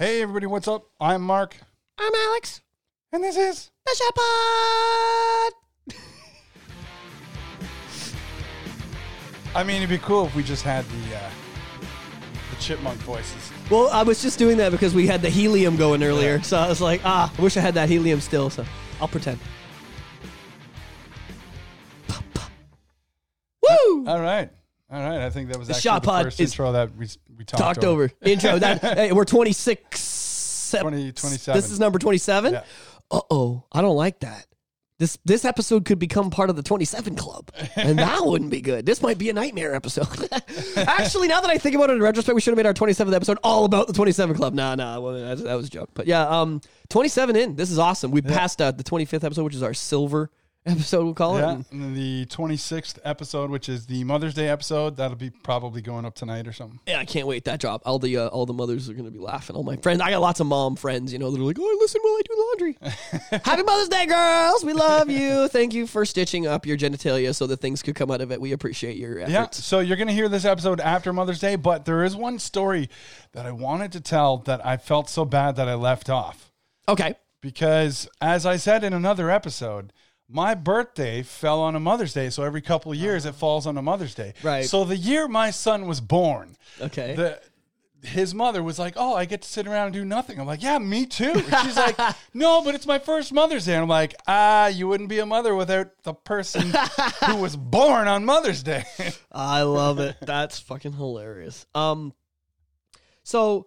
Hey, everybody, what's up? I'm Mark, I'm Alex. and this is. The Shot I mean, it'd be cool if we just had the uh, the chipmunk voices. Well, I was just doing that because we had the helium going earlier. Yeah. So I was like, ah, I wish I had that helium still. So I'll pretend. Woo! All right, all right. I think that was The actually Shot the Pod first is intro that we we talked, Talked over. Intro. That hey, we're 26. 20, 27. This is number 27. Yeah. Uh oh, I don't like that. This this episode could become part of the 27 club, and that wouldn't be good. This might be a nightmare episode. Actually, now that I think about it in retrospect, we should have made our 27th episode all about the 27 club. Nah, nah, well, that, that was a joke. But yeah, um, 27 in. This is awesome. We passed uh, the 25th episode, which is our silver episode. We'll call it. Yeah, And and the 26th episode, which is the Mother's Day episode, that'll be probably going up tonight or something. Yeah, I can't wait that drop. All the uh, all the mothers are gonna be laughing. All my friends, I got lots of mom friends. You know, that are like, "Oh, listen while I do laundry." Happy Mother's Day, girls! We love you. Thank you for stitching up your genitalia so that things could come out of it. We appreciate your efforts. Yeah, so you're going to hear this episode after Mother's Day, but there is one story that I wanted to tell that I felt so bad that I left off. Okay. because as I said in another episode, my birthday fell on a Mother's Day, so every couple of years it falls on a Mother's Day. Right. So the year my son was born, Okay. the his mother was like, "Oh, I get to sit around and do nothing." I'm like, "Yeah, me too." And she's like, "No, but it's my first Mother's Day." And I'm like, "Ah, you wouldn't be a mother without the person who was born on Mother's Day." I love it. That's fucking hilarious. Um, so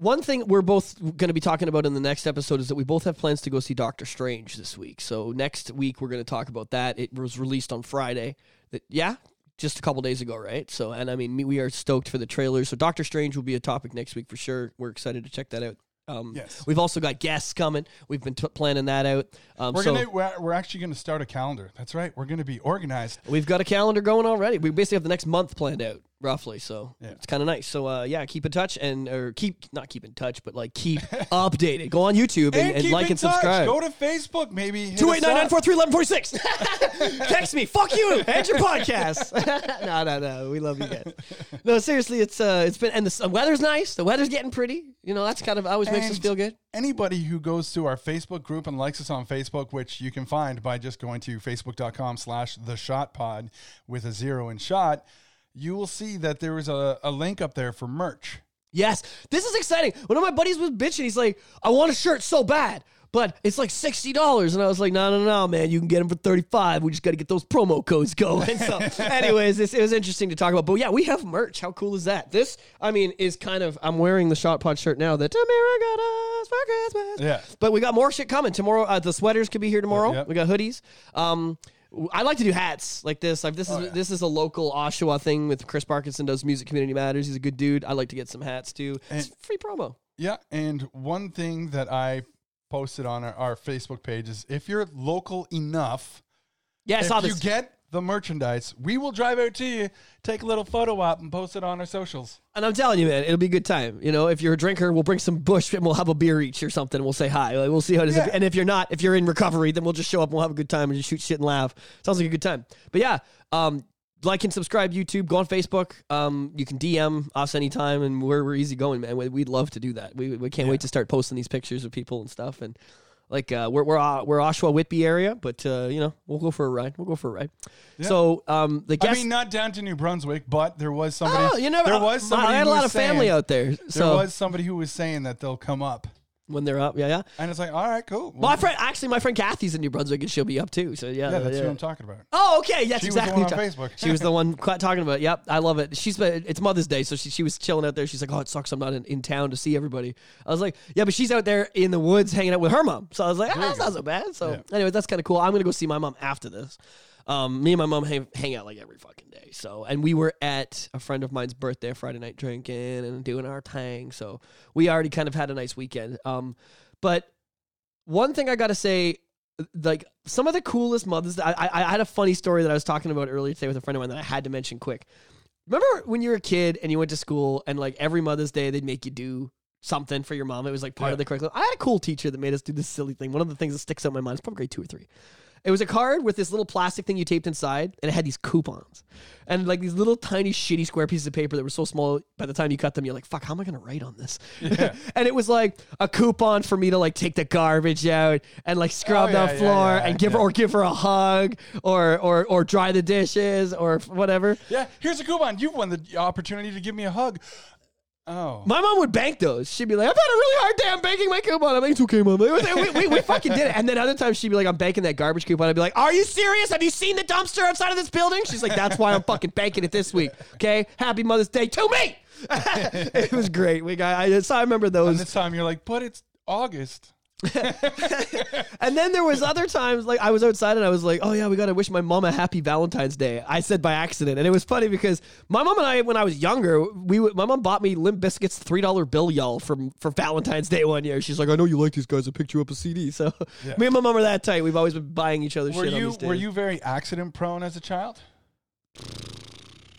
one thing we're both going to be talking about in the next episode is that we both have plans to go see Doctor Strange this week. So next week we're going to talk about that. It was released on Friday. That yeah, just a couple days ago, right? So and I mean we are stoked for the trailers. So Doctor Strange will be a topic next week for sure. We're excited to check that out. Um, Yes. We've also got guests coming. We've been t- planning that out. Um, We're so gonna we're, we're actually gonna start a calendar. That's right. We're gonna be organized. We've got a calendar going already. We basically have the next month planned out, roughly. So Yeah. it's kind of nice. So uh, yeah, keep in touch and or keep not keep in touch, but like keep updated. Go on YouTube and, and keep like and touch. subscribe. Go to Facebook, maybe. Two eight nine nine four three eleven forty six. Text me. Fuck you. And your podcast. no, no, no. We love you guys. No, seriously, it's uh, it's been and the weather's nice. The weather's getting pretty. You know, that's kind of always makes us feel good. Anybody who goes to our Facebook group and likes us on Facebook, which you can find by just going to facebook.com slash the shot pod with a zero in shot, you will see that there is a, a link up there for merch. Yes, this is exciting. One of my buddies was bitching. He's like, "I want a shirt so bad, but it's like sixty dollars." And I was like, "No, no, no, man. You can get them for thirty-five. We just got to get those promo codes going." So, anyways, this, it was interesting to talk about. But yeah, we have merch. How cool is that? This, I mean, is kind of. I'm wearing the Shot Pod shirt now that Tamara got us for Christmas. Yeah. But we got more shit coming tomorrow. Uh, the sweaters could be here tomorrow. Yep. We got hoodies. Um, I like to do hats like this. Like this is Oh, yeah. this is a local Oshawa thing with Chris Parkinson does Music Community Matters. He's a good dude. I like to get some hats too. it's free promo. Yeah. And one thing that I posted on our, our Facebook page is if you're local enough, Yeah, I if saw you this. get the merchandise, we will drive out to you, take a little photo op, and post it on our socials. and I'm telling you, man, it'll be a good time. You know, if you're a drinker, we'll bring some bush and we'll have a beer each or something. We'll say hi. Like, we'll see how it is. Yeah. And if you're not, if you're in recovery, then we'll just show up and we'll have a good time and just shoot shit and laugh. Sounds like a good time. But yeah, um, like and subscribe YouTube. Go on Facebook. Um, you can DM us anytime, and we're we're easy going, man. We, we'd love to do that. We we can't wait to start posting these pictures of people and stuff. And like uh, we're we're uh, we're Oshawa Whitby area, but uh, you know we'll go for a ride. We'll go for a ride. So um, the I mean, not down to New Brunswick, but there was somebody. Oh, you never. there was somebody. I had a lot of family out there. There was somebody who was saying that they'll come up, when they're up, yeah, yeah. and it's like, all right, cool. My friend, actually, my friend Kathy's in New Brunswick, and she'll be up too. So yeah, yeah, that's who I'm talking about. Oh, okay, yes, She was the exactly. one on Facebook. she was the one talking about. it. Yep, I love it. She's been, it's Mother's Day, so she, she was chilling out there. She's like, "Oh, it sucks, I'm not in, in town to see everybody." I was like, "Yeah, but she's out there in the woods hanging out with her mom." So I was like, ah, "That's not so bad." So Yeah. anyway, that's kind of cool. I'm gonna go see my mom after this. Um, me and my mom hang, hang out like every fucking day. So, and we were at a friend of mine's birthday Friday night drinking and doing our thing. So we already kind of had a nice weekend. Um, but one thing I gotta say, like some of the coolest mothers. I, I I had a funny story that I was talking about earlier today with a friend of mine that I had to mention quick. Remember when you were a kid and you went to school and like every Mother's Day they'd make you do something for your mom. It was like part Yeah. of the curriculum. I had a cool teacher that made us do this silly thing. One of the things that sticks out in my mind is probably grade two or three. It was a card with this little plastic thing you taped inside, and it had these coupons, and like these little tiny shitty square pieces of paper that were so small. By the time you cut them, you're like, "Fuck, how am I gonna write on this?" and it was like a coupon for me to like take the garbage out and like scrub Oh, yeah, the yeah, floor yeah, and give her or give her a hug or or or dry the dishes or whatever. Yeah, here's a coupon. You've won the opportunity to give me a hug. Oh. My mom would bank those. She'd be like, I've had a really hard day. I'm banking my coupon. I'm like, it's okay, mom. We, we, we, we fucking did it. And then other times she'd be like, I'm banking that garbage coupon. I'd be like, Are you serious? Have you seen the dumpster outside of this building? She's like, That's why I'm fucking banking it this week. Okay. Happy Mother's Day to me. it was great. We got, I, so I remember And those. this time you're like, but it's August. And then there was other times like I was outside and I was like, "Oh yeah, we got to wish my mom a happy Valentine's Day." I said by accident, and it was funny because my mom and I, when I was younger, we my mom bought me Limp Bizkit's three dollar bill y'all from for Valentine's Day one year. She's like, "I know you like these guys. I picked you up a CD." So Yeah. me and my mom are that tight. We've always been buying each other Were shit. on you these days. were you very accident prone as a child?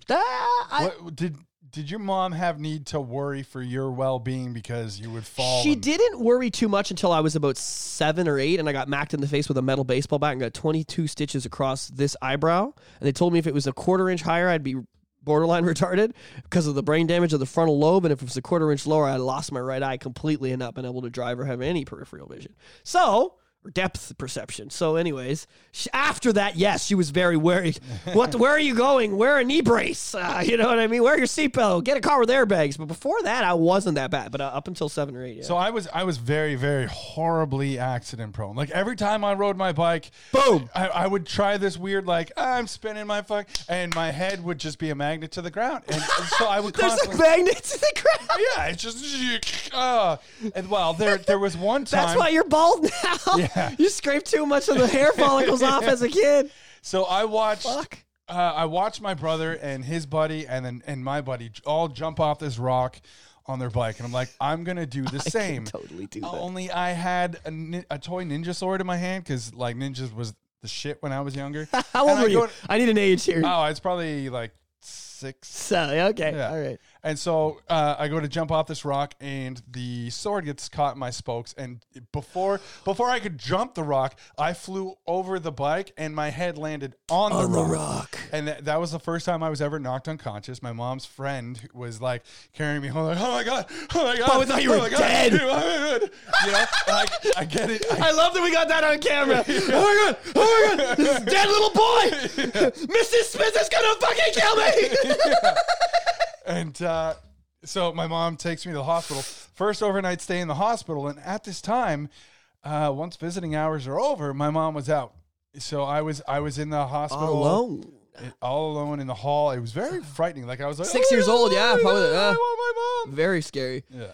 Ah, I- what did did your mom have need to worry for your well being because you would fall? She and- didn't worry too much until I was about seven or eight, and I got macked in the face with a metal baseball bat and got 22 stitches across this eyebrow. And they told me if it was a quarter inch higher, I'd be borderline retarded because of the brain damage of the frontal lobe, and if it was a quarter inch lower, I'd lost my right eye completely and not been able to drive or have any peripheral vision. So. Or depth perception. So, anyways, sh after that, yes, she was very worried. What? Where are you going? Wear a knee brace. Uh, you know what I mean? Wear your seatbelt. Get a car with airbags. But before that, I wasn't that bad. But uh, up until seven or eight, yeah. So I was I was very very horribly accident prone. Like every time I rode my bike, Boom. I, I would try this weird like I'm spinning my fuck, and my head would just be a magnet to the ground, and, and so I would There's a magnet to the ground. yeah, it's just uh, and well, there there was one time. That's why you're bald now. Yeah. You scraped too much of the hair follicles off as a kid. So I watched. Fuck. Uh, I watched my brother and his buddy and then and my buddy all jump off this rock on their bike, and I'm like, I'm gonna do the same. totally do Uh, that. Only I had a, a toy ninja sword in my hand because like ninjas was the shit when I was younger. How old And I were you? I need an age here. oh, it's probably like six. so, yeah, okay. Yeah. All right. And so uh, I go to jump off this rock, and the sword gets caught in my spokes. And before before I could jump the rock, I flew over the bike, and my head landed on, On the, the rock. rock. And that, that was the first time I was ever knocked unconscious. My mom's friend was like carrying me home, like, "Oh my god, oh my god!" Oh, I thought you oh were dead. God." You know, and I, get it. I, I love that we got that on camera. Oh my god! Oh my god! This dead little boy. Mrs. Smith is gonna fucking kill me. And uh, so my mom takes me to the hospital. First overnight stay in the hospital. And at this time, uh, once visiting hours are over, my mom was out. So I was I was in the hospital Alone. all alone in the hall. It was very frightening. Like I was like Six "Oh, years old, yeah, probably, yeah. I want my mom. Very scary. Yeah.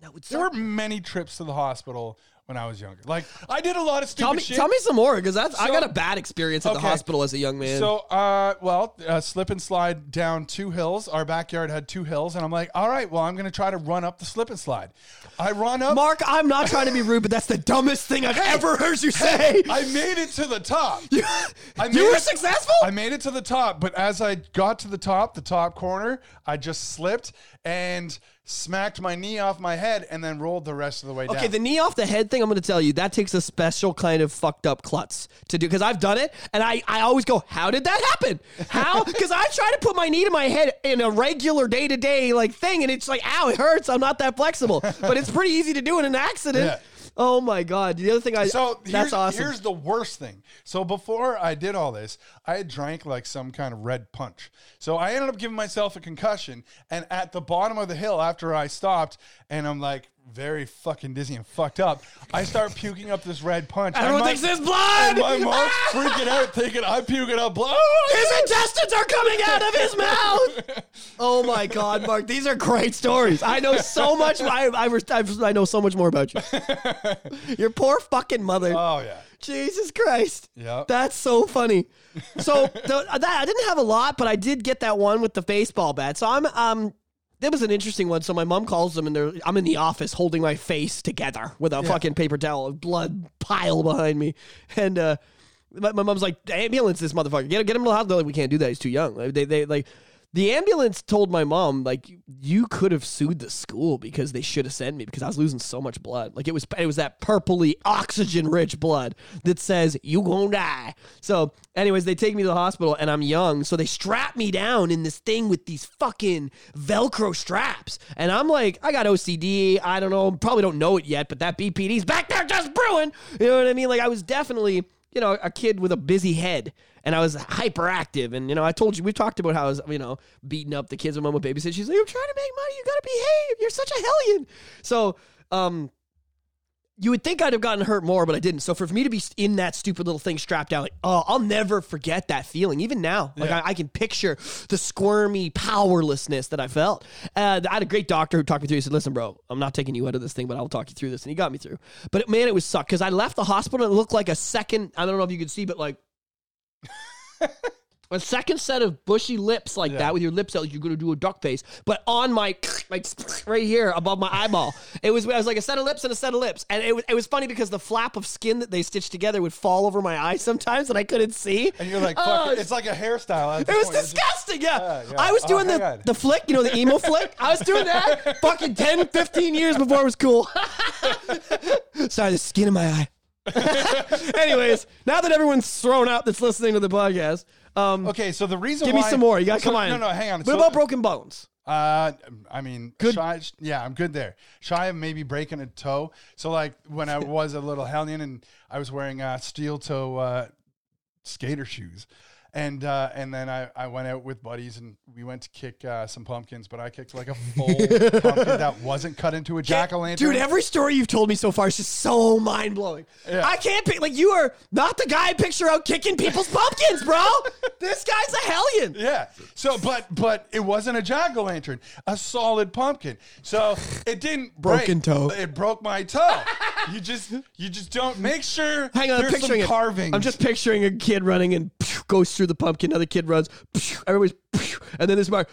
That would There were many trips to the hospital when I was younger. Like I did a lot of stupid Tell me, shit. tell me some more because that's I got a bad experience at the hospital as a young man. So, uh, well, uh, slip and slide down two hills. Our backyard had two hills, and I'm like, all right, well, I'm going to try to run up the slip and slide. I run up. Mark, I'm not trying to be rude, but that's the dumbest thing I've ever heard you say. I made it to the top. I made you were it- successful. I made it to the top, but as I got to the top, the top corner, I just slipped and smacked my knee off my head and then rolled the rest of the way down. Okay, the knee off the head thing, I'm going to tell you, that takes a special kind of fucked up klutz to do because I've done it and I, I always go, How did that happen? How? Because I try to put my knee to my head in a regular day to day like thing and it's like, Ow, it hurts. I'm not that flexible. But it's pretty easy to do in an accident. Yeah. Oh my God. The other thing I, So that's here's, awesome. here's the worst thing. So before I did all this, I had drank like some kind of red punch. So I ended up giving myself a concussion. And at the bottom of the hill, after I stopped, and I'm like very fucking dizzy and fucked up, I start puking up this red punch. Everyone And my- thinks there's blood. And my mom's freaking out, thinking I'm puking up blood. His intestines are coming out of his mouth. Oh my God, Mark! These are great stories. I know so much. I I, I, I know so much more about you. Your poor fucking mother. Oh yeah. Jesus Christ. Yep. That's so funny. So the, that I didn't have a lot, but I did get that one with the baseball bat. So I'm um that was an interesting one. So my mom calls them and they're I'm in the office holding my face together with a fucking paper towel, a blood pile behind me. And uh my, my mom's like, ambulance this motherfucker. Get, get him to the hospital. Like, we can't do that. He's too young. Like, They, they like the ambulance told my mom like you could have sued the school because they should have sent me because I was losing so much blood. Like it was it was that purpley oxygen rich blood that says you gonna die. So anyways, they take me to the hospital and I'm young, so they strap me down in this thing with these fucking velcro straps. And I'm like, I got OCD, I don't know, probably don't know it yet, but that BPD's back there just brewing. You know what I mean? Like I was definitely you know, a kid with a busy head and I was hyperactive. And, you know, I told you, we talked about how I was, you know, beating up the kids when mom would babysit. She's like, I'm trying to make money. You got to behave. You're such a hellion. So, um, you would think I'd have gotten hurt more, but I didn't. So for me to be in that stupid little thing strapped down, like, oh, I'll never forget that feeling. Even now, like Yeah. I, I can picture the squirmy powerlessness that I felt. Uh, I had a great doctor who talked me through. He said, "Listen, bro, I'm not taking you out of this thing, but I'll talk you through this." And he got me through. But man, it was suck because I left the hospital and it looked like a second. I don't know if you could see, but like a second set of bushy lips like Yeah. that with your lips out like you're gonna do a duck face, but on my like right here above my eyeball. It was I was like a set of lips and a set of lips, and it was it was funny because the flap of skin that they stitched together would fall over my eye sometimes, and I couldn't see. And you're like, fuck, it's- it's like a hairstyle. it was point. Disgusting. Yeah. Yeah, yeah. I was Oh, doing the, on. the flick, you know, the emo flick. I was doing that fucking 10, 15 years before it was cool. Sorry, the skin in my eye. Anyways, now that everyone's thrown out that's listening to the podcast, um, Okay, so the reason give me some more. You got to so- come on. No, no, hang on. What So- about broken bones? Uh, I mean, Good. Shy, yeah, I'm good there. Shy of maybe breaking a toe. So like when I was a little hellion and I was wearing uh, steel toe uh, skater shoes, and uh, and then I, I went out with buddies and we went to kick uh, some pumpkins, but I kicked like a full pumpkin that wasn't cut into a jack o' lantern. Dude, every story you've told me so far is just so mind blowing. Yeah. I can't pick like you are not the guy I picture out kicking people's pumpkins, bro. this guy's a hellion. Yeah. So, but but it wasn't a jack o' lantern, a solid pumpkin. So it didn't Broken break. toe. It broke my toe. you just you just don't make sure. Hang on, I'm picturing some it. I'm just picturing a kid running and goes through the pumpkin. Another kid runs. Everybody's, and then this mark.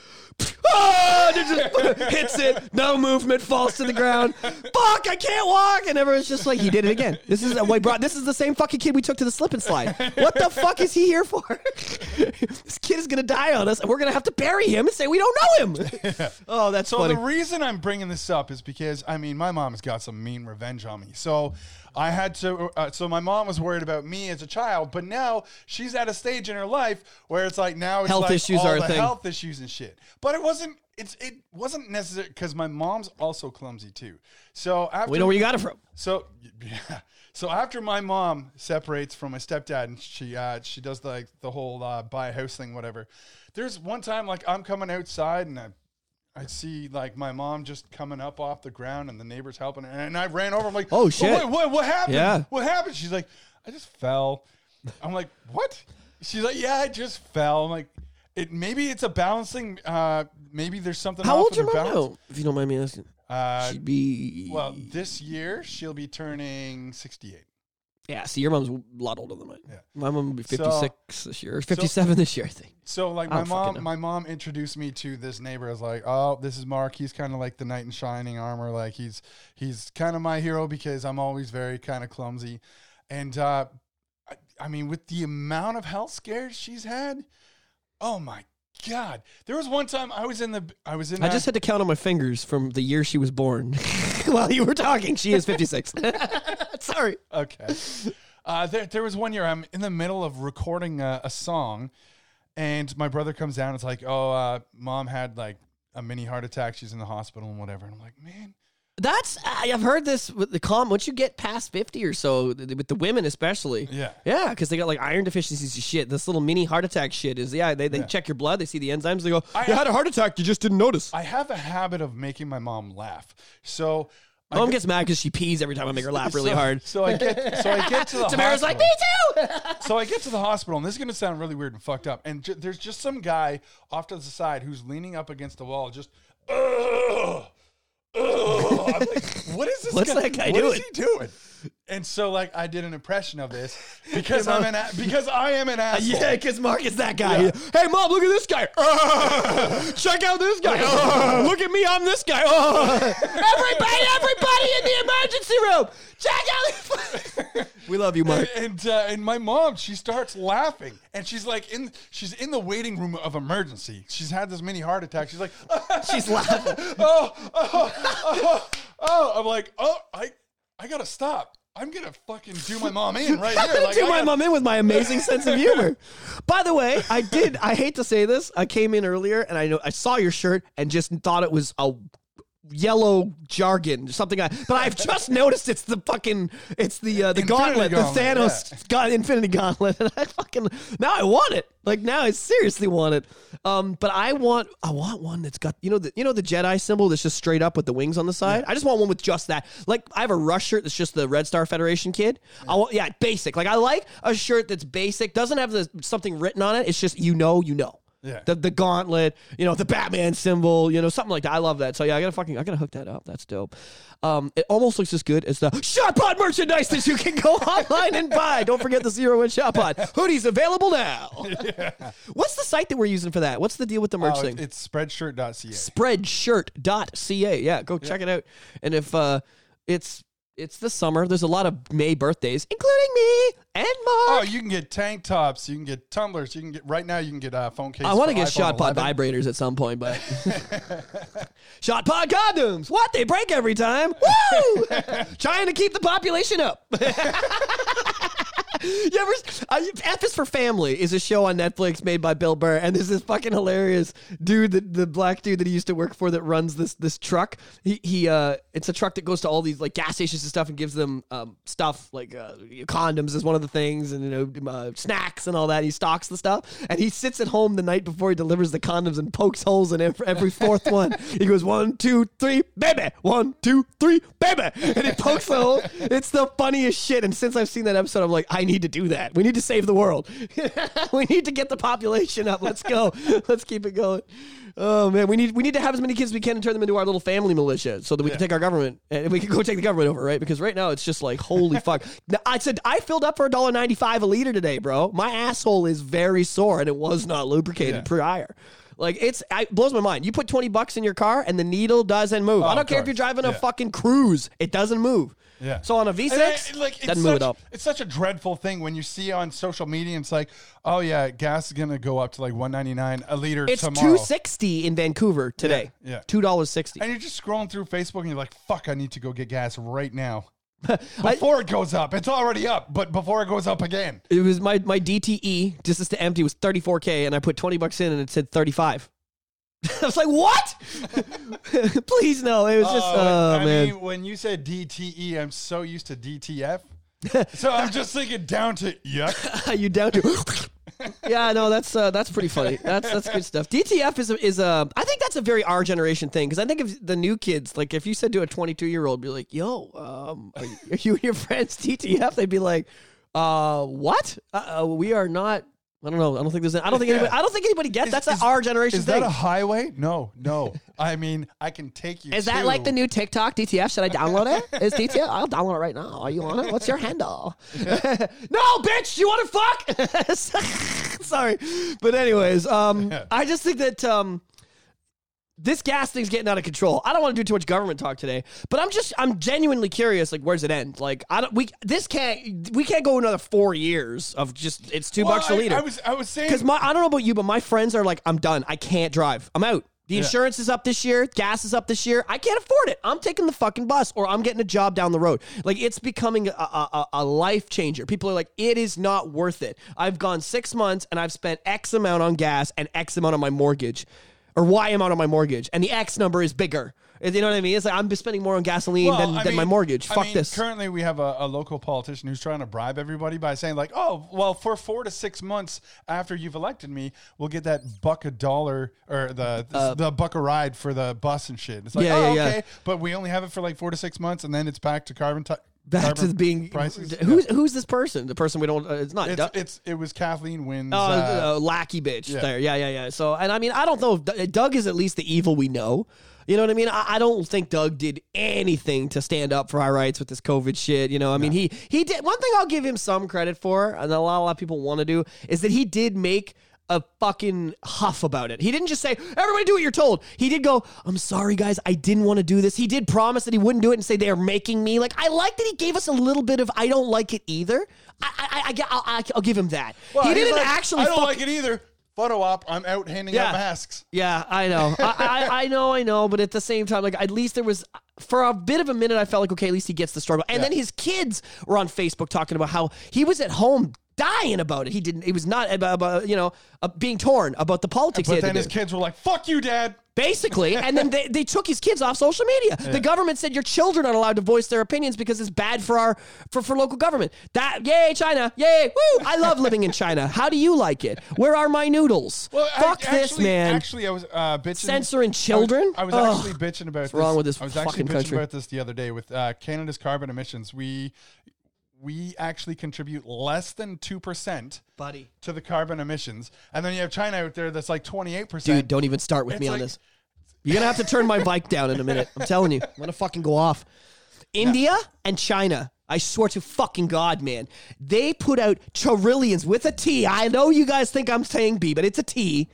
Ah, and just hits it. No movement. Falls to the ground. Fuck! I can't walk. And everyone's just like, he did it again. This is uh, we brought. This is the same fucking kid we took to the slip and slide. What the fuck is he here for? this kid is gonna die on us, and we're gonna have to bury him and say we don't know him. Oh, that's So funny. the reason I'm bringing this up is because I mean my mom's got some mean revenge on me. So I had to. Uh, so my mom was worried about me as a child, but now she's at a stage in her life where it's like now it's Health like issues all are a thing. health issues and shit. But it wasn't. It's it wasn't necessary because my mom's also clumsy too. So after we know where you got it from. so yeah. So after my mom separates from my stepdad and she uh, she does like the whole uh, buy a house thing, whatever. There's one time like I'm coming outside and I, I see like my mom just coming up off the ground and the neighbors helping her and I ran over. I'm like, Oh, shit. What, what, what happened? Yeah. What happened? She's like, I just fell. I'm like, what? She's like, yeah, I just fell. I'm like, it maybe it's a balancing. Uh, maybe there's something. How old's with your mom balance. now? If you don't mind me asking. Uh, She'd be well, this year she'll be turning 68. Yeah, see, your mom's a lot older than mine. Yeah. My mom will be So- 56 this year, or 57 this year, I think. So like my don't fucking know. mom, my mom introduced me to this neighbor. I was like, oh, this is Mark. He's kind of like the knight in shining armor. Like he's he's kind of my hero because I'm always very kind of clumsy, and uh, I, I mean with the amount of health scares she's had, oh my god. There was one time I was in the I was in I just had to count on my fingers from the year she was born while you were talking. She is 56. Sorry. Okay. Uh, there, there was one year I'm in the middle of recording a, a song, and my brother comes down. It's like, oh, uh, mom had like a mini heart attack. She's in the hospital and whatever. And I'm like, man, That's, I- I've heard this with the calm. Once you get past 50 or so, th- with the women especially. yeah. Yeah, because they got like iron deficiencies and shit. This little mini heart attack shit is, yeah, they, they check your blood, they see the enzymes, they go, I- You had a heart attack, you just didn't notice. I have a habit of making my mom laugh. So Mom get- gets mad because she pees every time I make her laugh really so, hard. So I get so I get to the Tamara's like. Me too! so I get to the hospital, and this is going to sound really weird and fucked up. And ju- there's just some guy off to the side who's leaning up against the wall, just. Ugh, ugh. I'm like, what is this? What's guy, that guy what doing? is he doing? And so, like, I did an impression of this because I'm an a- because I am an asshole. Yeah, because Mark is that guy. Yeah. Hey, mom, look at this guy. Uh, check out this guy. Uh, look at me, I'm this guy. Uh, everybody, everybody in the emergency room. Check out. We love you, Mark. And and, uh, and my mom, she starts laughing, and she's like in she's in the waiting room of emergency. She's had this mini heart attack. She's like, She's laughing. oh, oh, oh, oh. I'm like, oh, I I gotta stop. I'm gonna fucking do my mom in right I'm here. gonna Like, do I my gotta- mom in with my amazing sense of humor. By the way, I did. I hate to say this. I came in earlier and I know I saw your shirt and just thought it was a yellow jargon something. I, but I've just noticed it's the fucking it's the uh, the gauntlet, Gauntlet, the Thanos got Infinity Gauntlet, and I fucking now I want it. Like now I seriously want it. Um, but I want I want one that's got you know the you know the Jedi symbol that's just straight up with the wings on the side. I just want one with just that. Like I have a rush shirt that's just the Red Star Federation kid. I want yeah basic. Like I like a shirt that's basic, doesn't have the something written on it. It's just you know you know. Yeah. The the gauntlet, you know, the Batman symbol, you know, something like that. I love that. So yeah, I gotta fucking I gotta hook that up. That's dope. Um, it almost looks as good as the Shot Pod merchandise that you can go online and buy. Don't forget the zero in Shotpod. Hoodies available now. What's the site that we're using for that? What's the deal with the merch Oh, thing? it's spreadshirt.ca. Spreadshirt.ca. Yeah, go check it out. And if uh it's it's the summer, there's a lot of May birthdays, including me and Mark. Oh, you can get tank tops. You can get tumblers. You can get right now. You can get uh, phone cases. I want to get shot pod vibrators at some point, but shot pod condoms. What they break every time? Woo! Trying to keep the population up. You ever? F is for Family is a show on Netflix made by Bill Burr, and there's this fucking hilarious dude, that, the black dude that he used to work for that runs this this truck. He he, uh, it's a truck that goes to all these like gas stations and stuff and gives them um stuff like uh, condoms is one of the things, and you know uh, snacks and all that. He stocks the stuff, and he sits at home the night before he delivers the condoms and pokes holes in every, every fourth one. He goes one, two, three, baby, one, two, three, baby, and he pokes the hole. It's the funniest shit. And since I've seen that episode, I'm like, I need to do that. We need to save the world. we need to get the population up. Let's go. Let's keep it going. Oh man, we need we need to have as many kids as we can and turn them into our little family militia so that we can take our government and we can go take the government over, right? Because right now it's just like holy fuck. Now, I said I filled up for $1.95 a liter today, bro. My asshole is very sore and it was not lubricated Yeah. prior. Like it's I, it blows my mind. You put 20 bucks in your car and the needle doesn't move. Oh, I Oh, don't care if you're driving a Yeah. fucking cruise. It doesn't move. Yeah. So on a V6, And I- like, it's doesn't move such, it up. It's such a dreadful thing when you see on social media. It's like, oh yeah, gas is gonna go up to like one ninety nine a liter It's tomorrow. 260 in Vancouver today. Yeah, yeah. $2.60. and you're just scrolling through Facebook and you're like, fuck, I need to go get gas right now. Before it goes up, it's already up, but before it goes up again. It was my my DTE distance to empty was 34k, and I put 20 bucks in, and it said 35. I was like, what? Please no. It was just, oh, I man. mean, when you said DTE, I'm so used to DTF. so I'm just thinking down to yuck. you down to? yeah, no, that's uh, that's pretty funny. That's that's good stuff. DTF is a, is a I think that's a very our generation thing because I think if the new kids like if you said to a 22 year old, be like, "Yo, um, are you, are you and your friends DTF?" They'd be like, "Uh, what? Uh, we are not." I don't know. I don't think there's. I don't think anybody. I don't think anybody gets. that's is- a our generation Is thing. that a highway? No, no. I mean, I can take you. Is that to- like the new TikTok DTF? Should I download it? Is DTF? I'll download it right now. Are you on it? What's your handle? no, bitch. You want to fuck? Sorry, but anyways, um, I just think that um, this gas thing's getting out of control. I don't want to do too much government talk today, but I'm just I'm genuinely curious. Like, where's it end? Like, I don't. We this can't. We can't go another four years of just it's two Well, bucks a I- liter. I was, I was saying Because my, I don't know about you, but my friends are like, I'm done. I can't drive. I'm out. The insurance is up this year. Gas is up this year. I can't afford it. I'm taking the fucking bus or I'm getting a job down the road. Like it's becoming a, a- a life changer. People are like, it is not worth it. I've gone six months and I've spent X amount on gas and X amount on my mortgage or Y amount on my mortgage. And the X number is bigger. You know what I mean? It's like I'm spending more on gasoline Well, than, than my mean- mortgage. I Fuck mean, this. Currently, we have a, a local politician who's trying to bribe everybody by saying, like, oh, well, for four to six months after you've elected me, we'll get that buck a dollar or the the, the buck a ride for the bus and shit. It's like, Uh, Yeah, oh, yeah, yeah. okay, but we only have it for like four to six months, and then it's back to carbon. T- Back carbon to being prices. Who's who's this person? The person we don't. Uh, it's not. It's, Doug- it's it was Kathleen Wynne's. Oh, uh, uh, lackey bitch yeah. there. Yeah, yeah, yeah. So, and I mean, I don't know if D- Doug is at least the evil we know. You know what I mean? I, I don't think Doug did anything to stand up for our rights with this COVID shit. You know, I mean, he he did one thing I'll give him some credit for, and a lot, a lot of people want to do is that he did make. A fucking huff about it. He didn't just say, everybody do what you're told. He did go, I'm sorry, guys. I didn't want to do this. He did promise that he wouldn't do it and say they're making me. Like, I like that he gave us a little bit of, I don't like it either. I, I, I, I, will give him that. Well, he didn't like, actually I don't fuck- like it either. Photo op. I'm out handing Yeah. out masks. Yeah, I know. I, I, I know, I know. But at the same time, like at least there was for a bit of a minute, I felt like okay, at least he gets the struggle. And Yeah. then his kids were on Facebook talking about how he was at home dying about it. He didn't. He was not about, about you know uh, being torn about the politics. But then his kids were like, "Fuck you, dad." Basically, and then they, they took his kids off social media. The government said your children aren't allowed to voice their opinions because it's bad for our for, for local government. That yay China, yay woo! I love living in China. How do you like it? Where are my noodles? Well, I- Fuck this, man. Actually, I was uh, bitching. Censoring children? I was, I was actually bitching about this. wrong with this I was actually bitching country? about this the other day with uh, Canada's carbon emissions. We we actually contribute less than two percent buddy. to the carbon emissions, and then you have China out there that's like 28% Dude, percent. don't even start with It's me on this. You're gonna have to turn my bike down in a minute. I'm telling you, I'm gonna fucking go off. India and China. I swear to fucking God, man. They put out trillions with a T. I know you guys think I'm saying B, but it's a T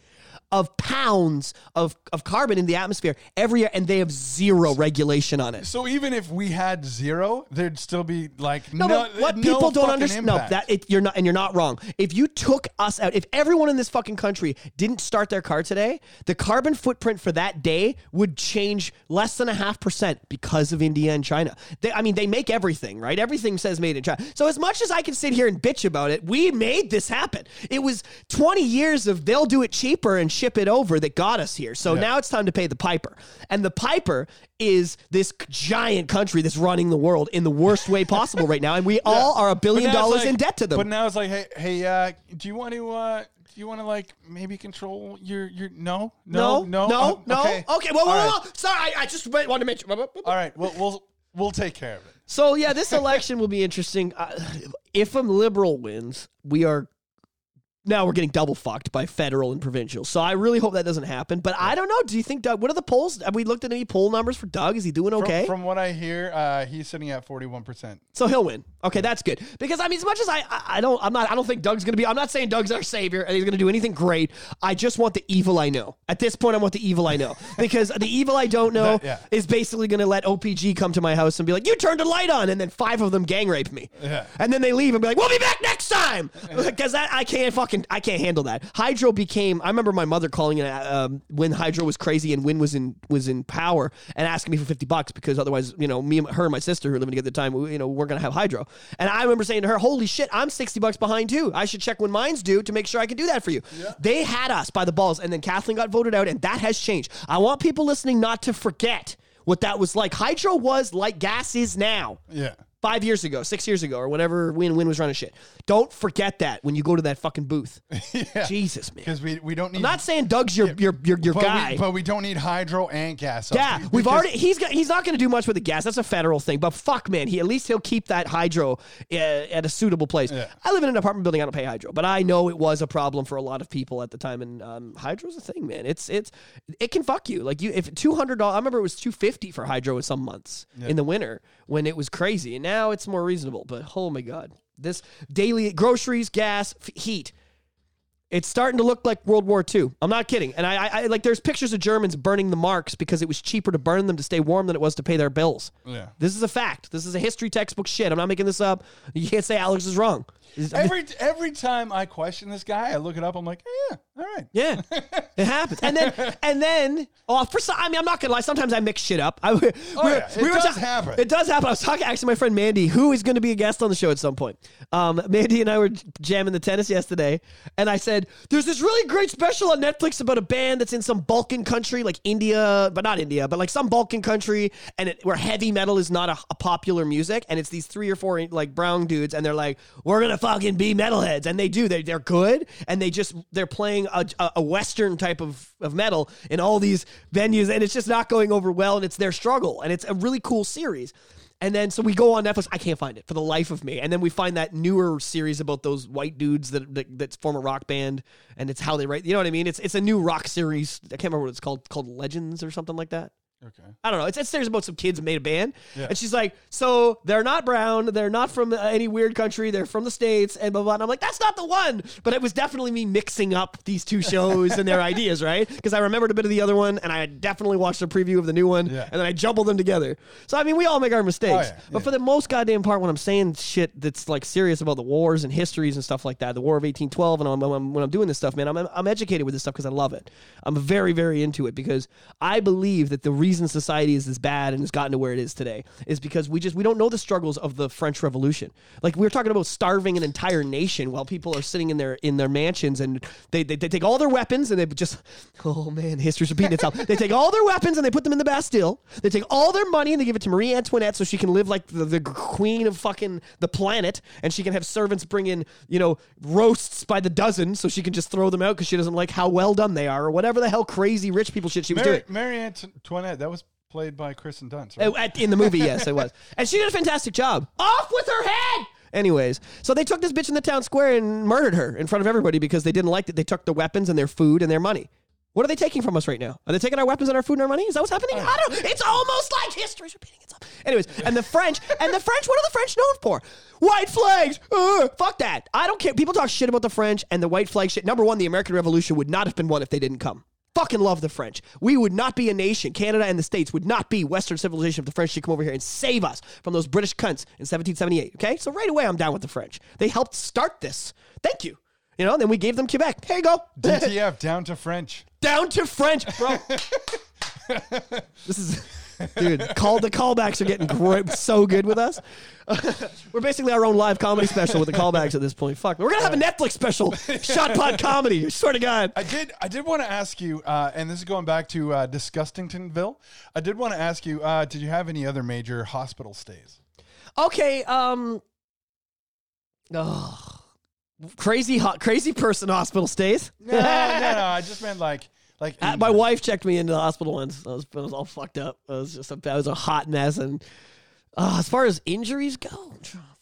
of pounds of, of carbon in the atmosphere every year, and they have zero regulation on it. So even if we had zero, there'd still be like No, no. what no people don't understand. No, that it, you're not, and you're not wrong. If you took us out, if everyone in this fucking country didn't start their car today, the carbon footprint for that day would change less than a half percent because of India and China. They, I mean, they make everything right. Everything says made in China. So as much as I can sit here and bitch about it, we made this happen. It was 20 years of they'll do it cheaper and ship it over that got us here. So Yeah. now it's time to pay the piper, and the piper is this giant country that's running the world in the worst way possible right now, and we all are a billion dollars like- in debt to them. But now it's like, hey, hey, uh, do you want to? Uh, do you want to like maybe control your your? No, no, no, no, no. Okay, Okay, well, All well, right. sorry, I, I just wanted to mention. All right, we'll we'll we'll take care of it. So yeah, this election will be interesting. Uh, if a liberal wins, we are now we're getting double fucked by federal and provincial. So I really hope that doesn't happen. But I don't know. Do you think Doug? What are the polls? Have we looked at any poll numbers for Doug? Is he doing okay? From what I hear, uh, he's sitting at forty one percent. So he'll win. Okay, that's good. Because I mean, as much as I, I, I don't, I'm not, I don't think Doug's gonna be. I'm not saying Doug's our savior and he's gonna do anything great. I just want the evil I know. At this point, I want the evil I know because the evil I don't know That- yeah. is basically gonna let OPG come to my house and be like, "You turned a light on," and then five of them gang rape me. Yeah. And then they leave and be like, "We'll be back next time," because that I can't fucking, I can't handle that. Hydro became. I remember my mother calling it um, when Hydro was crazy and Wynne was in was in power and asking me for fifty bucks because otherwise, you know, me and her and my sister who were living together at the time, we, you know, we're gonna have Hydro. And I remember saying to her, "Holy shit, I'm sixty bucks behind too. I should check when mine's due to make sure I can do that for you." They had us by the balls, and then Kathleen got voted out, and that has changed. I want people listening not to forget what that was like. Hydro was like gas is now Yeah. Five years ago, six years ago, or whenever Wynne Wynne was running shit. Don't forget that when you go to that fucking booth. yeah. Jesus, man. Because we, we don't need. I'm not saying Doug's your your your, your but guy. We, but we don't need hydro and gas. yeah, we've already. He's got. He's not going to do much with the gas. That's a federal thing. But fuck, man, he at least he'll keep that hydro uh, at a suitable place. Yeah. I live in an apartment building. I don't pay hydro, but I know it was a problem for a lot of people at the time. And um, hydro's a thing, man. It's it's it can fuck you. Like you, if two hundred dollars. I remember it was two fifty for hydro in some months in the winter when it was crazy, and now it's more reasonable. But oh my god, this daily groceries, gas, f- heat. It's starting to look like World War II. I'm not kidding. And I, I, I like there's pictures of Germans burning the marks because it was cheaper to burn them to stay warm than it was to pay their bills. Yeah. This is a fact. This is a history textbook shit. I'm not making this up. You can't say Alex is wrong. Every every time I question this guy, I look it up. I'm like, yeah, all right. yeah, it happens. And then, and then, oh, for some, I mean, I'm not gonna lie. Sometimes I mix shit up. I, we, Oh, yeah. It does happen. It does happen. I was talking actually to my friend Mandy, who is going to be a guest on the show at some point. Um, Mandy and I were jamming the tennis yesterday, and I said, "There's this really great special on Netflix about a band that's in some Balkan country, like India, but not India, but like some Balkan country, and it, where heavy metal is not a, a popular music, and it's these three or four like brown dudes, and they're like, we're gonna fucking be metalheads, and they do. They they're good, and they just they're playing a, a, western type of of metal in all these venues, and it's just not going over well, and it's their struggle, and it's a really cool series. And then so we go on Netflix. I can't find it for the life of me. And then we find that newer series about those white dudes that, that that form a rock band, and it's how they write. You know what I mean? It's it's a new rock series. I can't remember what it's called. Called Legends or something like that. Okay. I don't know. It's it's there's about some kids made a band, Yeah. and she's like, so they're not brown, they're not from uh, any weird country, they're from the states, and blah blah. And I'm like, that's not the one. But it was definitely me mixing up these two shows and their ideas, right? Because I remembered a bit of the other one, and I definitely watched a preview of the new one, Yeah. and then I jumbled them together. So I mean, we all make our mistakes, Oh, yeah, but for the most goddamn part, when I'm saying shit that's like serious about the wars and histories and stuff like that, the War of 1812, and I'm, I'm- when I'm doing this stuff, man, I'm I'm educated with this stuff because I love it. I'm very very into it because I believe that the reason society is this bad and has gotten to where it is today is because we just we don't know the struggles of the French Revolution. Like we were talking about starving an entire nation while people are sitting in their in their mansions and they they, they take all their weapons and they just oh man, history's repeating itself. they take all their weapons and they put them in the Bastille. They take all their money and they give it to Marie Antoinette so she can live like the, the queen of fucking the planet and she can have servants bring in you know roasts by the dozen so she can just throw them out because she doesn't like how well done they are or whatever the hell crazy rich people shit she was Mary, doing. Mary Antoinette, that was played by Kirsten Dunst. Right? Uh, at- In the movie, yes, it was. And she did a fantastic job. Off with her head! Anyways, so they took this bitch in the town square and murdered her in front of everybody because they didn't like that they took the weapons and their food and their money. What are they taking from us right now? Are they taking our weapons and our food and our money? Is that what's happening? I don't. It's almost like history's repeating itself. Anyways, and the French and the French. What are the French known for? White flags. Ugh, fuck that. I don't care. People talk shit about the French and the white flag shit. Number one, the American Revolution would not have been won if they didn't come. Fucking love the French. We would not be a nation. Canada and the States would not be Western civilization if the French did come over here and save us from those British cunts in 1778. Okay, so right away I'm down with the French. They helped start this. Thank you. You know, then we gave them Quebec. Here you go. DTF, down to French. down to French, bro. this is, dude. Call the callbacks are getting great, so good with us. We're basically our own live comedy special with the callbacks at this point. Fuck, we're gonna have a Netflix special, Shot Pod Comedy. I swear to God. I did. I did want to ask you, uh, and this is going back to uh, Disgustingtonville. I did want to ask you, uh, did you have any other major hospital stays? Okay, um, oh, crazy hot, crazy person hospital stays. No, no, no. I just meant like, like Uh, my wife checked me into the hospital once. I was, I was all fucked up. I was just a, I was a hot mess. And uh, as far as injuries go, oh,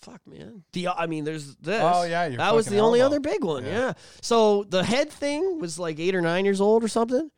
fuck, man. The, I mean, there's this. Oh, yeah, that was the only elbow. other big one. Yeah. Yeah. So the head thing was like eight or nine years old or something.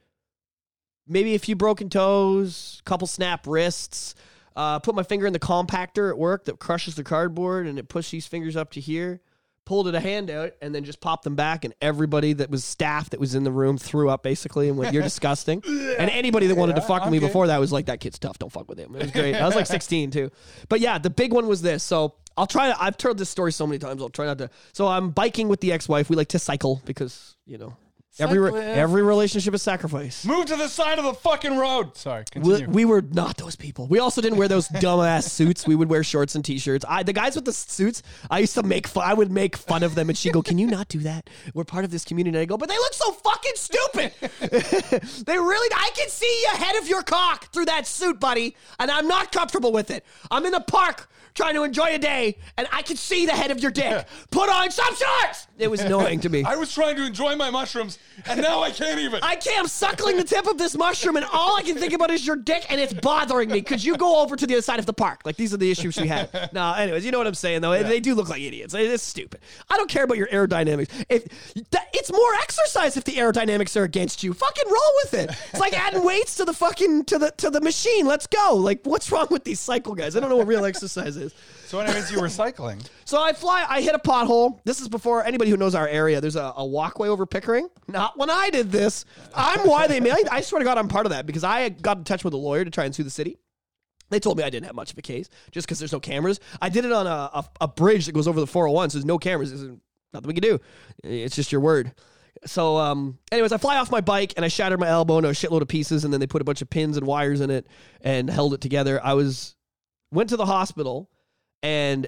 Maybe a few broken toes, couple snap wrists. Uh, put my finger in the compactor at work that crushes the cardboard, and it pushed these fingers up to here. Pulled it a hand out, and then just popped them back, and everybody that was staff that was in the room threw up basically, and went, "You're disgusting." and anybody that wanted to fuck with me before that was like, "That kid's tough. Don't fuck with him." It was great. I was like 16 too, but yeah, the big one was this. So I'll try to. I've told this story so many times. I'll try not to. So I'm biking with the ex-wife. We like to cycle because you know every re- Cycle, every relationship is sacrifice. Move to the side of the fucking road. Sorry, We, continue. we were not those people. We also didn't wear those dumbass suits. We would wear shorts and t-shirts. I the guys with the suits, I used to make fun. I would make fun of them, and she'd go, "Can you not do that? We're part of this community." And I go, "But they look so fucking stupid. they really. I can see ahead of your cock through that suit, buddy, and I'm not comfortable with it. I'm in the park." Trying to enjoy a day, and I can see the head of your dick. Put on some shorts. It was annoying to me. I was trying to enjoy my mushrooms, and now I can't even. I can't. I'm suckling the tip of this mushroom, and all I can think about is your dick, and it's bothering me. Could you go over to the other side of the park? Like these are the issues we have. No, anyways, you know what I'm saying though. They do look like idiots. It's stupid. I don't care about your aerodynamics. If it's more exercise if the aerodynamics are against you, fucking roll with it. It's like adding weights to the fucking to the to the machine. Let's go. Like what's wrong with these cycle guys? I don't know what real exercise is. So, anyways, you were cycling. So I fly, I hit a pothole. This is before anybody who knows our area. There's a, a walkway over Pickering. Not when I did this. I'm why they made. I swear to God, I'm part of that because I got in touch with a lawyer to try and sue the city. They told me I didn't have much of a case just because there's no cameras. I did it on a, a, a bridge that goes over the 401, so there's no cameras. There's nothing we can do. It's just your word. So, um, anyways, I fly off my bike and I shattered my elbow into a shitload of pieces, and then they put a bunch of pins and wires in it and held it together. I was went to the hospital and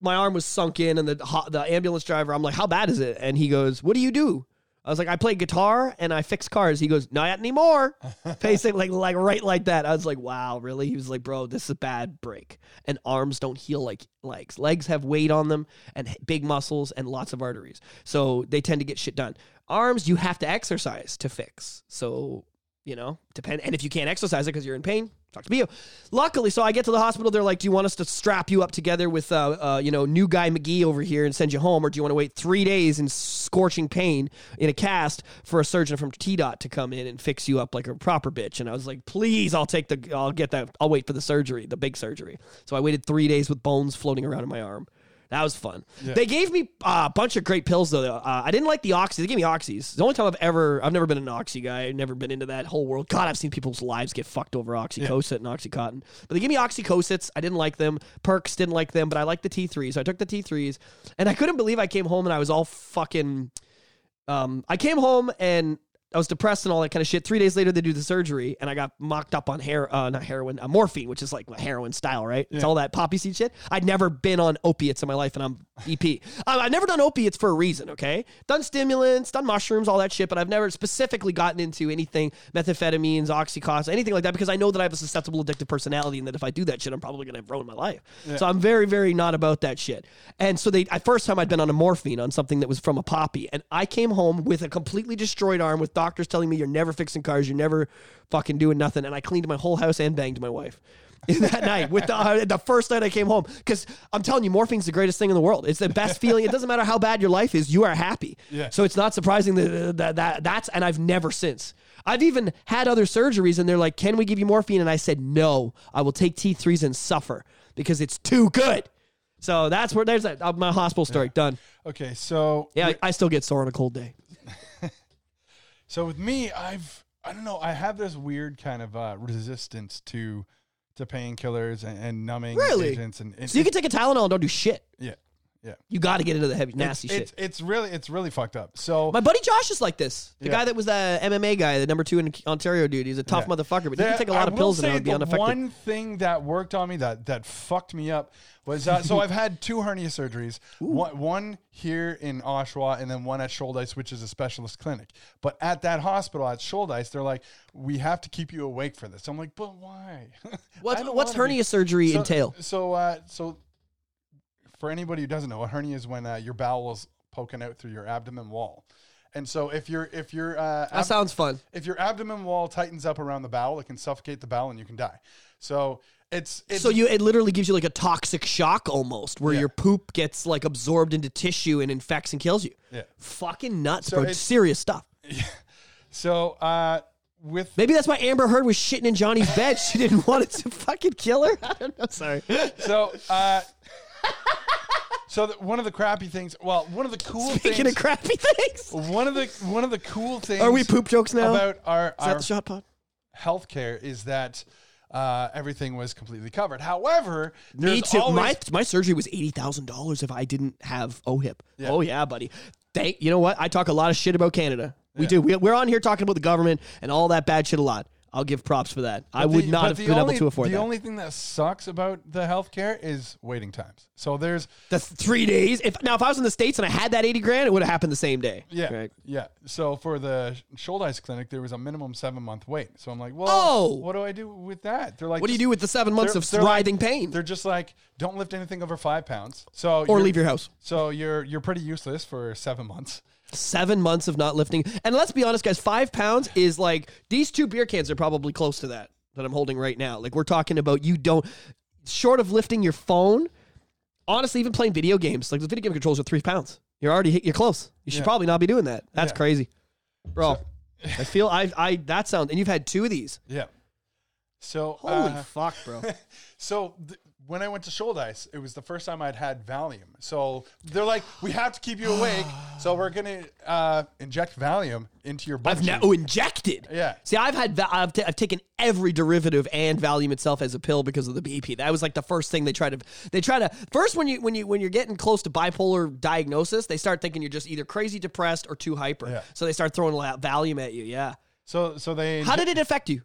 my arm was sunk in and the the ambulance driver I'm like how bad is it? And he goes what do you do? I was like I play guitar and I fix cars. He goes not anymore. Pacing like like right like that. I was like wow really? He was like bro this is a bad break. And arms don't heal like legs. Legs have weight on them and big muscles and lots of arteries. So they tend to get shit done. Arms you have to exercise to fix. So you know depend and if you can't exercise it because you're in pain talk to Bio. Luckily, so I get to the hospital. They're like, "Do you want us to strap you up together with, uh, uh, you know, new guy McGee over here and send you home, or do you want to wait three days in scorching pain in a cast for a surgeon from T Dot to come in and fix you up like a proper bitch?" And I was like, "Please, I'll take the, I'll get that, I'll wait for the surgery, the big surgery." So I waited three days with bones floating around in my arm. That was fun. They gave me uh, a bunch of great pills though. Uh, I didn't like the oxy. They gave me oxys. The only time I've ever, I've never been an oxy guy. I've never been into that whole world. God, I've seen people's lives get fucked over oxycocin and oxycontin. But they gave me oxycosits. I didn't like them. Perks didn't like them, but I liked the T3s. So I took the T3s, and I couldn't believe I came home and I was all fucking. Um, I came home and I was depressed and all that kind of shit. Three days later, they do the surgery, and I got mocked up on hair, uh, not heroin, uh, morphine, which is like my heroin style, right? It's all that poppy seed shit. I'd never been on opiates in my life, and I'm EP. I- I've never done opiates for a reason, okay? Done stimulants, done mushrooms, all that shit, but I've never specifically gotten into anything, methamphetamines, oxycontin, anything like that, because I know that I have a susceptible, addictive personality, and that if I do that shit, I'm probably gonna ruin my life. So I'm very, very not about that shit. And so they, I first time I'd been on a morphine on something that was from a poppy, and I came home with a completely destroyed arm, with doctors telling me you're never fixing cars, you're never fucking doing nothing, and I cleaned my whole house and banged my wife. in that night with the uh, the first night I came home because I'm telling you morphine's the greatest thing in the world. It's the best feeling. It doesn't matter how bad your life is, you are happy. Yeah. So it's not surprising that, that that that's and I've never since. I've even had other surgeries and they're like, "Can we give you morphine?" And I said, "No, I will take T3s and suffer because it's too good." So that's where there's that, uh, my hospital story done. Okay, so Yeah, I still get sore on a cold day. So with me, I've I don't know, I have this weird kind of uh, resistance to to painkillers and, and numbing Really? agents and, and So you can take a Tylenol and don't do shit. yeah, yeah. You got to get into the heavy nasty it's, shit. It's, it's really it's really fucked up. So My buddy Josh is like this. The Yeah. guy that was the MMA guy, the number two in Ontario dude. He's a tough Yeah. motherfucker, but he can take a lot I of pills and it would be unaffected. One thing that worked on me that that fucked me up was uh, so I've had two hernia surgeries. One, one here in Oshawa and then one at Shouldice, which is a specialist clinic. But at that hospital at Shouldice, they're like, "We have to keep you awake for this." I'm like, "But why?" What's, what's wanna be- hernia surgery so, entail? So, uh, so for anybody who doesn't know, a hernia is when uh, your bowel is poking out through your abdomen wall. And so if your if your uh, That sounds fun. if your abdomen wall tightens up around the bowel, it can suffocate the bowel and you can die. So it's it's So you it literally gives you like a toxic shock almost, where Yeah. your poop gets like absorbed into tissue and infects and kills you. yeah. Fucking nuts, So bro. Serious stuff. Yeah. So uh, with Maybe that's why Amber Heard was shitting in Johnny's bed. She didn't want it to fucking kill her. I don't know. Sorry. so uh, so the, one of the crappy things. Well, one of the cool Speaking things. of crappy things, one of the one of the cool things. are we poop jokes now? About our, that our the shot pod? healthcare is that uh, everything was completely covered. However, Me too. My my surgery was eighty thousand dollars if I didn't have OHIP. Yeah. Oh yeah, buddy. Thank you know what? I talk a lot of shit about Canada. We Yeah. do. We, we're on here talking about the government and all that bad shit a lot. I'll give props for that. I would the- not have been only- able to afford the that. The only thing that sucks about the healthcare is waiting times. So there's the three days. If now if I was in the states and I had that eighty grand, it would have happened the same day. yeah Right. yeah. So for the Shouldice clinic, there was a minimum seven month wait. So I'm like, well, Oh! what do I do with that? They're like, What do you do with the seven months of they're like- writhing pain? They're just like, don't lift anything over five pounds. So Or leave your house. So you're you're pretty useless for seven months. Seven months of not lifting. And let's be honest, guys, five pounds is like these two beer cans are probably close to that that I'm holding right now. Like we're talking about you don't short of lifting your phone, honestly, even playing video games, like the video game controls are three pounds. You're already hit you're close. You should Yeah. probably not be doing that. That's Yeah. crazy. Bro. I feel I I that sounds and you've had two of these. Yeah. So Holy uh, fuck, bro. So th- when I went to Shouldice, it was the first time I'd had Valium. So they're like, we have to keep you awake, so we're gonna uh, inject Valium into your butt. I've now cheek. injected. Yeah. See, I've had va- I've, t- I've taken every derivative and Valium itself as a pill because of the BP. That was like the first thing they try to they try to first when you when you when you're getting close to bipolar diagnosis, they start thinking you're just either crazy depressed or too hyper. Yeah. So they start throwing Valium at you. Yeah. So so they. How did it affect you?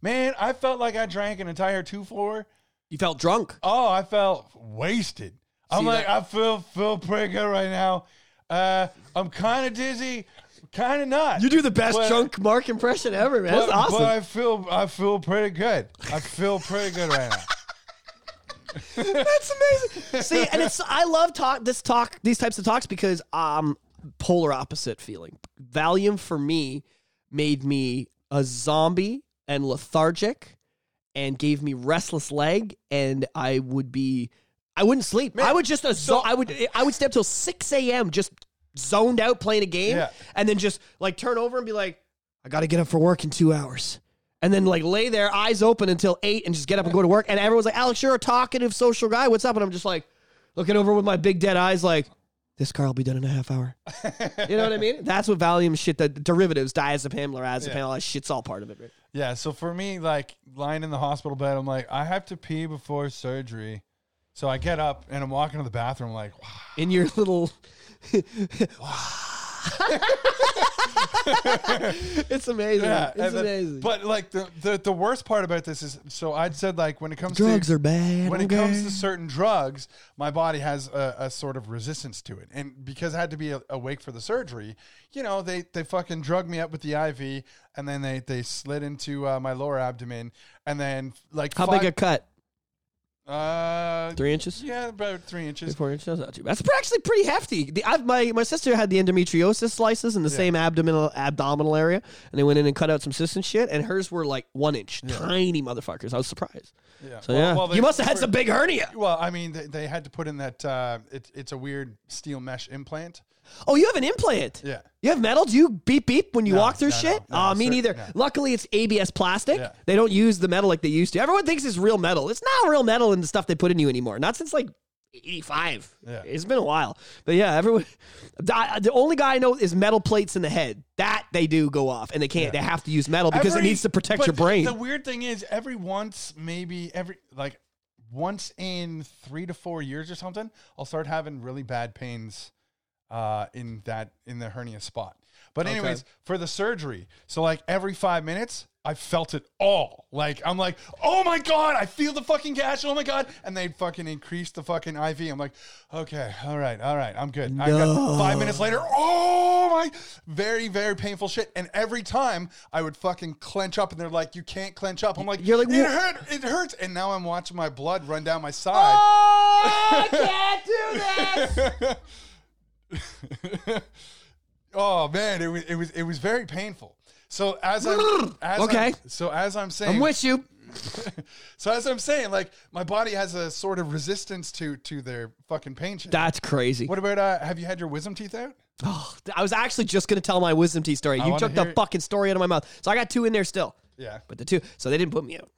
Man, I felt like I drank an entire two four. You felt drunk. Oh, I felt wasted. I'm See, like, that- I feel feel pretty good right now. Uh, I'm kind of dizzy, kind of not. You do the best But- drunk Mark impression ever, man. That's awesome. But I feel I feel pretty good. I feel pretty good right now. That's amazing. See, and it's I love talk this talk these types of talks because um polar opposite feeling. Valium for me made me a zombie and lethargic and gave me restless leg, and I would be, I wouldn't sleep. I would just, uh, a zo- I would, I would stay up till six a.m. just zoned out playing a game, Yeah. and then just like turn over and be like, I got to get up for work in two hours. And then like lay there, eyes open until eight, and just get up and go to work. And everyone's like, "Alex, you're a talkative social guy. What's up?" And I'm just like, looking over with my big dead eyes, like, "This car will be done in a half hour." you know what I mean? That's what Valium shit. The derivatives, diazepam, lorazepam, Yeah. all that shit's all part of it. Right? Yeah, so for me, like lying in the hospital bed, I'm like, I have to pee before surgery. So I get up and I'm walking to the bathroom, like, wow. In your little. it's amazing. Yeah, it's and then- amazing. But like the, the the worst part about this is, so I'd said like when it comes drugs to are bad. when it comes to certain drugs, my body has a, a sort of resistance to it, and because I had to be a- awake for the surgery, you know, they they fucking drugged me up with the IV, and then they they slid into uh, my lower abdomen, and then like How five, big a cut? Uh Three inches. yeah about three inches. Three, four inches. That's not too bad. That's actually pretty hefty. The, I've, my my sister had the endometriosis slices in the same abdominal abdominal area, and they went in and cut out some cysts and shit. And hers were like one inch, tiny motherfuckers. I was surprised. Yeah. So Well- yeah, well, they- you must have had some big hernia. Well, I mean, they, they had to put in that. Uh, it, it's a weird steel mesh implant. Oh, you have an implant. Yeah. You have metal? Do you beep beep when you No, walk through no, shit? no, oh, no, me sir, neither. no. Luckily, it's ABS plastic. Yeah. They don't use the metal like they used to. Everyone thinks it's real metal. It's not real metal in the stuff they put in you anymore. Not since like 85. Yeah. It's been a while. But yeah, everyone. The the only guy I know is metal plates in the head. That they do go off, and they can't. They have to use metal because Every- it needs to protect but your brain. The weird thing is, every once, maybe every like once in three to four years or something, I'll start having really bad pains uh, in that in the hernia spot. But anyways, for the surgery, so like every five minutes, I felt it all. Like I'm like, oh my god, I feel the fucking gash. Oh my god, and they fucking increase the fucking IV. I'm like, okay, all right, all right, I'm good. I got five minutes later. Oh my, very very painful shit. And every time I would fucking clench up, and they're like, you can't clench up. I'm like, You're like, it "Wha- hurt, it hurts. And now I'm watching my blood run down my side. oh, I can't do this. oh man, it was it was it was very painful. So as I'm as Okay. I'm, so as I'm saying, I'm with you. so as I'm saying, like my body has a sort of resistance to to their fucking pain shit. That's crazy. What about uh, have you had your wisdom teeth out? Oh, I was actually just going to tell my wisdom teeth story. You took the it. fucking story out of my mouth. So I got two in there still. Yeah. But the two, so they didn't put me out.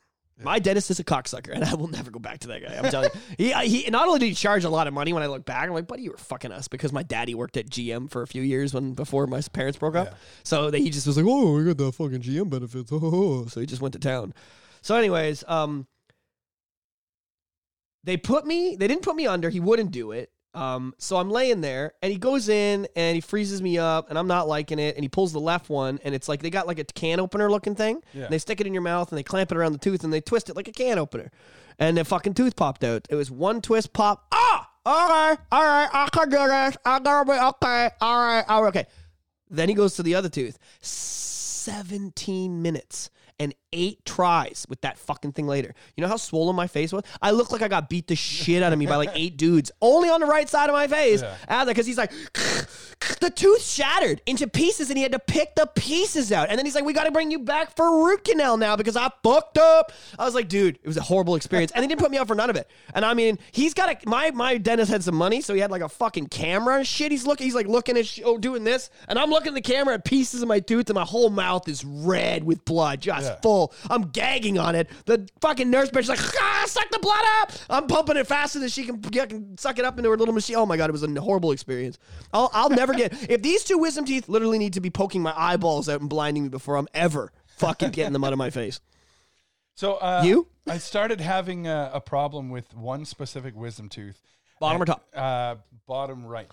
My dentist is a cocksucker, and I will never go back to that guy. I'm telling you. He, he not only did he charge a lot of money when I look back, I'm like, buddy, you were fucking us because my daddy worked at GM for a few years when before my parents broke up. Yeah. So that he just was like, oh, we got the fucking GM benefits. So he just went to town. So, anyways, um, they put me. They didn't put me under. He wouldn't do it. Um, so I'm laying there, and he goes in and he freezes me up, and I'm not liking it. And he pulls the left one, and it's like they got like a can opener looking thing. Yeah. And they stick it in your mouth, and they clamp it around the tooth, and they twist it like a can opener. And the fucking tooth popped out. It was one twist pop. Ah, okay, all right, I can do this. I gotta be okay. All right, all right, okay. Then he goes to the other tooth. 17 minutes and eight tries with that fucking thing later. You know how swollen my face was? I looked like I got beat the shit out of me by like eight dudes, only on the right side of my face. Yeah. Because he's like, the tooth shattered into pieces and he had to pick the pieces out. And then he's like, we got to bring you back for root canal now because I fucked up. I was like, dude, it was a horrible experience. And they didn't put me out for none of it. And I mean, he's got a, my, my dentist had some money, so he had like a fucking camera and shit. He's looking, he's like looking at, sh- oh, doing this. And I'm looking at the camera at pieces of my tooth and my whole mouth is red with blood, just Yeah. full. I'm gagging on it. The fucking nurse bitch is like, ah, suck the blood up. I'm pumping it faster than she can, get, can suck it up into her little machine. Oh my God, it was a horrible experience. I'll, I'll never get, if these two wisdom teeth literally need to be poking my eyeballs out and blinding me before I'm ever fucking getting them out of my face. So uh, You? I started having a, a problem with one specific wisdom tooth. Bottom or top? Uh, bottom right.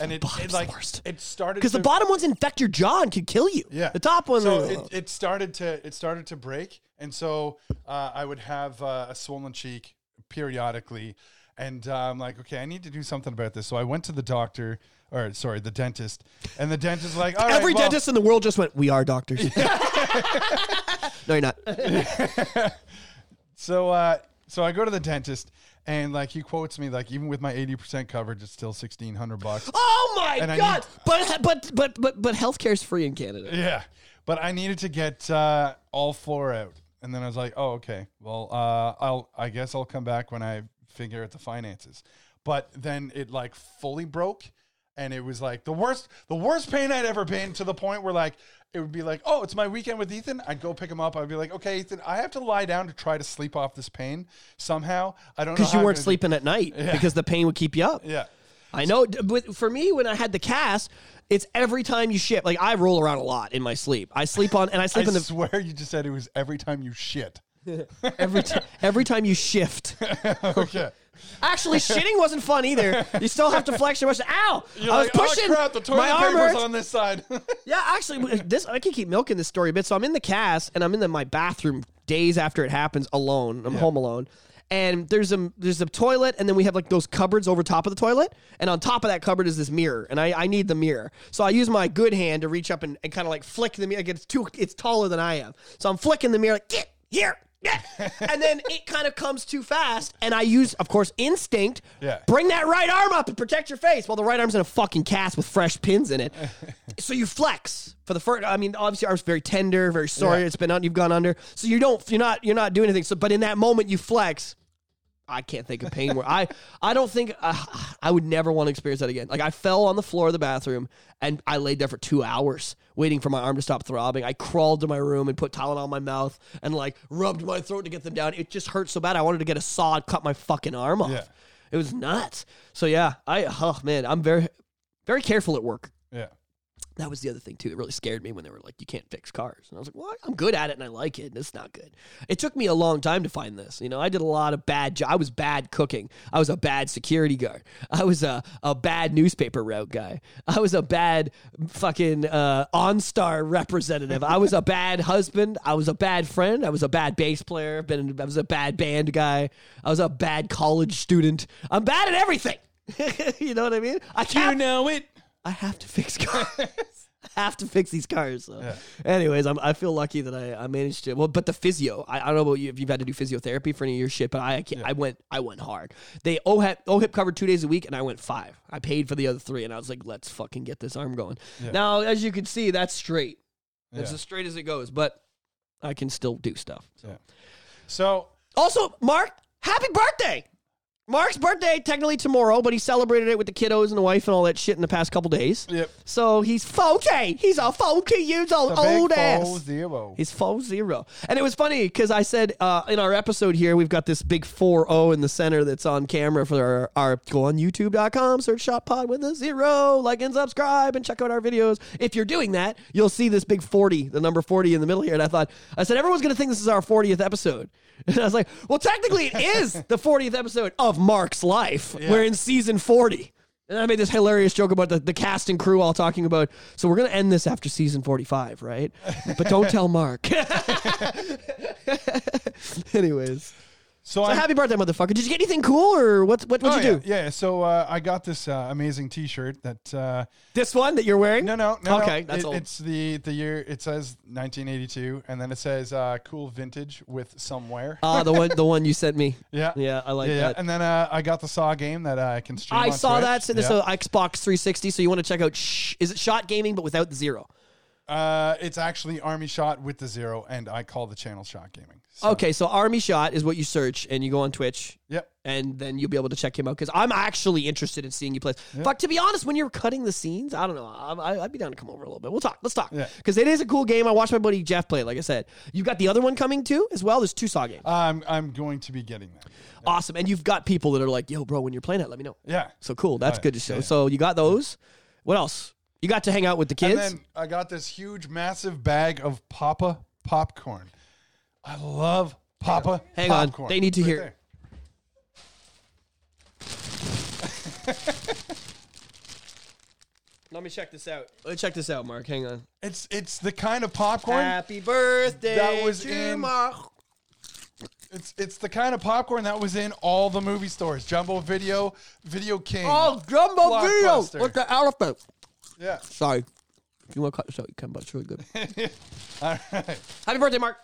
And it, it like it started Because the bottom ones infect your jaw and could kill you. Yeah. The top one, So it, it started to it started to break, and so uh, I would have uh, a swollen cheek periodically, and uh, I'm like, okay, I need to do something about this. So I went to the doctor, or sorry, the dentist, and the dentist was like, all right, every well- dentist in the world just went, we are doctors. no, you're not. So uh, so I go to the dentist, and like he quotes me like even with my eighty percent coverage, it's still sixteen hundred bucks. Oh my And I god! but but but but but healthcare is free in Canada. Yeah, but I needed to get uh, all four out, And then I was like, oh, okay. Well, uh, I'll I guess I'll come back when I figure out the finances. But then it like fully broke, and it was like the worst the worst pain I'd ever been to the point where like it would be like, oh, it's my weekend with Ethan. I'd go pick him up. I'd be like, okay, Ethan, I have to lie down to try to sleep off this pain somehow. I don't know Because you I'm weren't gonna do- sleeping at night because the pain would keep you up. Yeah. I know. But for me, when I had the cast, it's every time you shit. Like I roll around a lot in my sleep. I sleep on and I I sleep in the swear you just said it was every time you shit. every t- every time you shift. okay. Actually, shitting wasn't fun either. You still have to flex your muscle. Ow! You're I was like, oh, pushing. oh crap, the toilet my arm paper's hurts. on this side. Yeah, actually, this I can keep milking this story a bit. So I'm in the cast and I'm in the, my bathroom days after it happens alone. I'm home alone. And there's a there's a toilet, and then we have like those cupboards over top of the toilet, and on top of that cupboard is this mirror, and I, I need the mirror, so I use my good hand to reach up and, and kind of like flick the mirror. Like it's too it's taller than I am, so I'm flicking the mirror like get here, yeah. and then it kind of comes too fast, and I use of course instinct, Yeah. bring that right arm up and protect your face. Well, the right arm's in a fucking cast with fresh pins in it. so you flex for the first. I mean, obviously, arm's very tender, very sore. Yeah. It's been on. You've gone under, so you don't. You're not. You're not doing anything. So, but in that moment, you flex. I can't think of pain where I. I don't think uh, I would never want to experience that again. Like I fell on the floor of the bathroom and I laid there for two hours waiting for my arm to stop throbbing. I crawled to my room and put Tylenol in my mouth and like rubbed my throat to get them down. It just hurt so bad. I wanted to get a saw and cut my fucking arm off. Yeah. It was nuts. So yeah, I oh man, I'm very very careful at work. yeah. That was the other thing too. It really scared me when they were like, "You can't fix cars," and I was like, "What? I'm good at it and I like it. It's not good." It took me a long time to find this. You know, I did a lot of bad. Jo- I was bad cooking. I was a bad security guard. I was a a bad newspaper route guy. I was a bad fucking uh, OnStar representative. I was a bad husband. I was a bad friend. I was a bad bass player. Been I was a bad band guy. I was a bad college student. I'm bad at everything. you know what I mean? I You can't. know it. I have to fix cars. I have to fix these cars. So. Anyways, I'm, I feel lucky that I, I managed to. Well, but the physio, I, I don't know about you if you've had to do physiotherapy for any of your shit, but I I, can't, I went I went hard. They OHIP, OHIP covered two days a week, and I went five. I paid for the other three, and I was like, let's fucking get this arm going. Now, as you can see, that's straight. It's Yeah. as straight as it goes, but I can still do stuff. Yeah. So Also, Mark, happy birthday! Mark's birthday technically tomorrow, but he celebrated it with the kiddos and the wife and all that shit in the past couple days. Yep. So he's 40. He's a 40 years old, big old ass. zero. He's full zero. And it was funny because I said uh, in our episode here, we've got this big 4 0 in the center that's on camera for our, our go on youtube.com, search Shot Pod with a zero, like and subscribe, and check out our videos. If you're doing that, you'll see this big 40, the number 40 in the middle here. And I thought, I said, everyone's going to think this is our 40th episode. And I was like, well, technically, it is the 40th episode of Mark's life. We're in season 40. And I made this hilarious joke about the, the cast and crew all talking about, so we're going to end this after season 45, right? But don't tell Mark. Anyways. So So happy birthday, motherfucker. Did you get anything cool or what, what, what'd oh, you do? yeah, yeah. So uh, I got this uh, amazing T-shirt that. Uh, This one that you're wearing? no, no, no. Okay, no. that's It- old. It's the the year. It says 1982, and then it says uh, "cool vintage" with somewhere. Ah, the one the one you sent me. yeah, Yeah, I like yeah, yeah. that. And then uh, I got the Saw game that I can stream. I on saw Twitch. that. So this Yeah. Xbox 360. So you want to check out? Sh- is it Shot Gaming but without the zero? Uh, it's actually Army Shot with the zero, and I call the channel Shot Gaming. So, Okay, so Army Shot is what you search, and you go on Twitch, Yep. and then you'll be able to check him out. Because I'm actually interested in seeing you play. Fuck, to be honest, when you're cutting the scenes, I don't know. I, I, I'd be down to come over a little bit. We'll talk. Let's talk. Yeah. Because it is a cool game. I watched my buddy Jeff play. it, Like I said, you've got the other one coming too, as well. There's two Saw games. I'm I'm going to be getting that. Awesome, and you've got people that are like, "Yo, bro, when you're playing it, let me know." Yeah. So cool. That's Right. good to show. Yeah. So you got those. What else? You got to hang out with the kids. And then I got this huge, massive bag of Papa popcorn. I love Papa Hang on. They need to Right hear- there. let me check this out. Let me check this out, Mark. Hang on. It's it's the kind of popcorn. Happy birthday That was to in- Mark. It's it's the kind of popcorn that was in all the movie stores. Jumbo Video, Video King. Oh, Jumbo Video Blockbuster. with the elephant. Yeah. Sorry. If you want to cut this out, you can, but it's really good. all right. Happy birthday, Mark.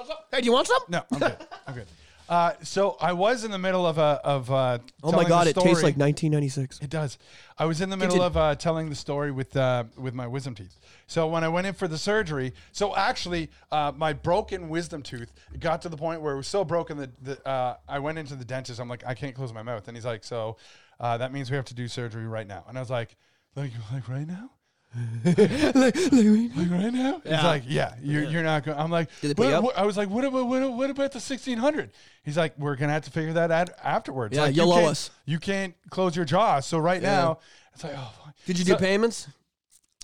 You want some? Hey, do you want some? No, I'm good. I'm good. Uh, so I was in the middle of a of uh, Oh my telling god, the it tastes story. like 1996. It does. I was in the middle to- of uh, telling the story with uh, with my wisdom teeth. So when I went in for the surgery, so actually uh, my broken wisdom tooth got to the point where it was so broken that the, uh, I went into the dentist. I'm like, I can't close my mouth, and he's like, so uh, that means we have to do surgery right now. And I was like, like like right now. like right now? He's like, yeah, you're, you're not going. I'm like, Did they "What- what-" I was like, what about what, what about the 1600? He's like, we're gonna have to figure that out afterwards. Yeah, like, you'll you owe can't- us. You can't close your jaw. So right Yeah. now, it's like, oh. Did you so, do payments?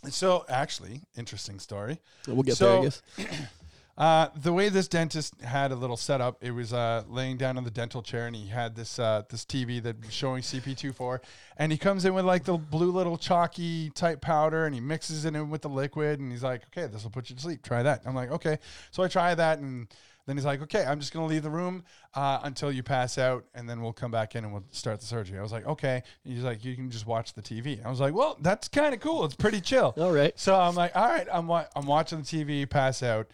So actually, interesting story. We'll get So- there, I guess. Uh, the way this dentist had a little setup, it was uh, laying down on the dental chair, and he had this uh, this TV that was showing CP24, and he comes in with like the blue little chalky type powder, and he mixes it in with the liquid, and he's like, "Okay, this will put you to sleep. Try that." I'm like, "Okay." So I try that, and then he's like, "Okay, I'm just gonna leave the room uh, until you pass out, and then we'll come back in and we'll start the surgery." I was like, "Okay." And he's like, "You can just watch the TV." I was like, "Well, that's kind of cool. It's pretty chill." All right. So I'm like, all right, I'm wa- I'm watching the TV, pass out,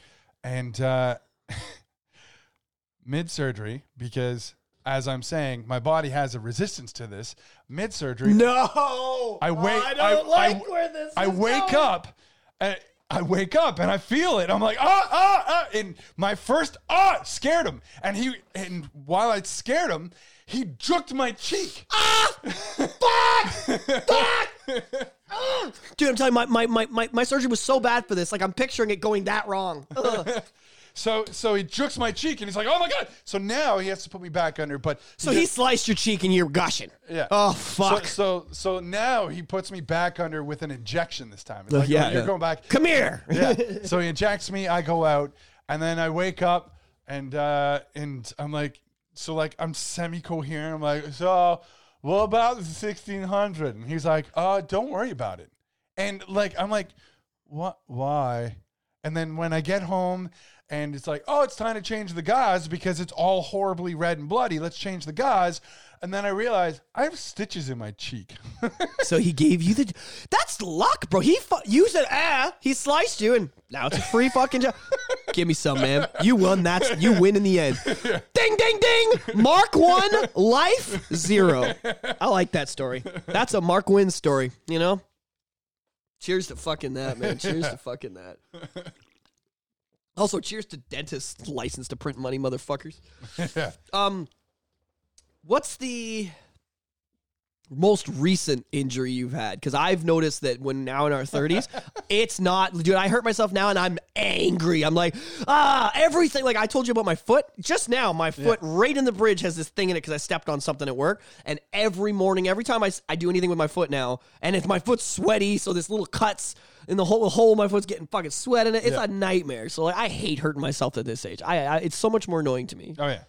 and uh, mid surgery because as I'm saying, my body has a resistance to this. Mid surgery, No. I wake, I don't like where this I wake going. up. And I wake up and I feel it. I'm like, ah, ah, ah. And my first ah scared him. And he and while I scared him, he jerked my cheek. Dude, I'm telling you, my, my, my, my, my surgery was so bad for this. Like, I'm picturing it going that wrong. Ugh. So so he jerks my cheek and he's like, oh my god. So now he has to put me back under. But so he sliced your cheek and you're gushing. Yeah. Oh, So, fuck. so so now he puts me back under with an injection this time. It's like, yeah, oh, you're yeah. going back. Come here. Yeah. so he injects me. I go out, and then I wake up, and uh, and I'm like, so like I'm semi coherent. I'm like, so what about 1600? And he's like, uh, don't worry about it. And like I'm like, what? Why? And then when I get home. And it's like, oh, it's time to change the gauze because it's all horribly red and bloody. Let's change the gauze. And then I realize I have stitches in my cheek. So he gave you the. That's luck, bro. He fu- you said ah. He sliced you, and now it's a free fucking job. Give me some, man. You won. That's you win in the end. Ding, ding, ding. Mark one, life zero. I like that story. That's a Mark win story. You know. Cheers to fucking that, man. Cheers to fucking that. Also, cheers to dentist license to print money, motherfuckers. yeah. Um, what's the most recent injury you've had? Because I've noticed that when now in our thirties, it's not, dude. I hurt myself now, and I'm angry. I'm like, ah, everything. Like I told you about my foot just now. My foot right in the bridge has this thing in it because I stepped on something at work. And every morning, every time I, I do anything with my foot now, and if my foot's sweaty, so this little cuts. In the whole hole, my foot's getting fucking sweat in it. It's Yeah. a nightmare. So like, I hate hurting myself at this age. I, I it's so much more annoying to me. Oh yeah.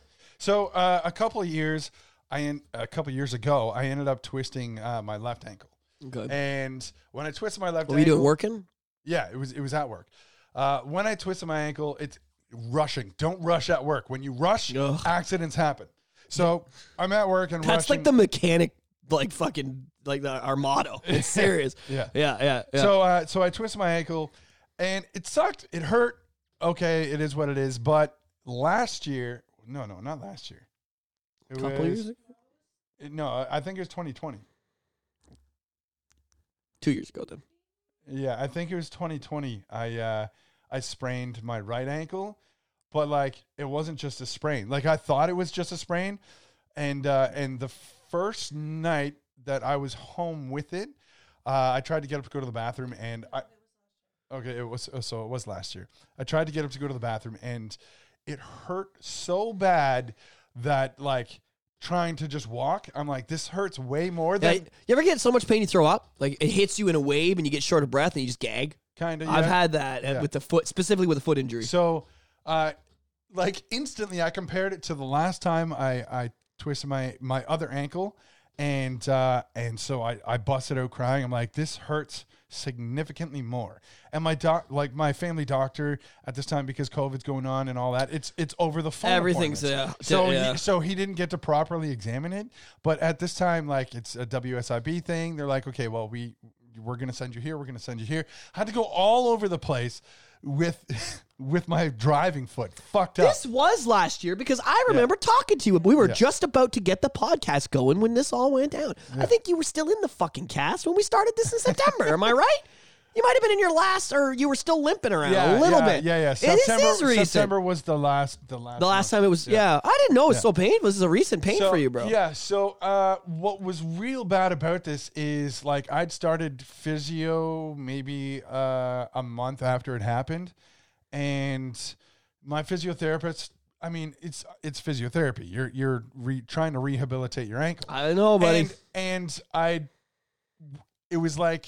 So uh, a couple of years, I en- a couple of years ago, I ended up twisting uh, my left ankle. Okay. And when I twisted my left were you ankle, doing working? yeah, it was it was at work. Uh, when I twisted my ankle, it's rushing. Don't rush at work. When you rush, Ugh. accidents happen. So I'm at work and That's rushing. like the mechanic, like fucking, like the, our motto. It's serious. Yeah. yeah, yeah. yeah. So uh, so I twisted my ankle, and it sucked. It hurt. Okay, it is what it is. But last year, no, no, not last year. It couple was, years ago, it- no, I think it was 2020. two years ago, then. Yeah, I think it was 2020. I uh, I sprained my right ankle, but like it wasn't just a sprain. Like I thought it was just a sprain, and uh, and the first night that I was home with it, uh, I tried to get up to go to the bathroom, and I. Okay, it was so it was last year. I tried to get up to go to the bathroom, and it hurt so bad that like trying to just walk, I'm like, this hurts way more Yeah, than you ever get so much pain you throw up? Like it hits you in a wave and you get short of breath and you just gag. kind of. I've had that Yeah. with the foot, specifically with a foot injury. So, uh, like instantly, I compared it to the last time I, I twisted my my other ankle, and uh, and so I, I busted out crying. I'm like, this hurts significantly more. And my doc, like my family doctor at this time, because COVID's going on and all that, it's it's over the phone. Everything's, uh, so yeah. he, so he didn't get to properly examine it. But at this time, like it's a WSIB thing. They're like, okay, well we we're gonna send you here. We're gonna send you here. I had to go all over the place with with my driving foot fucked up. This was last year because I remember talking to you. We were Yeah. just about to get the podcast going when this all went down. I think you were still in the fucking cast when we started this in September. Am I right? You might have been in your last, or you were still limping around yeah, a little yeah, bit. Yeah, yeah. It is- September, is. September was the last the last The last month. time it was, yeah. I didn't know it was so painful. This is a recent pain So, for you, bro. Yeah. So, uh, what was real bad about this is like I'd started physio maybe uh, a month after it happened, and my physiotherapist. I mean, it's it's physiotherapy. You're you're re- trying to rehabilitate your ankle. I know, buddy. And, and I, it was like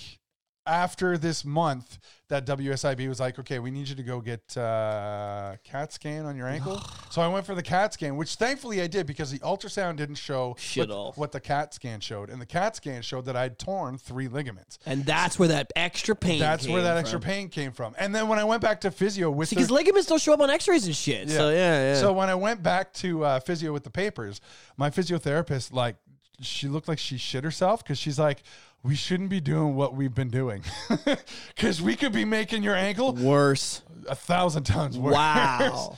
after this month that WSIB was like, okay, we need you to go get uh, CAT scan on your ankle. so I went for the CAT scan, which thankfully I did because the ultrasound didn't show Shit what, all. what the CAT scan showed, and the CAT scan showed that I'd torn three ligaments. and that's where that extra pain. That's where came that extra from. pain came from. And then when I went back to physio with because the, ligaments don't show up on X-rays and shit. So yeah, yeah. so when I went back to uh, physio with the papers, my physiotherapist like she looked like she shit herself because she's like, we shouldn't be doing what we've been doing because we could be making your ankle worse. a thousand times worse. Wow.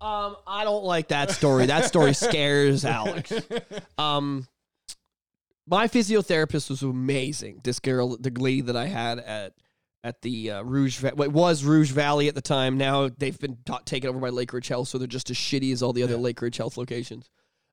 um, I don't like that story. That story scares Alex. Um, my physiotherapist was amazing. This girl, the lady that I had at at the uh, Rouge, Va- well, it was Rouge Valley at the time. Now they've been ta- taken over by Lakeridge Health, so they're just as shitty as all the other Lakeridge Health locations.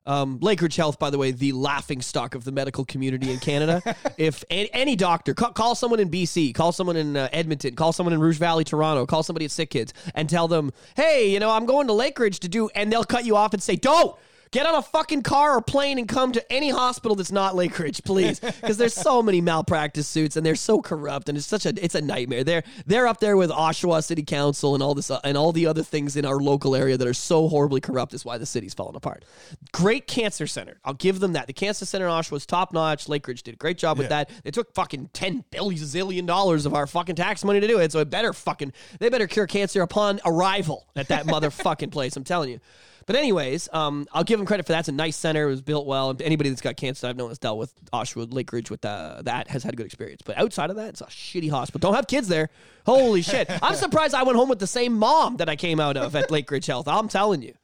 Um, Lakeridge Health, by the way, the laughing stock of the medical community in Canada. if any, any doctor, call, call someone in BC, call someone in uh, Edmonton, call someone in Rouge Valley, Toronto, call somebody at Sick Kids, and tell them, hey, you know, I'm going to Lakeridge to do, and they'll cut you off and say, don't. Get on a fucking car or plane and come to any hospital that's not Lakeridge, please, because there's so many malpractice suits and they're so corrupt and it's such a it's a nightmare. They're they're up there with Oshawa City Council and all this uh, and all the other things in our local area that are so horribly corrupt. Is why the city's falling apart. Great cancer center, I'll give them that. The cancer center in Oshawa was top notch. Lakeridge did a great job with Yeah. that. They took fucking ten billion zillion dollars of our fucking tax money to do it, so it better fucking they better cure cancer upon arrival at that motherfucking place. I'm telling you. But anyways, um, I'll give them credit for that. It's a nice center. It was built well. Anybody that's got cancer I've known that's dealt with Oshawa, Lakeridge with uh, that has had a good experience. But outside of that, it's a shitty hospital. Don't have kids there. Holy shit! I'm surprised I went home with the same mom that I came out of at Lakeridge Health. I'm telling you.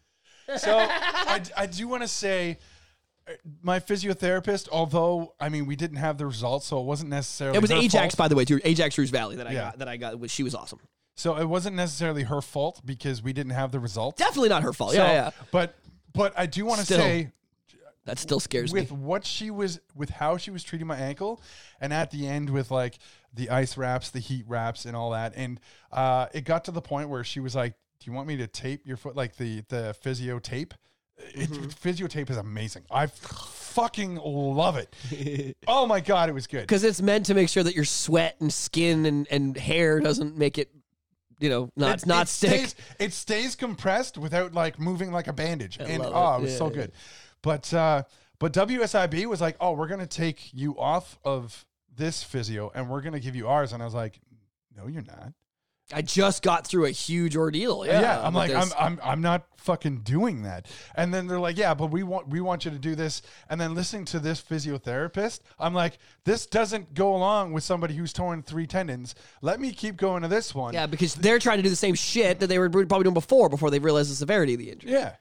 So I, I do want to say. uh, My physiotherapist, although I mean we didn't have the results, so it wasn't necessarily It was her Ajax, fault. by the way, too. Ajax Rouge Valley that I Yeah. got. That I got. Was, she was awesome. So it wasn't necessarily her fault because we didn't have the results. Definitely not her fault. So- yeah, yeah. But but I do want to Still, say That still scares with me. what she was with how she was treating my ankle and at the end with like the ice wraps the heat wraps and all that and uh it got to the point where she was like do you want me to tape your foot like the the physio tape it, Mm-hmm. physio tape is amazing i fucking love it oh my god it was good Because it's meant to make sure that your sweat and skin and, and hair doesn't make it, you know, not it, not it stick. Stays, it stays compressed without like moving like a bandage, and love oh, it. it was Yeah, so yeah. good. But uh, but WSIB was like, oh, we're gonna take you off of this physio, and we're gonna give you ours. And I was like, no, you're not. I just got through a huge ordeal. Yeah, Yeah, I'm like, I'm. I'm, I'm not fucking doing that. And then they're like, yeah, but we want, we want you to do this. And then listening to this physiotherapist, I'm like, this doesn't go along with somebody who's torn three tendons. Let me keep going to this one. yeah, because they're trying to do the same shit that they were probably doing before, before they realized the severity of the injury. Yeah.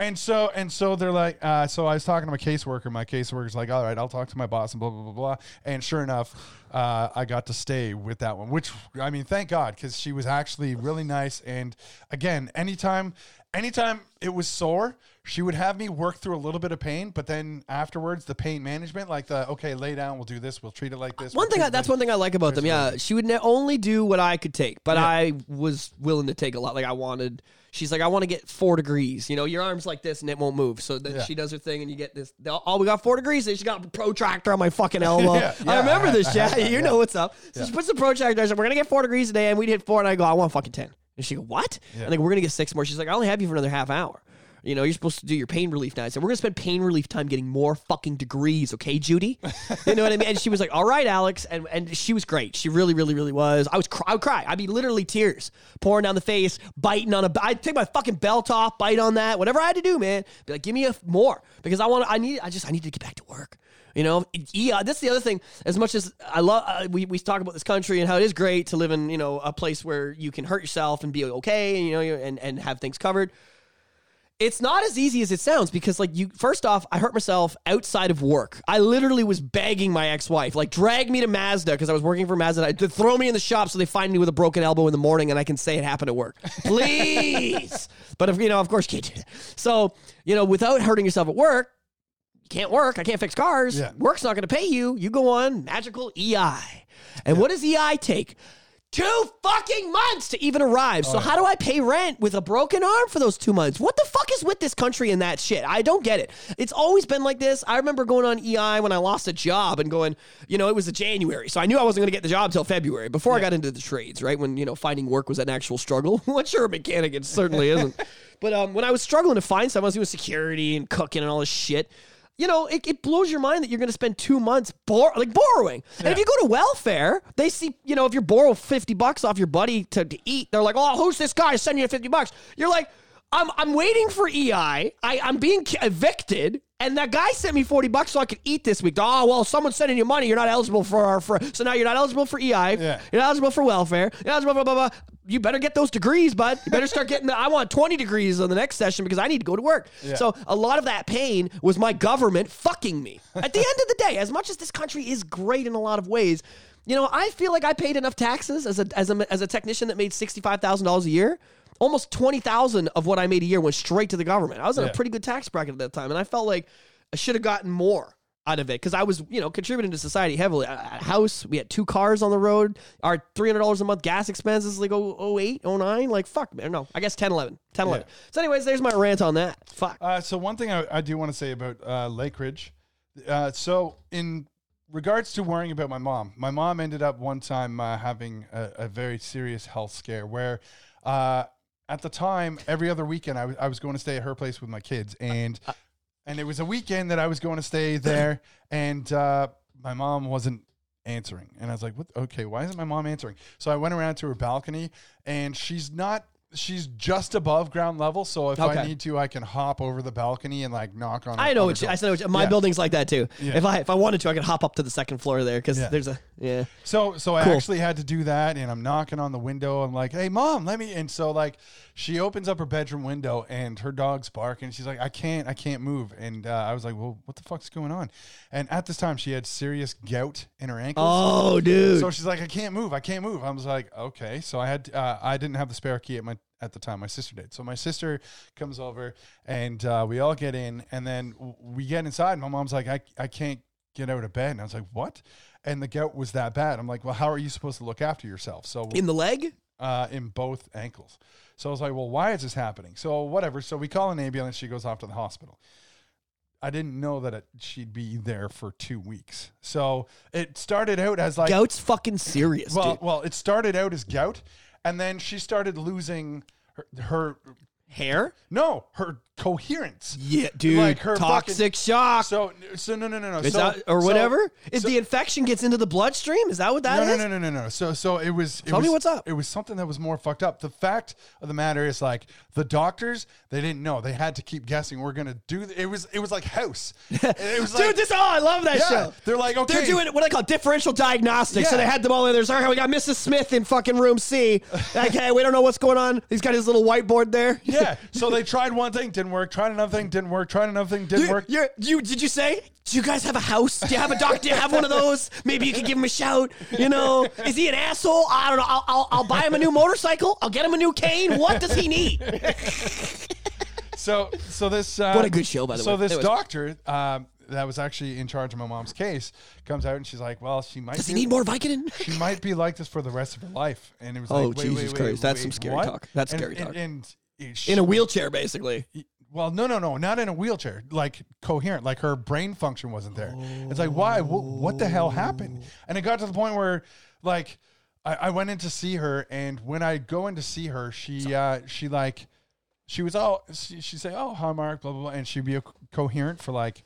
And so and so they're like, uh, so I was talking to my caseworker. My caseworker's like, all right, I'll talk to my boss and blah blah blah blah. And sure enough, uh, I got to stay with that one. Which I mean, thank God, because she was actually really nice. And again, anytime, anytime it was sore, she would have me work through a little bit of pain, but then afterwards, the pain management, like the okay, lay down, we'll do this, we'll treat it like this. One we'll thing, I, that's like- one thing I like about them. Yeah, she would ne- only do what I could take, but I was willing to take a lot. Like I wanted. She's like, I want to get four degrees. You know, your arm's like this and it won't move. So then Yeah. she does her thing, and you get this. Oh, we got four degrees. And she got a protractor on my fucking elbow. Yeah, I remember I- this. I Yeah, you yeah. know what's up. So Yeah. she puts the protractor. I said, We're gonna get four degrees today, and we did four, and I go, I want fucking ten. And she go, What? Yeah. And like, we're gonna get six more. She's like, I only have you for another half hour. You know, you're supposed to do your pain relief now. I said, we're gonna spend pain relief time getting more fucking degrees, okay, Judy? You know what I mean? And she was like, all right, Alex. And and she was great. She really, really, really was. I was cry, I would cry. I'd be literally tears pouring down the face, biting on a. I'd take my fucking belt off, bite on that, whatever I had to do, man. Be like, give me a more because I want. I need. I just. I need to get back to work. You know, yeah, that's the other thing. As much as I love, uh, we, we talk about this country and how it is great to live in, you know, a place where you can hurt yourself and be okay, you know, and, and have things covered. It's not as easy as it sounds because, like, you first off, I hurt myself outside of work. I literally was begging my ex-wife, like, drag me to Mazda because I was working for Mazda. To throw me in the shop so they find me with a broken elbow in the morning and I can say it happened at work, please. but if you know, of course, you can't do that. So you know, without hurting yourself at work, you can't work. I can't fix cars. Yeah. Work's not going to pay you. You go on magical EI, and what does EI take? Two fucking months to even arrive. So how do I pay rent with a broken arm for those two months? What the fuck is with this country and that shit? I don't get it. It's always been like this. I remember going on EI when I lost a job and going, you know, it was a January, so I knew I wasn't going to get the job until February before I got into the trades. Right when you know finding work was an actual struggle. well, sure, a mechanic it certainly isn't. But um, when I was struggling to find someone, I was doing security and cooking and all this shit you know, it, it blows your mind that you're going to spend two months bor- like borrowing. And if you go to welfare, they see, you know, if you borrow 50 bucks off your buddy to, to eat, they're like, oh, who's this guy sending you 50 bucks? You're like, I'm, I'm waiting for EI. I, I'm being evicted. And that guy sent me 40 bucks so I could eat this week. Oh, well, someone's sending you money. You're not eligible for our, for, so now you're not eligible for EI. Yeah. You're not eligible for welfare. You're not eligible blah, blah, blah. You better get those degrees, bud. You better start getting the, I want 20 degrees on the next session because I need to go to work. Yeah. So a lot of that pain was my government fucking me. At the end of the day, as much as this country is great in a lot of ways, you know, I feel like I paid enough taxes as a as a as a technician that made sixty five thousand dollars a year. Almost twenty thousand of what I made a year went straight to the government. I was in Yeah. a pretty good tax bracket at that time, and I felt like I should have gotten more out of it because I was, you know, contributing to society heavily. A house, we had two cars on the road. Our three hundred dollars a month gas expenses like oh, 08, 09. Like fuck, man. No, I guess 10, 11. 10, 11. So, anyways, there's my rant on that. Fuck. Uh, so one thing I, I do want to say about uh, Lakeridge. Uh, so in regards to worrying about my mom, my mom ended up one time uh, having a, a very serious health scare where. Uh, at the time, every other weekend, I was- was going to stay at her place with my kids, and and it was a weekend that I was going to stay there, and uh, my mom wasn't answering, and I was like, "What? Okay, why isn't my mom answering?" So I went around to her balcony, and she's not. She's just above ground level, so if Okay. I need to, I can hop over the balcony and like knock on. I know what you, I said. What my Yeah. building's like that too. Yeah. If I if I wanted to, I could hop up to the second floor there because Yeah. there's a yeah. So so I actually had to do that, and I'm knocking on the window. I'm like, "Hey, mom, let me." And so like, she opens up her bedroom window, and her dog's barking. She's like, "I can't, I can't move." And uh, I was like, "Well, what the fuck's going on?" And at this time, she had serious gout in her ankles. Oh, dude. So she's like, I can't move. I can't move. I was like, okay. So I had, uh, I didn't have the spare key at my at the time. My sister did. So my sister comes over, and uh, we all get in, and then w- we get inside. And my mom's like, I, I can't get out of bed. And I was like, what? And the gout was that bad. I'm like, well, how are you supposed to look after yourself? So in the leg. uh, in both ankles. So I was like, well, why is this happening? So whatever. So we call an ambulance. She goes off to the hospital. I didn't know that it, she'd be there for two weeks. So it started out as like Gout's fucking serious, well, dude. well, it started out as gout, and then she started losing her, her Hair. no her coherence. Yeah, dude. Like her toxic shock. So so no no no no is so, that or so- whatever? If so- the infection gets into the bloodstream, is that what that no, is? no, no, no, no, no. So, so it was. It Tell me was- what's up. It was something that was more fucked up. The fact of the matter is, like, the doctors, they didn't know. They had to keep guessing. We're gonna do. th- It was. It was like House. It was Dude, like, this oh, I love that yeah. show. They're like, okay, They're doing what they call differential diagnostics. So they had them all in there. So, we got Mrs. Smith in fucking room C. Okay, we don't know what's going on. He's got his little whiteboard there. Yeah. So they tried one thing, didn't work. Tried another thing, didn't work. Tried another thing, didn't You, work. you're, you did you say? Do you guys have a house? Do you have a doctor? Do you have one of those? Maybe you could give him a shout. You know, is he an asshole? I don't know. I'll, I'll, I'll buy him a new motorcycle. I'll get him a new cane. What does he need? So, so this. Uh, What a good show, by the so way. So this Anyways. doctor um, that was actually in charge of my mom's case comes out and she's like, "Well, she might. Does he be- need more Vicodin? She might be like this for the rest of her life." And it was Oh, like, wait, Jesus wait, wait, Christ. That's wait, some scary what? talk. That's And- scary and, talk. And, and In a wheelchair, basically. Well, no, no, no, not in a wheelchair. Like coherent, like her brain function wasn't there. It's like, why? Wh- what the hell happened? And it got to the point where, like, I, I went in to see her, and when I go in to see her, she, uh, she like, she was all, she, she'd say, "Oh, hi, Mark," blah blah blah, and she'd be co- coherent for like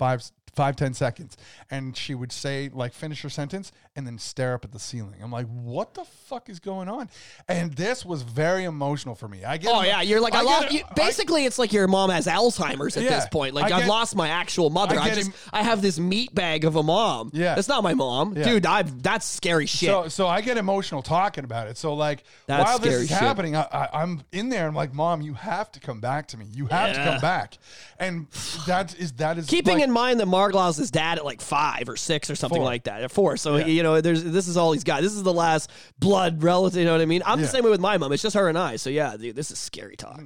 five, five ten seconds, and she would say like finish her sentence and then stare up at the ceiling. I'm like, what the fuck is going on? And this was very emotional for me. I get. Oh yeah, you're like I, get lost. it- You, I- basically, it's like your mom has Alzheimer's at Yeah, this point. Like I I've get- lost my actual mother. I I, just him- I have this meat bag of a mom. Yeah. that's not my mom, Yeah. dude. I've that's scary shit. So, so I get emotional talking about it. So, like, That's while this is shit. happening, I, I, I'm in there. I'm like, Mom, you have to come back to me. You have to come back. And that is that is Keeping like, in mind that Marglos is dad at like five or six or something Four. like that. At four. So Yeah. you know, there's this is all he's got. This is the last blood relative. You know what I mean? I'm the same way with my mom. It's just her and I. So yeah, dude, this is scary talk,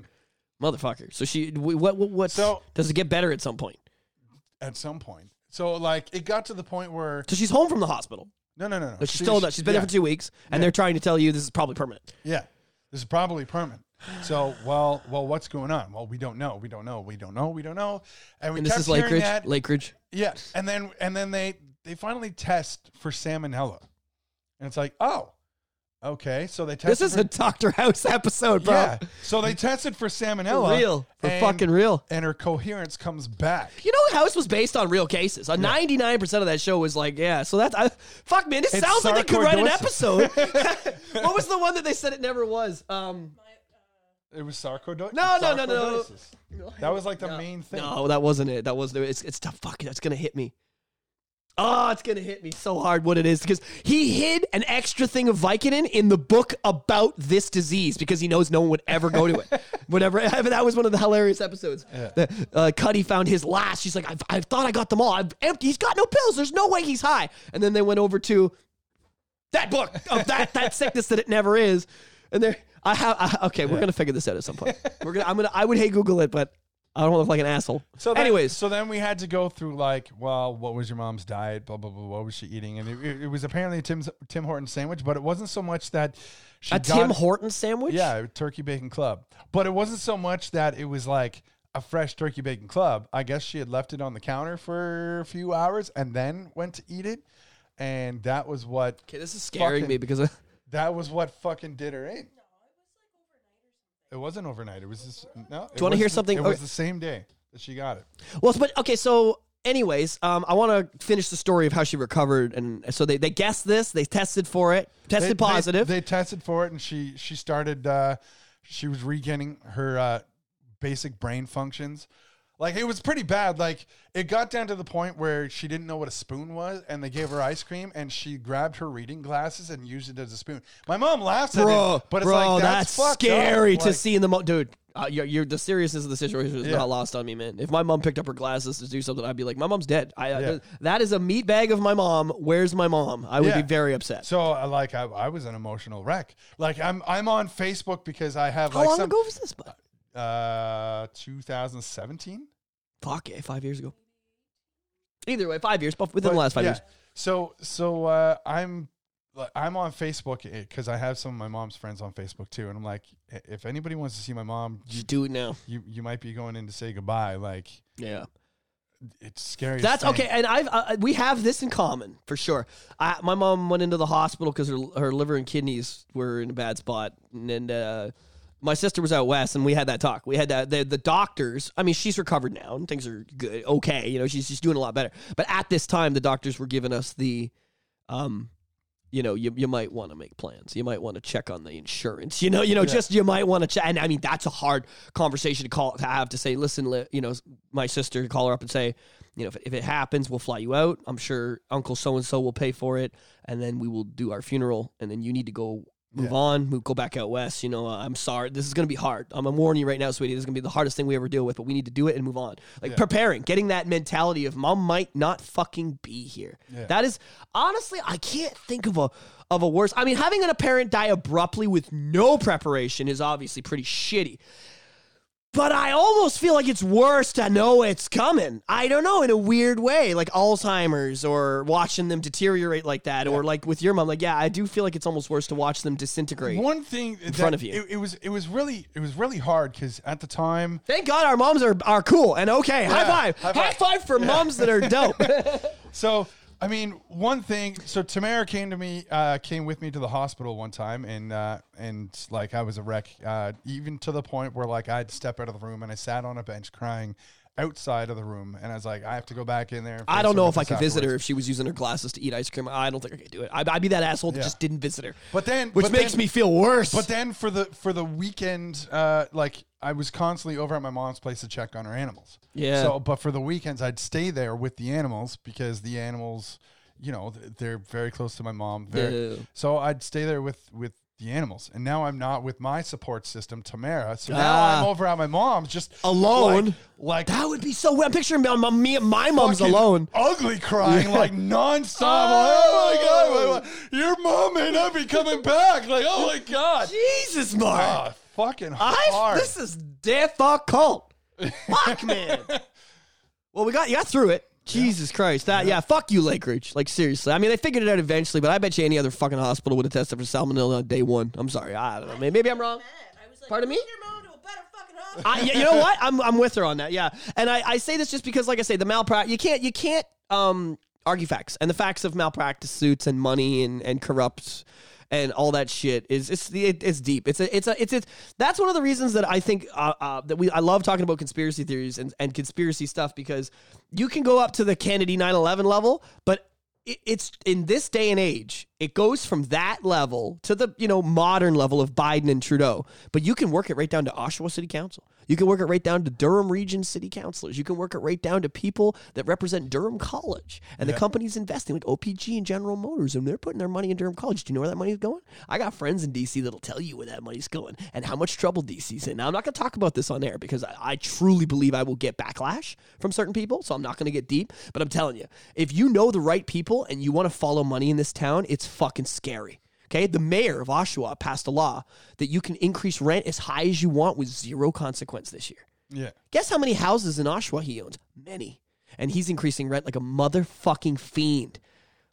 motherfucker. So she, we- what, what, So- does it get better at some point? at some point. So, like, it got to the point where So she's home from the hospital. no, no, no, no. But she's She- still she- she's been yeah, there for two weeks, and Yeah. they're trying to tell you this is probably permanent. Yeah, this is probably permanent. So, well, well, what's going on? Well, we don't know. We don't know. We don't know. We don't know. And we And this kept is Lakeridge. that. Lakeridge. Yeah, and then and then they they finally test for salmonella, and it's like, oh, okay. So they tested. This is for, a Doctor House episode, bro. yeah. So they tested for For salmonella. real, for and- fucking real. and her coherence comes back. You know, House was based on real cases. A ninety-nine percent of that show was like, yeah. So that's I, fuck, man. This It's sounds like they could write an episode. what was the one that they said it never was? Um, It was sarcoidosis. No, no, no, no. no. That was like the no, main thing. No, that wasn't it. That wasn't it. It's it's tough. Fuck it. That's gonna hit me. Oh, it's gonna hit me so hard what it is because he hid an extra thing of Vicodin in the book about this disease because he knows no one would ever go to it. Whatever. That was one of the hilarious episodes. Yeah. That, uh, Cuddy found his last. She's like, I've, I thought I got them all. I'm empty. He's got no pills. There's no way he's high. And then they went over to that book of that that sickness that it never is. And there, I have. I, okay, we're gonna figure this out at some point. We're gonna. I'm gonna. I would hate Google it, but I don't want to look like an asshole. So then, anyways, so then we had to go through like, well, what was your mom's diet? Blah blah blah. What was she eating? And it, it, was apparently a Tim's Tim Horton sandwich, but it wasn't so much that she a got, Tim Hortons sandwich. Yeah, turkey bacon club. But it wasn't so much that it was like a fresh turkey bacon club. I guess she had left it on the counter for a few hours and then went to eat it. And that was what Okay, this is scaring Fucking- me because of, that was what fucking did her in. It wasn't overnight. It was just no. Do you wanna hear something? It was the same day that she got it. well, but okay. So, anyways, um, I want to finish the story of how she recovered, and so they they guessed this. They tested for it, tested They- they- positive. They, tested for it, and she she started. Uh, she was regaining her uh, basic brain functions. Like it was pretty bad. Like it got down to the point where she didn't know what a spoon was, and they gave her ice cream, and she grabbed her reading glasses and used it as a spoon. My mom laughs at bro, it, but it's bro, like that's, that's, scary to Like, see in the mo- dude. Uh, you're, you're the seriousness of the situation is Yeah. not lost on me, man. If my mom picked up her glasses to do something, I'd be like, "My mom's dead." I, Yeah. I that is a meat bag of my mom. Where's my mom? I would Yeah. be very upset. So uh, like I, I was an emotional wreck. Like I'm I'm on Facebook because I have How like long some ago was this? bud? Uh 2017. Fuck, eh, five years ago. Either way, five years, but within the last five yeah. years. So so uh, I'm like, I'm on Facebook because I have some of my mom's friends on Facebook too, and I'm like, if anybody wants to see my mom, you Just do it now. you, you might be going in to say goodbye. Like Yeah. it's scary. That's okay, and I've uh, we have this in common for sure. I, my mom went into the hospital because her her liver and kidneys were in a bad spot, and, and uh, my sister was out west, and we had that talk. We had that the, the doctors. I mean, she's recovered now, and things are good, okay. You know, she's she's doing a lot better. But at this time, the doctors were giving us the, um, you know, you, you might want to make plans. You might want to check on the insurance. You know, you know, just you might want to check. And I mean, that's a hard conversation to call to have to say. Listen, li- you know, my sister call her up and say, you know, if, if it happens, we'll fly you out. I'm sure Uncle so and so will pay for it, and then we will do our funeral, and then you need to go. Move Yeah. on, move, go back out west. You know, uh, I'm sorry. This is going to be hard. I'm, I'm warning you right now, sweetie. This is going to be the hardest thing we ever deal with, but we need to do it and move on. Like Yeah. preparing, getting that mentality of mom might not fucking be here. Yeah. That is honestly, I can't think of a of a worse. I mean, having a parent die abruptly with no preparation is obviously pretty shitty. But I almost feel like it's worse to know it's coming. I don't know, in a weird way, like Alzheimer's or watching them deteriorate like that, or like with your mom. Like, yeah, I do feel like it's almost worse to watch them disintegrate. One thing in front of you. It, it was it was really it was really hard because at the time Thank God our moms are, are cool and okay. High five. high High five. five, for moms that are dope. So I mean, one thing. So Tamara came to me, uh, came with me to the hospital one time, and uh, and like I was a wreck, uh, even to the point where like I had to step out of the room and I sat on a bench crying outside of the room, and I was like, I have to go back in there. I don't know if I could this visit her if she was using her glasses to eat ice cream. I don't think I could do it. I'd, I'd be that asshole that Yeah. just didn't visit her, But then, which but makes then- me feel worse. But then for the for the weekend, uh, like I was constantly over at my mom's place to check on her animals. Yeah. So, but for the weekends, I'd stay there with the animals because the animals, you know, they're very close to my mom. Very, Yeah. So I'd stay there with with the animals, and now I'm not with my support system, Tamara. So now Ah. I'm over at my mom's, just Alone? Like, like that would be so weird. I'm picturing my, my, me, my mom's fucking alone. ugly crying like nonstop. oh my god, my- my- your mom may not be coming back. Like, oh my god, Jesus, Mark. Ah, fucking I, hard. this is difficult. Fuck, man. Well, we got you got through it. Jesus Christ. That yeah. fuck you, Lakeridge. Like seriously. I mean, they figured it out eventually, but I bet you any other fucking hospital would have tested for salmonella on day one. I'm sorry. I don't know. Maybe, maybe I'm wrong. I was like, Pardon me? "Take your mom to a better fucking hospital." I, you know what? I'm I'm with her on that. Yeah, and I, I say this just because, like I say, the malpractice. You can't you can't um argue facts, and the facts of malpractice suits and money and and corrupt and all that shit is it's it's deep. It's a it's a it's it's that's one of the reasons that I think uh, uh, that we I love talking about conspiracy theories and and conspiracy stuff because you can go up to the Kennedy 9/11 level, but it- it's in this day and age it goes from that level to the you know modern level of biden and trudeau but you can work it right down to oshawa city council you can work it right down to durham region city councilors. You can work it right down to people that represent durham college and the companies investing like opg and general motors and they're putting their money in durham college. Do you know where that money's going? I got friends in dc that'll tell you where that money's going and how much trouble dc's in. Now i'm not going to talk about this on air because I, I truly believe i will get backlash from certain people so i'm not going to get deep. But i'm telling you if you know the right people and you want to follow money in this town, it's fucking scary. Okay, the mayor of Oshawa passed a law that you can increase rent as high as you want with zero consequence this year. yeah. Guess how many houses in Oshawa he owns? Many. And he's increasing rent like a motherfucking fiend.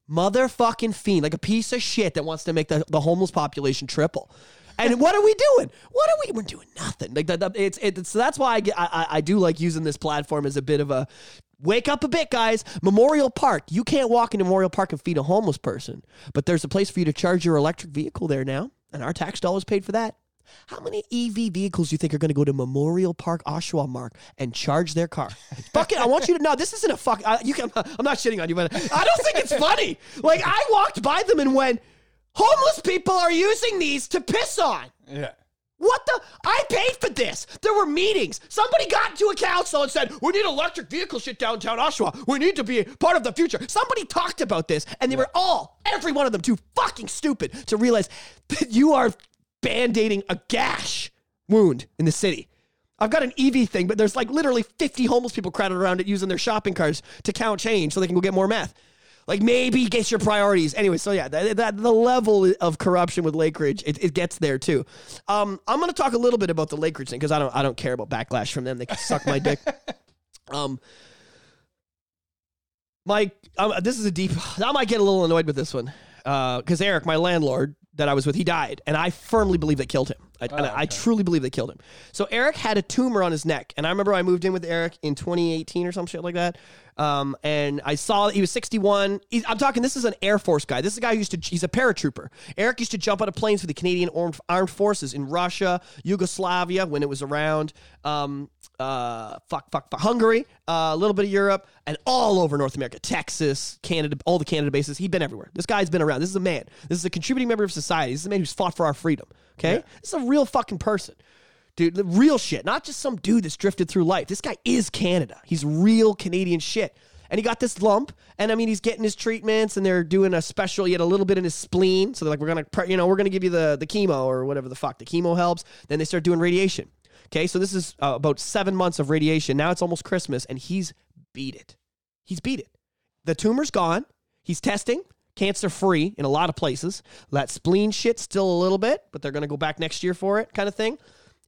Motherfucking fiend. Like a piece of shit that wants to make the, the homeless population triple. And what are we doing? What are we? We're doing nothing. Like that. It's it's. So that's why I, get- I I do like using this platform as a bit of a wake up a bit, guys. Memorial Park. You can't walk into Memorial Park and feed a homeless person, but there's a place for you to charge your electric vehicle there now, and our tax dollars paid for that. How many EV vehicles do you think are going to go to Memorial Park, Oshawa, Mark, and charge their car? fuck it. I want you to know this isn't a fuck. I, you can. I'm not shitting on you, but I don't think it's funny. Like I walked by them and went, homeless people are using these to piss on. Yeah. What the? I paid for this. There were meetings. Somebody got into a council and said, we need electric vehicle shit downtown Oshawa. We need to be part of the future. Somebody talked about this, and they were all, every one of them, too fucking stupid to realize that you are band aiding a gash wound in the city. I've got an EV thing, but there's like literally 50 homeless people crowded around it using their shopping carts to count change so they can go get more meth. Like maybe get your priorities. Anyway, so yeah, that, that the level of corruption with Lakeridge, it, it gets there too. Um, I'm going to talk a little bit about the Lakeridge thing because I don't I don't care about backlash from them. They can suck my dick. Um, my um, this is a deep. I might get a little annoyed with this one because Eric, my landlord that I was with, he died, and I firmly believe they killed him. I, and I truly believe they killed him. So Eric had a tumor on his neck, and I remember I moved in with Eric in 2018 or some shit like that. Um, and I saw that he was 61. He's, I'm talking. This is an Air Force guy. This is a guy who used to. He's a paratrooper. Eric used to jump out of planes for the Canadian Armed, Armed Forces in Russia, Yugoslavia when it was around. Um, uh, fuck, fuck, fuck, Hungary, uh, a little bit of Europe, and all over North America, Texas, Canada, all the Canada bases. He's been everywhere. This guy's been around. This is a man. This is a contributing member of society. This is a man who's fought for our freedom. Okay, this is a real fucking person. Dude, the real shit, not just some dude that's drifted through life. This guy is Canada. He's real Canadian shit. And he got this lump, and I mean, he's getting his treatments, and they're doing a special. He had a little bit in his spleen, so they're like, "We're gonna, you know, we're gonna give you the the chemo or whatever the fuck. The chemo helps." Then they start doing radiation. Okay, so this is uh, about seven months of radiation. Now it's almost Christmas, and he's beat it. He's beat it. The tumor's gone. He's testing cancer free in a lot of places. That spleen shit still a little bit, but they're gonna go back next year for it, kind of thing.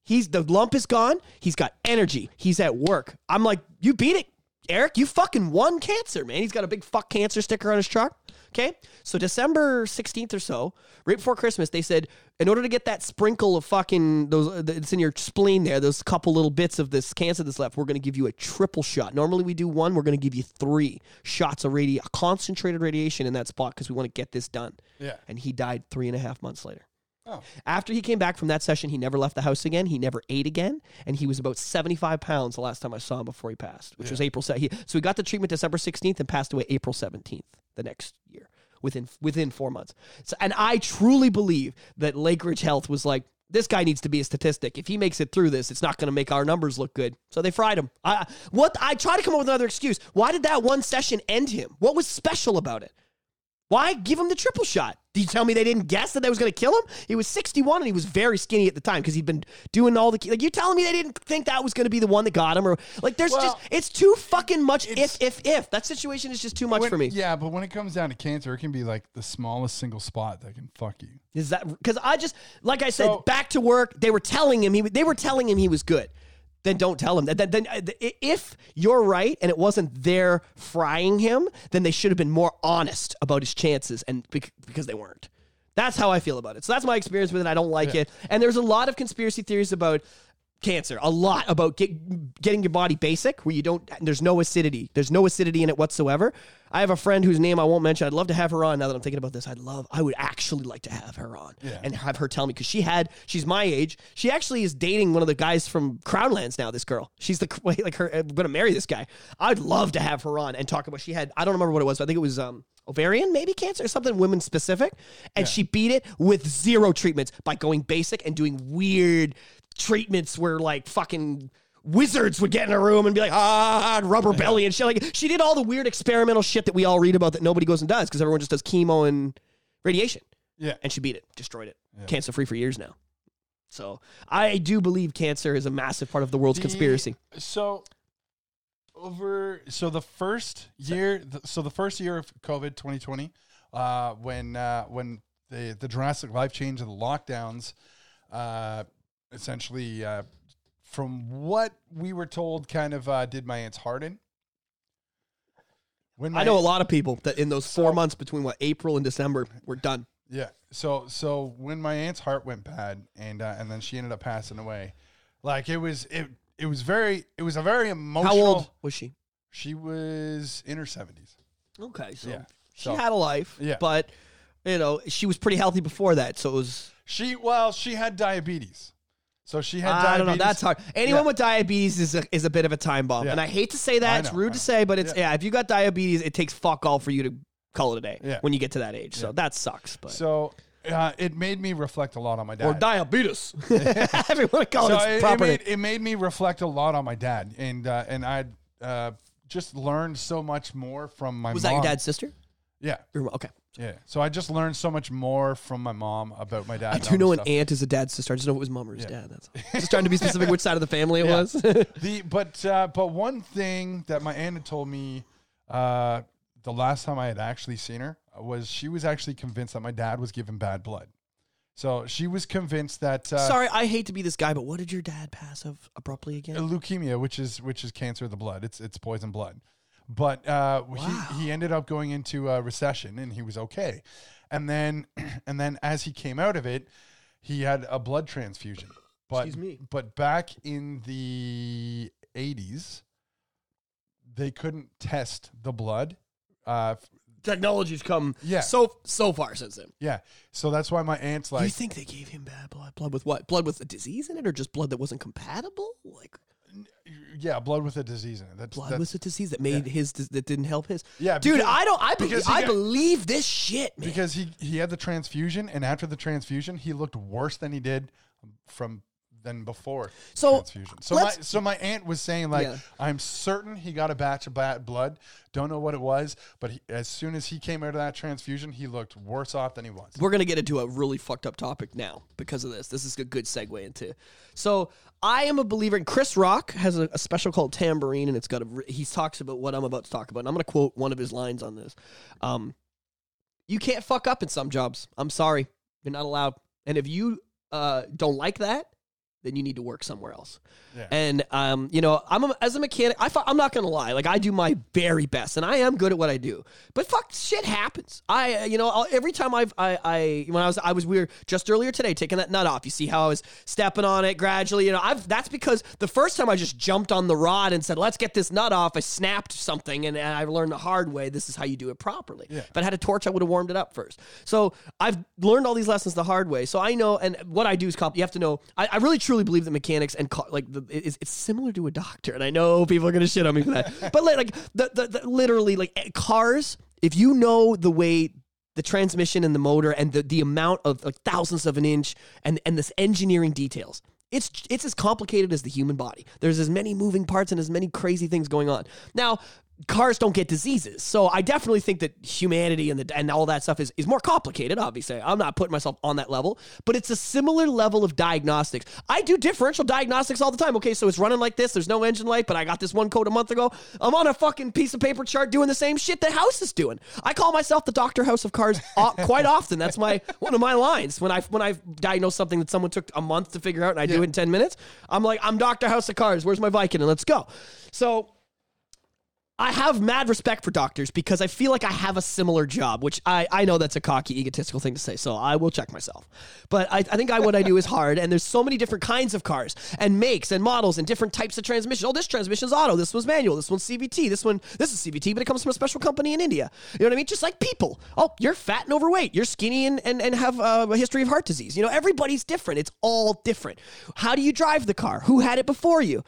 He's the lump is gone. He's got energy. He's at work. I'm like, you beat it, Eric. You fucking won cancer, man. He's got a big fuck cancer sticker on his truck. Okay, so December 16th or so, right before Christmas, they said in order to get that sprinkle of fucking those uh, it's in your spleen there, those couple little bits of this cancer that's left, we're going to give you a triple shot. Normally we do one, we're going to give you three shots of radi- concentrated radiation in that spot because we want to get this done. Yeah. And he died three and a half months later. Oh. After he came back from that session, he never left the house again. He never ate again, and he was about seventy-five pounds the last time I saw him before he passed, which Yeah. was April. He, so he got the treatment December sixteenth and passed away April seventeenth the next year, within within four months. So, and I truly believe that Lakeridge Health was like, this guy needs to be a statistic. If he makes it through this, it's not going to make our numbers look good. So they fried him. I what I try to come up with another excuse. Why did that one session end him? What was special about it? Why give him the triple shot? Did you tell me they didn't guess that that was going to kill him? He was 61 and he was very skinny at the time because he'd been doing all the like. You telling me they didn't think that was going to be the one that got him, or like there's Well, just it's too fucking much. If if if that situation is just too much When- for me. Yeah, but when it comes down to cancer, it can be like the smallest single spot that can fuck you. Is that because I just like I said, So- back to work. They were telling him he they were telling him he was good. Then don't tell him that. Then, then uh, if you're right and it wasn't their frying him, then they should have been more honest about his chances, and because they weren't. That's how I feel about it. So that's my experience with it. I don't like Yeah. it. And there's a lot of conspiracy theories about cancer. A lot about get, getting your body basic, where you don't. There's no acidity. There's no acidity in it whatsoever. I have a friend whose name I won't mention. I'd love to have her on. Now that I'm thinking about this, I'd love. I would actually like to have her on Yeah. and have her tell me because she had. She's my age. She actually is dating one of the guys from Crown Lands now. This girl. She's the like her. I'm gonna marry this guy. I'd love to have her on and talk about. She had. I don't remember what it was. But I think it was um ovarian maybe cancer or something women specific, and she beat it with zero treatments by going basic and doing weird treatments where like fucking wizards would get in a room and be like ah rubber belly and shit. Like she did all the weird experimental shit that we all read about that nobody goes and does because everyone just does chemo and radiation. Yeah. and she beat it destroyed it. Cancer free for years now. So i do believe cancer is a massive part of the world's The- conspiracy. So over so the first year so the first year of COVID 2020 uh when uh when the the drastic life change of the lockdowns uh essentially uh from what we were told kind of uh did my aunt's heart in. When i know a lot of people that in those four So- months between what april and december were done Yeah. So so when my aunt's heart went bad and uh, and then she ended up passing away, like it was it it was very it was a very emotional. how old was she She was in her seventies. okay so Yeah. she So- had a life Yeah. but you know she was pretty healthy before that so it was She well she had diabetes, so she had. I diabetes. don't know. That's hard. Anyone Yeah. with diabetes is a, is a bit of a time bomb, Yeah. and I hate to say that. I It's know, rude I to know. say, but it's yeah. If you got diabetes, it takes fuck all for you to call it a day Yeah. when you get to that age. So that sucks. But So uh, it made me reflect a lot on my dad. or diabetes, you call so it it, its it proper. made, it made me reflect a lot on my dad, and uh, and I uh, just learned so much more from my. was that your dad's sister? Yeah, Your- Okay. Yeah. So I just learned so much more from my mom about my dad. I do know an stuff. aunt is a dad's sister. I just know it was mom or his Yeah. dad. That's all. just trying to be specific which side of the family it Yeah. was. The but uh, but one thing that my aunt had told me uh, the last time I had actually seen her was she was actually convinced that my dad was given bad blood. So she was convinced that uh, Sorry, I hate to be this guy, but what did your dad pass of abruptly again? leukemia, which is which is cancer of the blood. It's it's poison blood. But uh, Wow. he he ended up going into a recession and he was okay. And then and then as he came out of it, he had a blood transfusion. But Excuse me. but back in the 80s, they couldn't test the blood. Uh, Technology's come Yeah. so so far since then. yeah, so that's why my aunt's like. you think they gave him bad blood? Blood with what? Blood with a disease in it, or just blood that wasn't compatible? Like yeah, blood with a disease in it. That's, blood that's was a disease that made his that didn't help his. Yeah, dude, I don't. I believe. because he I got- believe this shit, man. because he he had the transfusion, and after the transfusion, he looked worse than he did from than before So, transfusion. So my so my aunt was saying like, Yeah. I'm certain he got a batch of bad blood. Don't know what it was, but he, as soon as he came out of that transfusion, he looked worse off than he was. We're gonna get into a really fucked up topic now because of this. This is a good segue into. So I am a believer. And Chris Rock has a, a special called Tamborine, and it's got a. He talks about what I'm about to talk about. And I'm gonna quote one of his lines on this. Um, you can't fuck up in some jobs. I'm sorry, you're not allowed. And if you uh, don't like that, then you need to work somewhere else. Yeah. And um, you know, I'm a, as a mechanic, I, I'm not gonna lie, like I do my very best, and I am good at what I do. But fuck, shit happens. I, uh, you know, I'll, every time I've, I, I, when I was, I was weird just earlier today, taking that nut off. You see how I was stepping on it gradually. You know, I've that's because the first time I just jumped on the rod and said, "Let's get this nut off," I snapped something, and, and I learned the hard way. This is how you do it properly. Yeah. If I had a torch, I would have warmed it up first. So I've learned all these lessons the hard way. So I know, and what I do is comp. You have to know. I, I really truly believe that mechanics and ca- like the, it's, it's similar to a doctor. And I know people are gonna shit on me for that, but like, like the, the, the literally like eh, cars. If you know the way the transmission and the motor and the, the amount of like thousandths of an inch and and this engineering details. It's it's as complicated as the human body. There's as many moving parts and as many crazy things going on. Now, cars don't get diseases. So I definitely think that humanity and the and all that stuff is, is more complicated, obviously. I'm not putting myself on that level, but it's a similar level of diagnostics. I do differential diagnostics all the time. Okay, so it's running like this, there's no engine light, but I got this one code a month ago. I'm on a fucking piece of paper chart doing the same shit the house is doing. I call myself the Dr. House of Cars quite often. That's my one of my lines. When I when I diagnose something that someone took a month to figure out and I do it in 10 minutes, I'm like, I'm Dr. House of Cars. Where's my Viking? And let's go. So I have mad respect for doctors because I feel like I have a similar job, which I, I know that's a cocky, egotistical thing to say, so I will check myself. But I, I think I, what I do is hard, and there's so many different kinds of cars, and makes, and models, and different types of transmission. Oh, this transmission's auto, this one's manual, this one's CVT, this one, this is CVT, but it comes from a special company in India. You know what I mean? Just like people. Oh, you're fat and overweight, you're skinny and, and, and have uh, a history of heart disease. You know, everybody's different. It's all different. How do you drive the car? Who had it before you?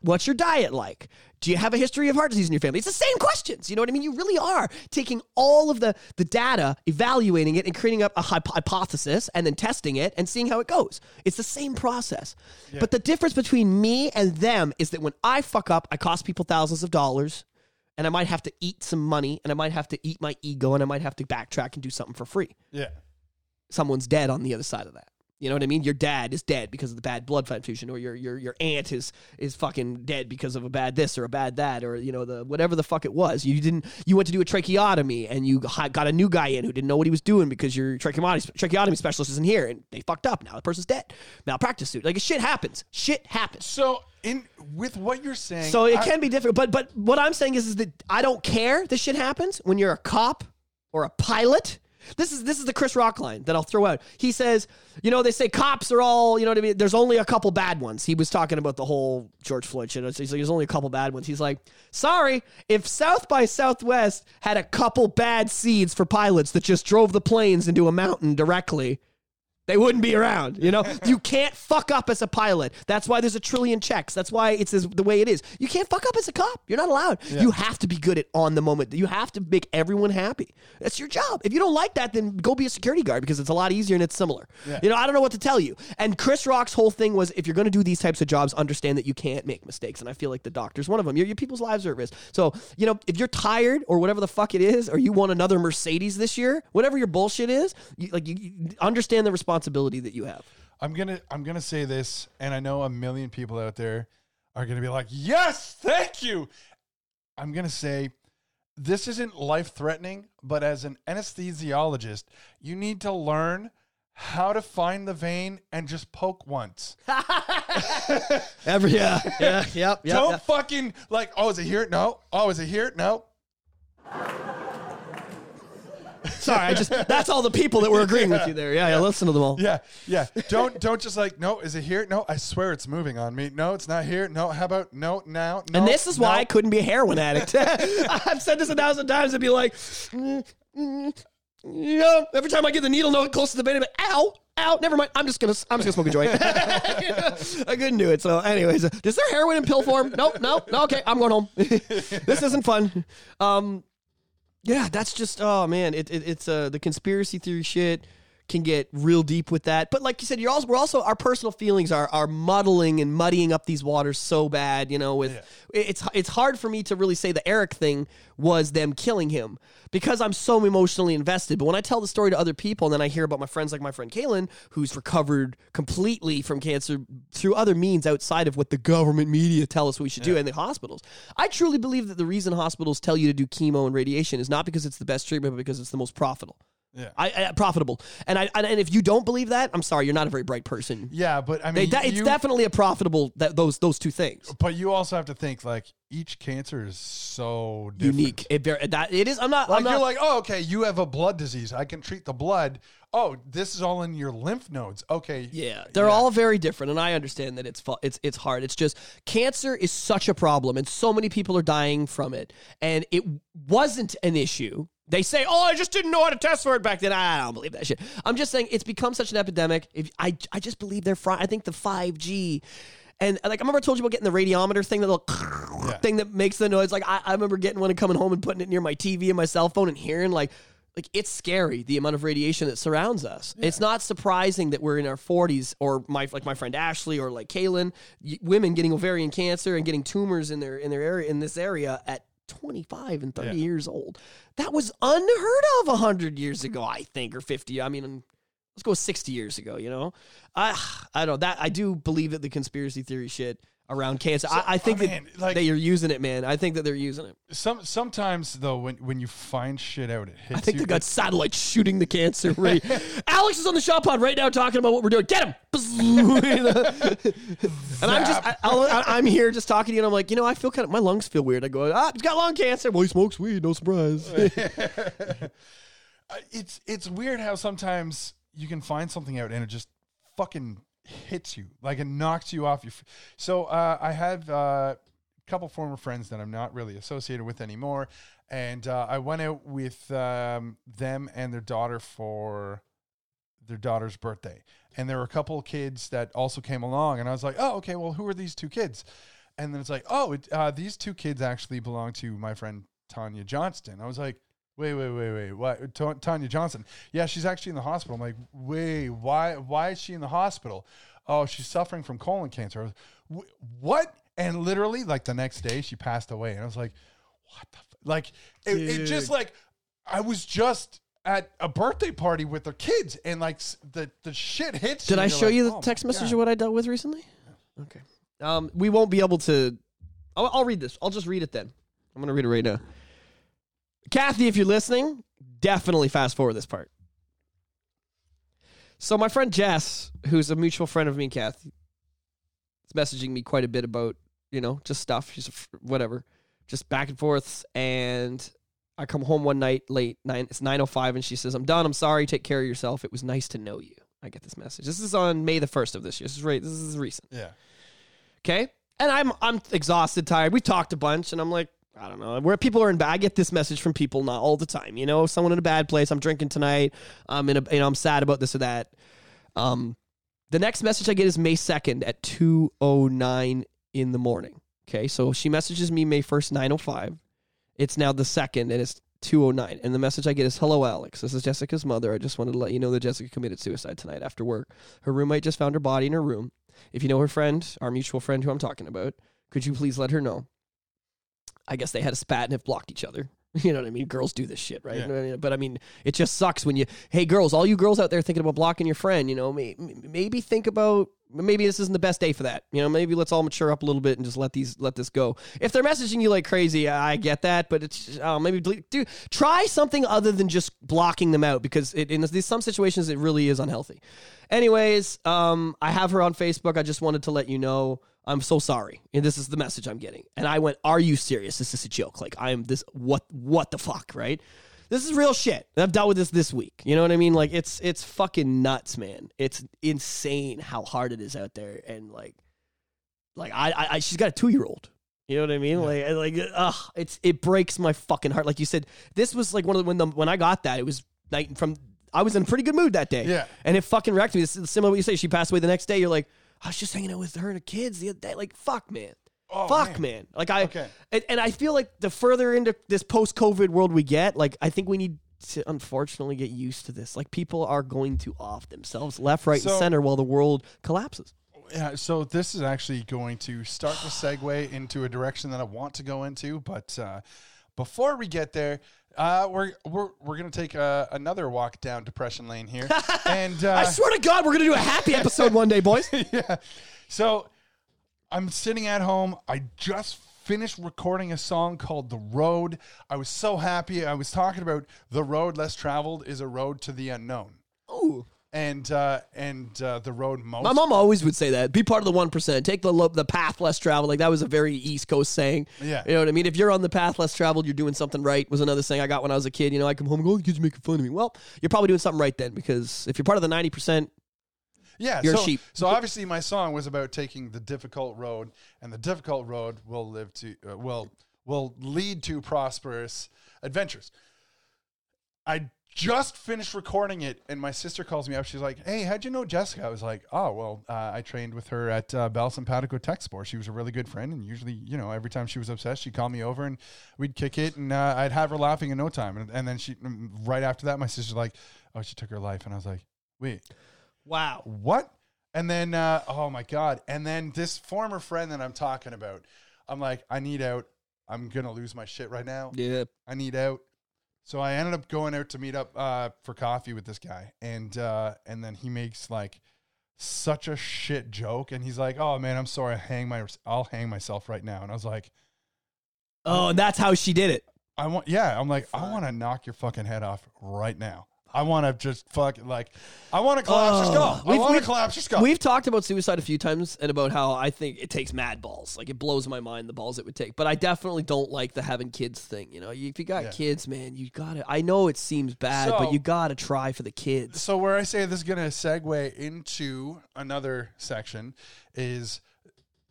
What's your diet like? Do you have a history of heart disease in your family? It's the same questions. You know what I mean? You really are taking all of the, the data, evaluating it, and creating up a hypo- hypothesis, and then testing it and seeing how it goes. It's the same process. But the difference between me and them is that when I fuck up, I cost people thousands of dollars, and I might have to eat some money, and I might have to eat my ego, and I might have to backtrack and do something for free. Yeah. Someone's dead on the other side of that. You know what I mean? Your dad is dead because of the bad blood transfusion, or your your your aunt is is fucking dead because of a bad this or a bad that, or you know the whatever the fuck it was. You didn't you went to do a tracheotomy and you got a new guy in who didn't know what he was doing because your tracheotomy tracheotomy specialist isn't here and they fucked up. Now the person's dead. Malpractice suit. Like shit happens. Shit happens. So in with what you're saying, So it I- can be difficult, but but what I'm saying is, is that I don't care. This shit happens when you're a cop or a pilot. This is this is the Chris Rock line that I'll throw out. He says, you know, they say cops are all, you know what I mean. There's only a couple bad ones. He was talking about the whole George Floyd shit. He's like, there's only a couple bad ones. He's like, sorry, if South by Southwest had a couple bad seeds for pilots that just drove the planes into a mountain directly, they wouldn't be around. You know, you can't fuck up as a pilot. That's why there's a trillion checks. That's why it's as, the way it is. You can't fuck up as a cop. You're not allowed. You have to be good at on the moment. You have to make everyone happy. That's your job. If you don't like that, then go be a security guard because it's a lot easier and it's similar. You know, I don't know what to tell you. And Chris Rock's whole thing was if you're going to do these types of jobs, understand that you can't make mistakes. And I feel like the doctor's one of them. Your, your people's lives are at risk. So, you know, if you're tired or whatever the fuck it is, or you want another Mercedes this year, whatever your bullshit is, you, like you, you understand the responsibility that you have. I'm gonna I'm gonna say this, and I know a million people out there are gonna be like, "Yes, thank you." I'm gonna say this isn't life threatening, but as an anesthesiologist, you need to learn how to find the vein and just poke once. Every yeah, yeah, yep, yep. Don't fucking like, oh, is it here? No. Oh, is it here? No. Sorry, I just that's all the people that were agreeing with you there. Yeah, yeah, listen to them all. Yeah, yeah. Don't don't just like, no, is it here? No, I swear it's moving on me. No, it's not here. No, how about no now? No, And this is no. why I couldn't be a heroin addict. I've said this a thousand times. I'd be like, mm, mm, every time I get the needle no close to the vein, I'm like, ow, ow. Never mind. I'm just gonna, I'm just gonna smoke a joint. I couldn't do it. So, anyways, is there heroin in pill form? Nope, no, no. Okay, I'm going home. this isn't fun. Um, yeah, that's just oh man, it, it it's uh the conspiracy theory shit can get real deep with that. But like you said, you're also we're also our personal feelings are are muddling and muddying up these waters so bad. You know, with it's it's hard for me to really say the Eric thing was them killing him because I'm so emotionally invested. But when I tell the story to other people, and then I hear about my friends like my friend Kaylin, who's recovered completely from cancer through other means outside of what the government media tell us we should do, and the hospitals. I truly believe that the reason hospitals tell you to do chemo and radiation is not because it's the best treatment, but because it's the most profitable. Yeah. I, I profitable. And I and if you don't believe that, I'm sorry, you're not a very bright person. Yeah, but I They, mean, that, it's definitely a profitable that those those two things. But you also have to think like each cancer is so different. Unique. It that it is. I'm not. Like I'm not. you're like, oh, okay, you have a blood disease. I can treat the blood. Oh, this is all in your lymph nodes. Okay. Yeah, they're all very different, and I understand that it's fu- it's it's hard. It's just cancer is such a problem, and so many people are dying from it, and it wasn't an issue. They say, "Oh, I just didn't know how to test for it back then." I don't believe that shit. I'm just saying it's become such an epidemic. If I I just believe they're fry. I think the 5G. And like I remember I told you about getting the radiometer thing, the little thing that makes the noise. Like I, I remember getting one and coming home and putting it near my TV and my cell phone and hearing like like it's scary the amount of radiation that surrounds us. It's not surprising that we're in our 40s or my like my friend Ashley or like Kaylin, y- women getting ovarian cancer and getting tumors in their in their area in this area at 25 and 30 Yeah. years old. That was unheard of 100 years mm-hmm. ago, I think or 50. I mean, let's go 60 years ago, you know. I I don't know that I do believe that the conspiracy theory shit around cancer. I, I think mean, that, like- that you're using it, man. I think that they're using it. Some sometimes though, when when you find shit out, it hits I think you. they got satellites shooting the cancer rate. Alex is on the shop pod right now talking about what we're doing. Get him! and I'm just, I, I'm here just talking to you, and I'm like, you know, I feel kind of, my lungs feel weird. I go, ah, he's got lung cancer. Well, he smokes weed, no surprise. Uh, it's it's weird how sometimes you can find something out and it just fucking hits you like it knocks you off your f- so uh, i have uh, a couple former friends that i'm not really associated with anymore and uh, i went out with um, them and their daughter for their daughter's birthday and there were a couple kids that also came along and i was like oh okay well who are these two kids? And then it's like oh it, uh, these two kids actually belong to my friend tanya johnston. I was like Wait, wait, wait, wait. What? Ta- Tanya Johnson? Yeah, she's actually in the hospital. I'm like, wait, why? Why is she in the hospital? Oh, she's suffering from colon cancer. Was, "Wh- what? And literally, like the next day, she passed away. And I was like, what the? F-? Like, it, it just like I was just at a birthday party with their kids, and like the the shit hits. Did you, I show like, you the "Oh text message God." of what I dealt with recently? Okay. Um, we won't be able to. I'll, I'll read this. I'll just read it then. I'm gonna read it right now. Kathy, if you're listening, definitely fast forward this part. So my friend Jess, who's a mutual friend of me and Kathy, is messaging me quite a bit about you know just stuff. She's a whatever, just back and forths. And I come home one night late nine. It's nine oh five, and she says, "I'm done. I'm sorry. Take care of yourself. It was nice to know you." I get this message. This is on May the first of this year. This is right. This is recent. Yeah. Okay. And I'm I'm exhausted, tired. We talked a bunch, and I'm like, I don't know. Where people are in bad, I get this message from people not all the time. You know, someone in a bad place. I'm drinking tonight. I'm in a, you know, I'm sad about this or that. Um, the next message I get is May second at two oh nine in the morning. Okay, so she messages me May first nine oh five. It's now the second, and it's two oh nine. And the message I get is, "Hello, Alex. This is Jessica's mother. I just wanted to let you know that Jessica committed suicide tonight after work. Her roommate just found her body in her room. If you know her friend, our mutual friend who I'm talking about, could you please let her know? I guess they had a spat and have blocked each other. You know what I mean? Girls do this shit, right? Yeah. But I mean, it just sucks when you, hey, girls, all you girls out there thinking about blocking your friend, you know, may, maybe think about maybe this isn't the best day for that. You know, maybe let's all mature up a little bit and just let these let this go. If they're messaging you like crazy, I get that, but it's uh, maybe delete- do try something other than just blocking them out because it, in these, some situations it really is unhealthy. Anyways, um, I have her on Facebook. I just wanted to let you know. I'm so sorry. And this is the message I'm getting. And I went, "Are you serious? This is a joke. Like I am this what what the fuck, right? This is real shit. And I've dealt with this this week. You know what I mean? Like it's it's fucking nuts, man. It's insane how hard it is out there and like like I I, I she's got a 2-year-old. You know what I mean? Like like ugh, it's it breaks my fucking heart. Like you said, this was like one of the when the when I got that, it was night from I was in a pretty good mood that day. Yeah. And it fucking wrecked me. This is similar to what you say. She passed away the next day. You're like, I was just hanging out with her and the kids the other day. Like, fuck, man. Oh, fuck, man. man. Like, I, Okay. and, and I feel like the further into this post COVID world we get, like, I think we need to unfortunately get used to this. Like, people are going to off themselves left, right, and center while the world collapses. Yeah, so this is actually going to start to segue into a direction that I want to go into, but uh, before we get there, uh, we're we're we're gonna take uh, another walk down Depression Lane here, and uh, I swear to God, we're going to do a happy episode one day, boys. yeah. So I'm sitting at home. I just finished recording a song called The Road. I was so happy. I was talking about the road less traveled is a road to the unknown. Ooh. And uh, and uh, the road most My mom always would say that. Be part of the one percent. Take the lo- the path less traveled. Like that was a very East Coast saying. Yeah. You know what I mean? If you're on the path less traveled, you're doing something right. Was another saying I got when I was a kid. You know, I come home and go, oh, the kids are making fun of me. Well, you're probably doing something right then because if you're part of the ninety percent, Yeah, You're a so, sheep. So obviously, my song was about taking the difficult road, and the difficult road will live to uh, will will lead to prosperous adventures. I just finished recording it, and my sister calls me up. She's like, "Hey, how'd you know Jessica?" I was like, "Oh, well, uh, I trained with her at uh, Bell Sympatico Tech Sport. She was a really good friend, and usually, you know, every time she was upset, she'd call me over and we'd kick it, and uh, I'd have her laughing in no time. And, and then she, mm, right after that, my sister's like, "Oh, she took her life," and I was like, "Wait." wow. what? And then, uh, oh my God. And then this former friend that I'm talking about, I'm like, I need out. I'm going to lose my shit right now. Yeah. I need out. So I ended up going out to meet up uh, for coffee with this guy. And, uh, and then he makes like such a shit joke. And he's like, oh man, I'm sorry. I hang my, I'll hang myself right now. And I was like, Oh, and that's how she did it. I want, yeah, I'm like, I want to knock your fucking head off right now. I want to just fuck like, I want to collapse your Oh. skull. I We've- want to we've- collapse your skull. We've talked about suicide a few times and about how I think it takes mad balls. Like it blows my mind the balls it would take. But I definitely don't like the having kids thing. You know, if you got Yeah. kids, man, you gotta. I know it seems bad, So- but you gotta try for the kids. So where I say this is going to segue into another section is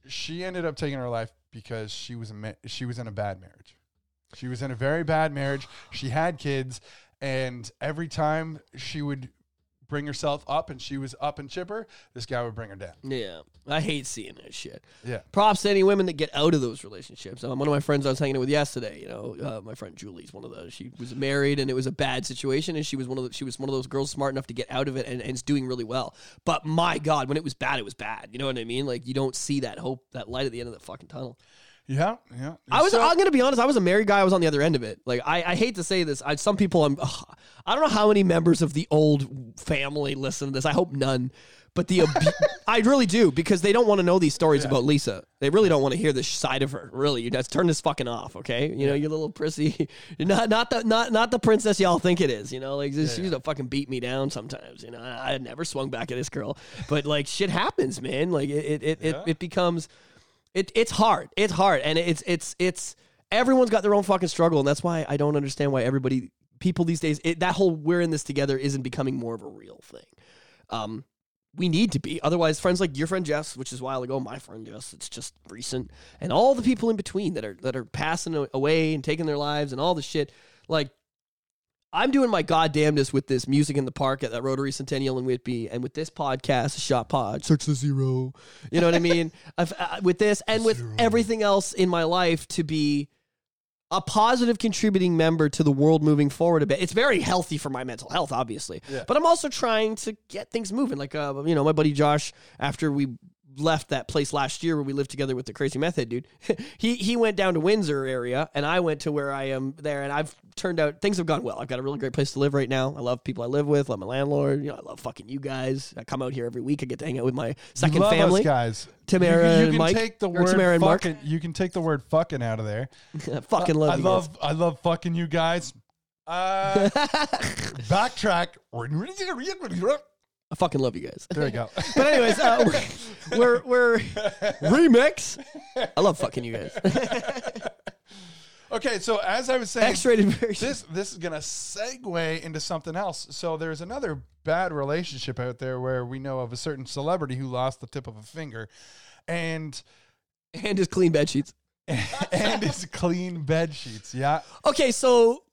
she ended up taking her life because she was a ma- she was in a bad marriage. She was in a very bad marriage. She had kids, and every time she would bring herself up and she was up and chipper, this guy would bring her down. Yeah, I hate seeing that shit. Yeah. Props to any women that get out of those relationships. Um, one of my friends I was hanging out with yesterday, you know, uh, my friend Julie's one of those. She was married and it was a bad situation, and she was one of the, she was one of those girls smart enough to get out of it and, and is doing really well. But my God, when it was bad, it was bad. You know what I mean? Like you don't see that hope, that light at the end of the fucking tunnel. Yeah, yeah. I was. So- I'm gonna be honest. I was a married guy. I was on the other end of it. Like I, I hate to say this. I, some people. I'm. ugh, I don't know how many members of the old family listen to this. I hope none. But the. abu- I really do because they don't want to know these stories about Lisa. They really don't want to hear this side of her. Really, you guys turn this fucking off, okay? You know, you little prissy. You're not not the not not the princess y'all think it is. You know, like this, she used to fucking beat me down sometimes. You know, I, I never swung back at this girl, but like shit happens, man. Like it it it, Yeah. it, it becomes. It, it's hard. It's hard, and it's it's it's everyone's got their own fucking struggle, and that's why I don't understand why everybody people these days it, that whole we're in this together isn't becoming more of a real thing. Um, we need to be, otherwise, friends like your friend Jess, which is a while ago, my friend Jess, it's just recent, and all the people in between that are that are passing away and taking their lives and all the shit, like. I'm doing my goddamnedest with this music in the park at that Rotary Centennial in Whitby, and with this podcast, Shot Pod, search the zero. You know what I mean? I've, uh, with this and with everything else in my life to be a positive contributing member to the world moving forward a bit. It's very healthy for my mental health, obviously. Yeah. But I'm also trying to get things moving. Like, uh, you know, my buddy Josh, after we left that place last year where we lived together with the crazy method dude, he he went down to Windsor area, and I went to where I am there, and I've turned out things have gone well. I've got a really great place to live right now. I love people I live with. love my landlord. You know, I love fucking you guys. I come out here every week. I get to hang out with my second love family. us guys. Tamara you, can- you and Mike, take the word Tamara and Mark. fucking. You can take the word fucking out of there. I fucking love I you love I love fucking you guys. Uh, backtrack. I fucking love you guys. There you go. But anyways, uh, we're, we're we're remix. I love fucking you guys. Okay, so as I was saying, X-rated version. this this is gonna segue into something else. So there's another bad relationship out there where we know of a certain celebrity who lost the tip of a finger, and and his clean bed sheets. and his clean bed sheets. Yeah. Okay, so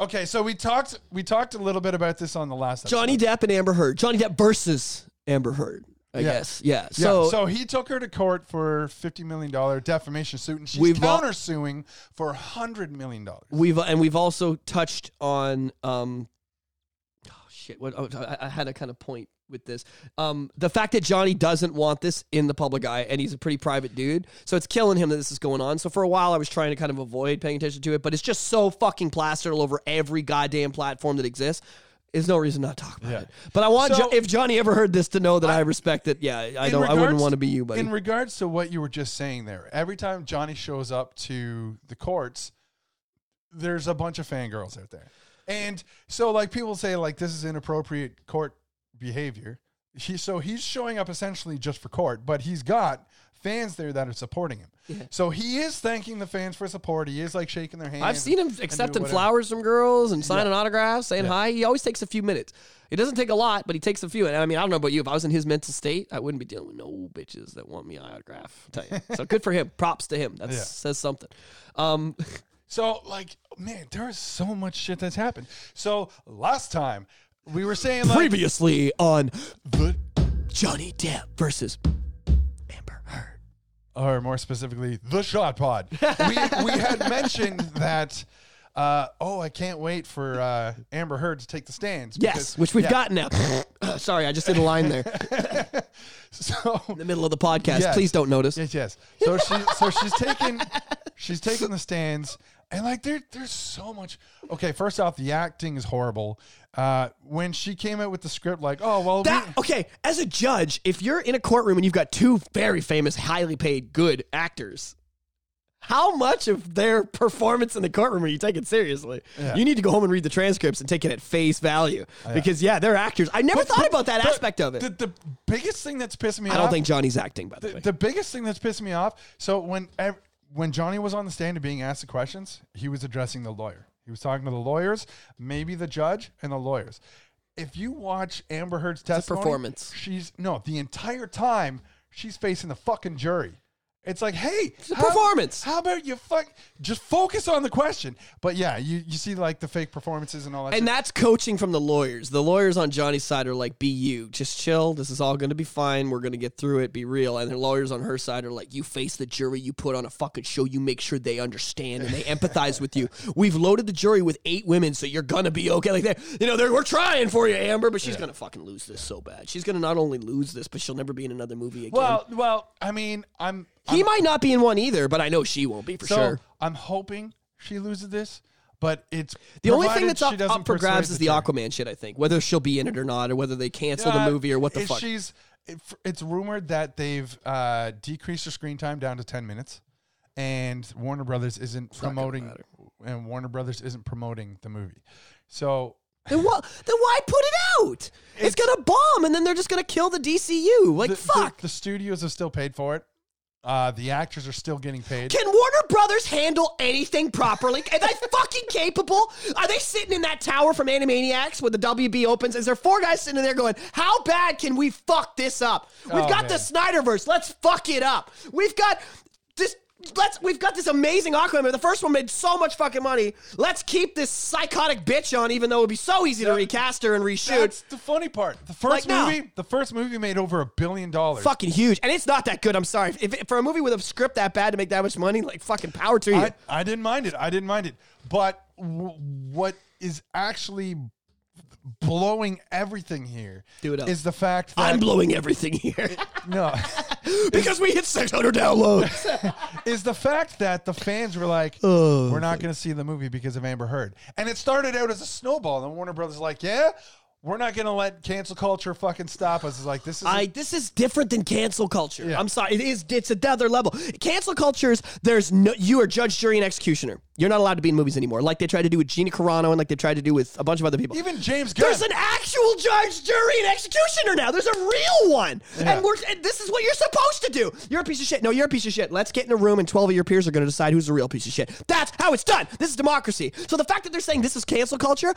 Okay, so we talked we talked a little bit about this on the last episode. Johnny Depp and Amber Heard. Johnny Depp versus Amber Heard. I Yeah. guess. Yeah. Yeah, So, so, he took her to court for fifty million dollar defamation suit, and she's We've al- countersuing for hundred million dollars. we've and we've also touched on um oh shit what oh, I, I had a kind of point with this um the fact that Johnny doesn't want this in the public eye and he's a pretty private dude so it's killing him that this is going on so for a while I was trying to kind of avoid paying attention to it but it's just so fucking plastered all over every goddamn platform that exists There's no reason not to talk about Yeah. it. But I want So- jo- if Johnny ever heard this to know that I, respect it. Yeah, I don't. I wouldn't want to be you, buddy. In regards to what you were just saying there, every time Johnny shows up to the courts, there's a bunch of fangirls out there. And so like people say like this is inappropriate court behavior. He so he's showing up essentially just for court, but he's got fans there that are supporting him. So he is thanking the fans for support. He is like shaking their hands. I've seen him accepting flowers from girls and signing autographs, saying Yeah. hi. He always takes a few minutes. It doesn't take a lot, but he takes a few. And I mean, I don't know about you. If I was in his mental state, I wouldn't be dealing with no bitches that want me autograph. I'll tell you. so good for him. Props to him. That Yeah. says something. Um, So like man, there is so much shit that's happened. So last time we were saying like previously on the Johnny Depp versus Amber Heard. or more specifically, the shot pod. we, we had mentioned that. Uh, oh, I can't wait for uh, Amber Heard to take the stands. Yes, which we've yeah. gotten now. Sorry, I just did a line there So in the middle of the podcast. Yes. Please don't notice. yes, yes. So she, so she's taking, she's taking the stands, and like there, there's so much. Okay, first off, the acting is horrible. Uh, when she came out with the script, like, oh well, That we, okay, as a judge, if you're in a courtroom and you've got two very famous, highly paid, good actors, how much of their performance in the courtroom are you taking seriously? Yeah. You need to go home and read the transcripts and take it at face value because yeah, they're actors. I never thought about that aspect of it. The, the biggest thing that's pissing me I off. don't think Johnny's acting, by the, the, way. the biggest thing that's pissing me off. So when when Johnny was on the stand and being asked the questions, he was addressing the lawyer. He was talking to the lawyers, maybe the judge and the lawyers. If you watch Amber Heard's testimony, performance. She's no the entire time she's facing the fucking jury. It's like, hey, a performance. How about you fuck just focus on the question? But yeah, you, you see like the fake performances and all that. And shit. that's coaching from the lawyers. The lawyers on Johnny's side are like, be you. Just chill. This is all going to be fine. We're going to get through it. Be real. And the lawyers on her side are like, you face the jury. You put on a fucking show. You make sure they understand and they empathize with you. We've loaded the jury with eight women, so you're going to be okay. Like, that. you know, they're, we're trying for you, Amber, but she's going to fucking lose this so bad. She's going to not only lose this, but she'll never be in another movie again. well, well, I mean, I'm he might not be in one either, but I know she won't be for so sure. I'm hoping she loses this, but it's The only thing that's up, up for grabs is the. Aquaman shit, I think. Whether she'll be in it or not, or whether they cancel the movie or what the fuck. She's it, it's rumored that they've uh, decreased her screen time down to ten minutes, and Warner Brothers isn't promoting, and Warner Brothers isn't promoting the movie. So Then what? Then why put it out? It's, It's- gonna bomb, and then they're just gonna kill the DCU. Like the, fuck. the, the studios have still paid for it. Uh, the actors are still getting paid. Can Warner Brothers handle anything properly? Are they fucking capable? Are they sitting in that tower from Animaniacs when the WB opens? Is there four guys sitting there going, "How bad can we fuck this up? We've Oh, got the. Snyderverse. Let's fuck it up. We've got this." Let's. We've got this amazing Aquaman. The first one made so much fucking money. Let's keep this psychotic bitch on, even though it would be so easy to recast her and reshoot. That's the funny part. The first movie, the first movie made over a billion dollars. fucking huge, and it's not that good. I'm sorry. If, if for a movie with a script that bad to make that much money, like fucking power to you. I, I didn't mind it. I didn't mind it. But w- what is actually blowing everything here Do it up. is the fact that I'm blowing everything here no because we hit 600 downloads. is the fact that the fans were like, Oh, we're not going to see the movie because of Amber Heard, and it started out as a snowball. And Warner Brothers like, yeah, we're not going to let cancel culture fucking stop us. It's like this is I this is different than cancel culture. Yeah. I'm sorry, it is. It's another level. Cancel culture is there's no you are judge, jury, and executioner. You're not allowed to be in movies anymore, like they tried to do with Gina Carano and like they tried to do with a bunch of other people. even James Gunn. There's an actual judge, jury, and executioner now. There's a real one. Yeah. And we're and this is what you're supposed to do. You're a piece of shit. No, you're a piece of shit. Let's get in a room and 12 of your peers are going to decide who's the real piece of shit. That's how it's done. This is democracy. So the fact that they're saying this is cancel culture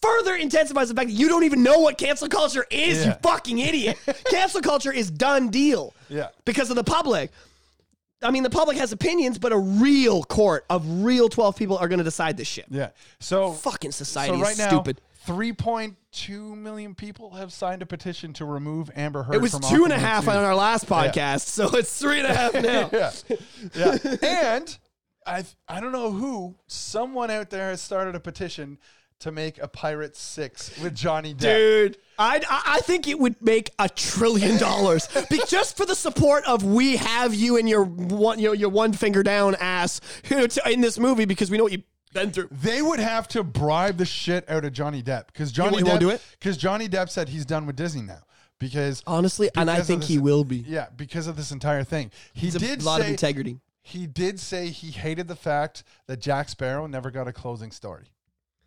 further intensifies the fact that you don't even know what cancel culture is, you fucking idiot. cancel culture is done deal. Yeah. Because of the public. I mean, the public has opinions, but a real court of real 12 people are going to decide this shit. yeah. So Fucking society so right is now, stupid. 3.2 million people have signed a petition to remove Amber Heard. It was two and a half 2. on our last podcast, so it's three and a half now. yeah, yeah. and I I don't know who someone out there has started a petition to make a Pirate Six with Johnny Depp. Dude, I, I think it would make a trillion dollars Be- just for the support of we have you and your one your, your one finger down ass you know, in this movie because we know what you Been through. They would have to bribe the shit out of Johnny Depp because Johnny he Depp won't do it? because Johnny Depp said he's done with Disney now because Honestly, and I think this- he will be. Yeah, because of this entire thing. He He's a did lot of integrity. he did say he hated the fact that Jack Sparrow never got a closing story.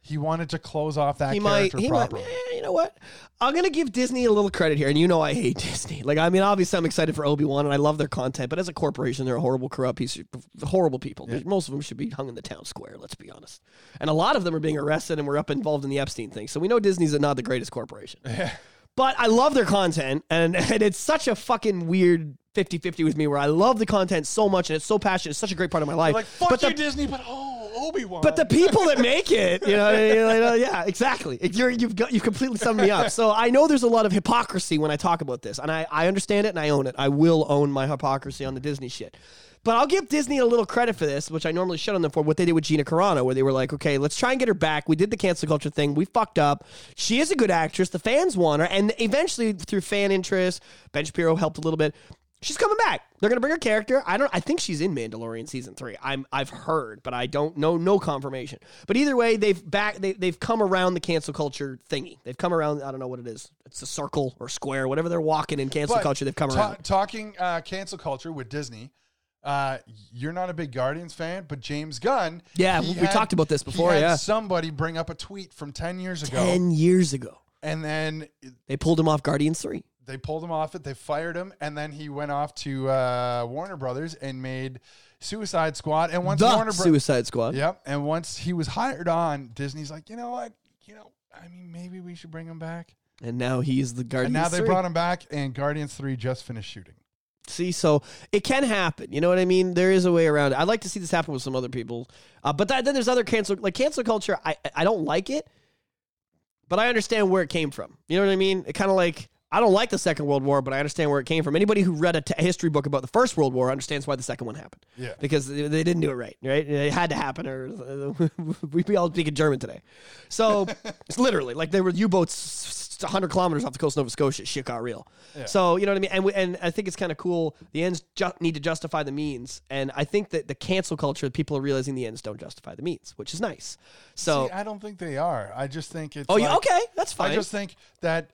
He wanted to close off that He might. character He might. properly. eh, you know what? I'm gonna give Disney a little credit here, and you know I hate Disney. Like, I mean, obviously I'm excited for Obi Wan, and I love their content, but as a corporation, they're a horrible, corrupt piece, of, horrible people. Most of them should be hung in the town square. Let's be honest. And a lot of them are being arrested, and we're up involved in the Epstein thing. So we know Disney's not the greatest corporation. But I love their content, and, and it's such a fucking weird 50 50 with me where I love the content so much, and it's so passionate. It's such a great part of my life. Like fuck but you, the, Disney, but oh, Obi Wan. but the people that make it, you know, like, uh, yeah, exactly. You're, you've got you've completely summed me up. So I know there's a lot of hypocrisy when I talk about this, and I, I understand it and I own it. I will own my hypocrisy on the Disney shit. But I'll give Disney a little credit for this, which I normally shut on them for what they did with Gina Carano, where they were like, okay, let's try and get her back. We did the cancel culture thing. We fucked up. She is a good actress. The fans want her. And eventually, through fan interest, Ben Shapiro helped a little bit. She's coming back. They're gonna bring her character. I don't. I think she's in Mandalorian season three. I'm. I've heard, but I don't know. No confirmation. But either way, they've back. They, they've come around the cancel culture thingy. They've come around. I don't know what it is. It's a circle or square, whatever they're walking in cancel But culture. They've come ta- around. talking uh, cancel culture with Disney. Uh, you're not a big Guardians fan, but James Gunn. Yeah, we talked about this he before, had yeah. somebody bring up a tweet from ten years ago, Ten years ago, and then they pulled him off Guardians three. They pulled him off it. They fired him, and then he went off to uh, Warner Brothers and made Suicide Squad. And once The Warner Brothers, Suicide Squad. yep, and once he was hired on, Disney's like, you know what, you know, I mean, maybe we should bring him back. And now he's the Guardians. And now they 3. brought him back, and Guardians Three just finished shooting. See, so it can happen. You know what I mean? There is a way around it. I'd like to see this happen with some other people, uh, but that, then there's other cancel like cancel culture. I I don't like it, but I understand where it came from. You know what I mean? It kind of like I don't like the Second World War, but I understand where it came from. Anybody who read a t- history book about the First World War understands why the second one happened. Yeah. because they didn't do it right. Right? It had to happen, or we'd be all speaking German today. So it's literally like there were U-boats 100 kilometers off the coast of Nova Scotia. Shit got real. Yeah. So you know what I mean. And we, and I think it's kind of cool. The ends ju- need to justify the means, and I think that the cancel culture, people are realizing the ends don't justify the means, which is nice. So See, I don't think they are. I just think it's. oh, yeah, okay, that's fine. I just think that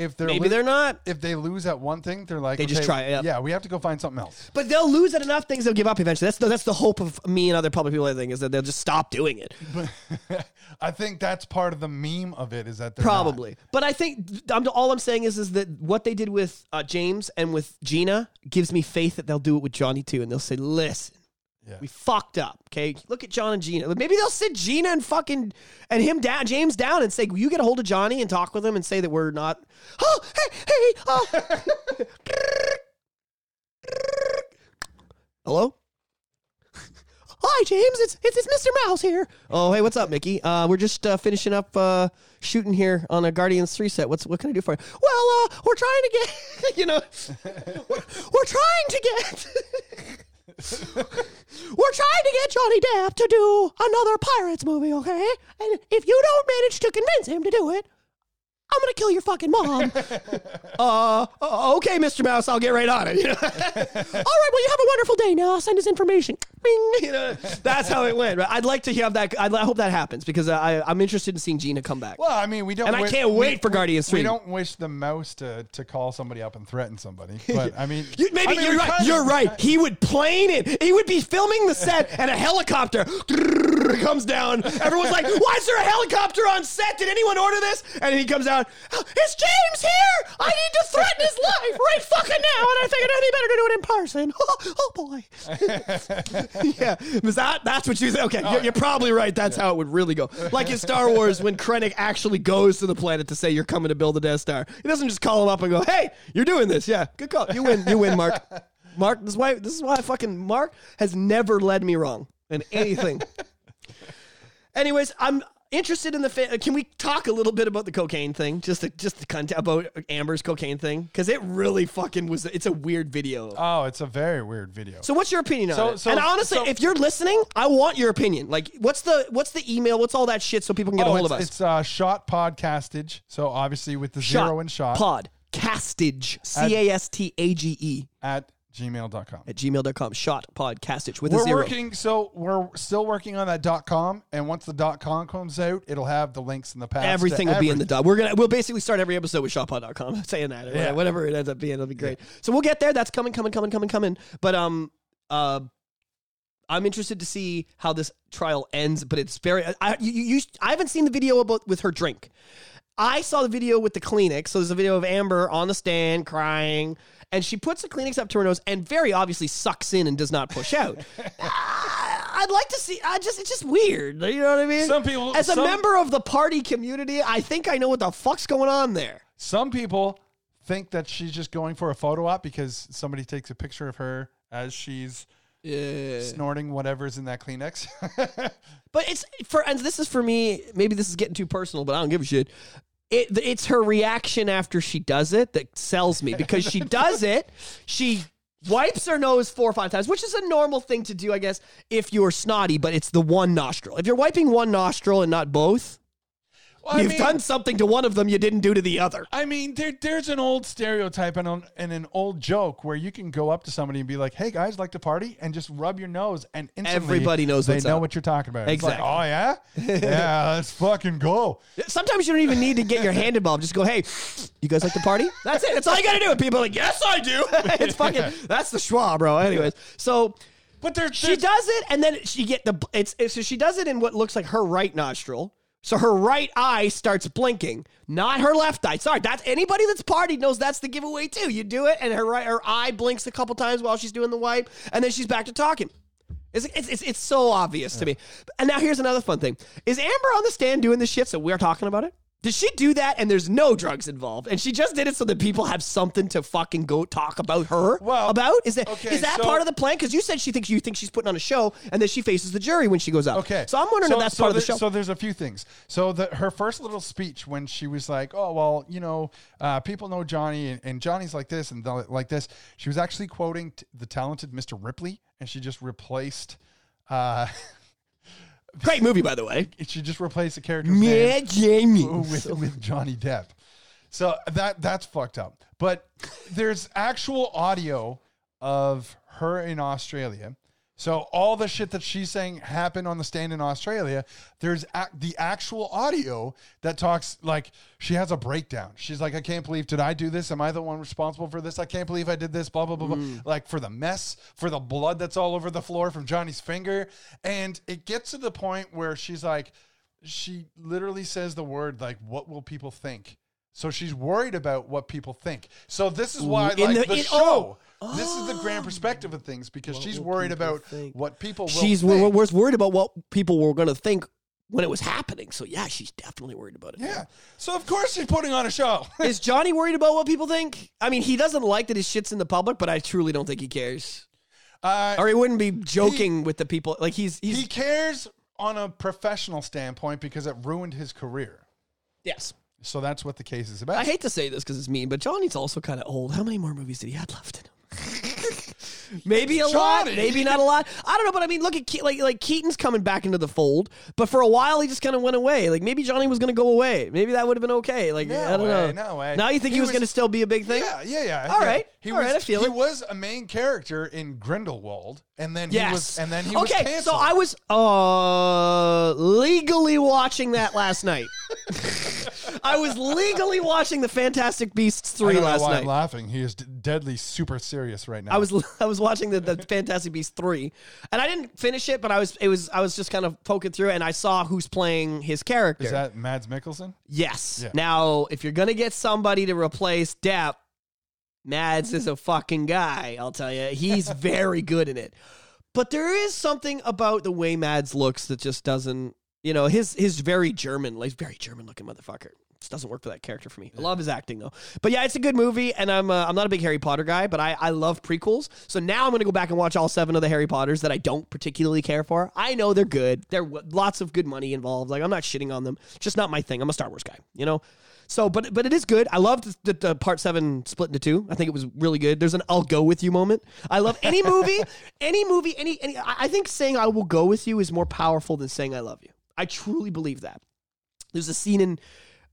if they're Maybe they're not. if they lose at one thing, they're like They just okay, try it. Yeah, we have to go find something else. But they'll lose at enough things they'll give up eventually. That's the, that's the hope of me and other public people. I think is that they'll just stop doing it. But I think that's part of the meme of it is that they're not. Probably, but I think I'm, all I'm saying is is that what they did with uh, James and with Gina gives me faith that they'll do it with Johnny too, and they'll say, "Listen, Yeah. we fucked up. Okay, look at John and Gina. Maybe they'll sit Gina and fucking and him down, James down, and say, "Will "You get a hold of Johnny and talk with him and say that we're not." Oh, hey, hey, oh. Hello. Hi, James. It's, it's it's Mr. Mouse here. Oh, hey, what's up, Mickey? Uh, we're just uh, finishing up uh, shooting here on a Guardians three set. What's what can I do for you? Well, uh, we're trying to get, you know, we're, we're trying to get, we're trying to get Johnny Depp to do another Pirates movie, okay? And if you don't manage to convince him to do it, I'm gonna kill your fucking mom. uh, uh, okay, Mr. Mouse, I'll get right on it. You know? All right, well, you have a wonderful day now. I'll send his information. Bing. You know, that's how it went. Right? I'd like to have that. I'd, I hope that happens because I, I'm interested in seeing Gina come back. Well, I mean, we don't. And I can't wait we- for Guardians Three. We don't wish the mouse to, to call somebody up and threaten somebody, but I mean, You- maybe I mean, you're right. You're right. He would plane it. He would be filming the set, and a helicopter comes down. Everyone's like, "Why is there a helicopter on set? Did anyone order this?" And he comes out. Oh, it's James here. I need to threaten his life right fucking now, and I figured it'd be better to do it in person. oh boy. yeah, was that? That's what you think? Okay, you're, you're probably right. That's how it would really go. Like in Star Wars, when Krennic actually goes to the planet to say you're coming to build the Death Star, he doesn't just call him up and go, "Hey, you're doing this." Yeah, good call. You win. You win, Mark. Mark, this is why. This is why fucking Mark has never led me wrong in anything. Anyways, I'm interested in the. Fa- can we talk a little bit about the cocaine thing? Just to, just to content about Amber's cocaine thing because it really fucking was. It's a weird video. Oh, it's a very weird video. So what's your opinion on So- it? so- and honestly, so- if you're listening, I want your opinion. Like, what's the what's the email? What's all that shit so people can get a oh, hold it's, of us? it's uh, shot podcastage. So obviously with the zero and shot pod castage c a s t a g e at gmail.com. at gmail.com. Shot podcastich with a We're zero. working, so we're still working on that dot com, and once the dot com comes out, it'll have the links in the past. Everything will be in the everything. dot. We're gonna we'll basically start every episode with shotpod.com saying that. Yeah. Whatever it ends up being, it'll be great. So we'll get there. That's coming, coming, coming, coming, coming. But um uh I'm interested to see how this trial ends, but it's very I you, you, you I haven't seen the video about with her drink. I saw the video with the Kleenex. So there's a video of Amber on the stand crying, and she puts the Kleenex up to her nose and very obviously sucks in and does not push out. Ah, I'd like to see. I just it's just weird. You know what I mean? Some people- as a some- member of the party community, I think I know what the fuck's going on there. Some people think that she's just going for a photo op because somebody takes a picture of her as she's Yeah. snorting whatever's in that Kleenex. But it's for and this is for me. Maybe this is getting too personal, but I don't give a shit. It, it's her reaction after she does it that sells me because she does it. She wipes her nose four or five times, which is a normal thing to do, I guess, if you're snotty. But it's the one nostril. If you're wiping one nostril and not both, Well, you've mean- done something to one of them you didn't do to the other. I mean, there, there's an old stereotype and an, and an old joke where you can go up to somebody and be like, "Hey guys, like to party?" and just rub your nose, and instantly Everybody knows they know up. what you're talking about. It's like, Exactly. oh yeah, yeah, let's fucking go. Sometimes you don't even need to get your hand involved. Just go, hey, you guys like to party? That's it. That's all you got to do. And people are like, yes, I do. it's fucking, that's the schwa, bro. Anyways, so But there's, she does it, and then she get the it's, it's so she does it in what looks like her right nostril. So her right eye starts blinking, not her left eye. Sorry, that's anybody that's partied knows that's the giveaway too. You do it, and her right her eye blinks a couple times while she's doing the wipe, and then she's back to talking. It's, it's, it's, it's so obvious to me. And now here's another fun thing: Is Amber on the stand doing this shit? So we're talking about it. Did she do that and there's no drugs involved? And she just did it so that people have something to fucking go talk about her Well, about? Is that is okay, is that so- part of the plan? Because you said she thinks you think she's putting on a show and that she faces the jury when she goes up. Okay. So I'm wondering so, if that's so part of the show. So there's a few things. So the her first little speech when she was like, "Oh well, you know, uh, people know Johnny, and, and Johnny's like this and like this." She was actually quoting t- the talented Mr. Ripley, and she just replaced. Uh, Great movie, by the way. It should just replace the character Yeah, Jamie. with with Johnny Depp. So that that's fucked up. But there's actual audio of her in Australia. So all the shit that she's saying happened on the stand in Australia. There's ac the actual audio that talks like she has a breakdown. She's like, I can't believe did I do this? Am I the one responsible for this? I can't believe I did this. Blah blah blah blah. Mm. Like for the mess, for the blood that's all over the floor from Johnny's finger, and it gets to the point where she's like, she literally says the word like, "What will people think?" So she's worried about what people think. So this is why, In like the- the, in- show, oh. This is the grand perspective of things because she's worried about think? what people will She's think. we're, we're worried about what people were going to think when it was happening. So yeah, she's definitely worried about it. yeah. So of course she's putting on a show. Is Johnny worried about what people think? I mean, he doesn't like that his shit's in the public, but I truly don't think he cares. Uh, Or he wouldn't be joking with the people. Like he's he's he cares on a professional standpoint because it ruined his career. yes. So that's what the case is about. I hate to say this because it's mean, but Johnny's also kind of old. How many more movies did he have left in him? maybe a lot, Johnny! maybe not a lot. I don't know, but I mean, look at Ke- like like Keaton's coming back into the fold, but for a while he just kind of went away. Like maybe Johnny was going to go away. Maybe that would have been okay. Like No I don't way, know. no way. Now you think he, He was, was- going to still be a big thing? Yeah, yeah, yeah. All yeah. right, He all was, right, I feel he it. was a main character in Grindelwald, and then he was, and then he was okay, canceled. so I was uh legally watching that last night. I was legally watching the Fantastic Beasts I three last night. I'm laughing. He is deadly super serious right now. I was I was watching the, the Fantastic Beasts three, and I didn't finish it, but I was it was I was just kind of poking through, it, and I saw who's playing his character. Is that Mads Mikkelsen? yes. Yeah. Now, if you're gonna get somebody to replace Depp, Mads is a fucking guy. I'll tell you, he's very good in it. But there is something about the way Mads looks that just doesn't. You know, his his very German, like very German looking motherfucker. Just doesn't work for that character for me. I love his acting though. But yeah, it's a good movie, and I'm uh, I'm not a big Harry Potter guy, but I I love prequels. So now I'm gonna go back and watch all seven of the Harry Potters that I don't particularly care for. I know they're good. There lots of good money involved. Like I'm not shitting on them. Just not my thing. I'm a Star Wars guy. You know. So, but but it is good. I loved that the part seven split into two. I think it was really good. There's an "I'll go with you" moment. I love any movie, any movie, any any. I I think saying "I will go with you" is more powerful than saying "I love you." I truly believe that. There's a scene in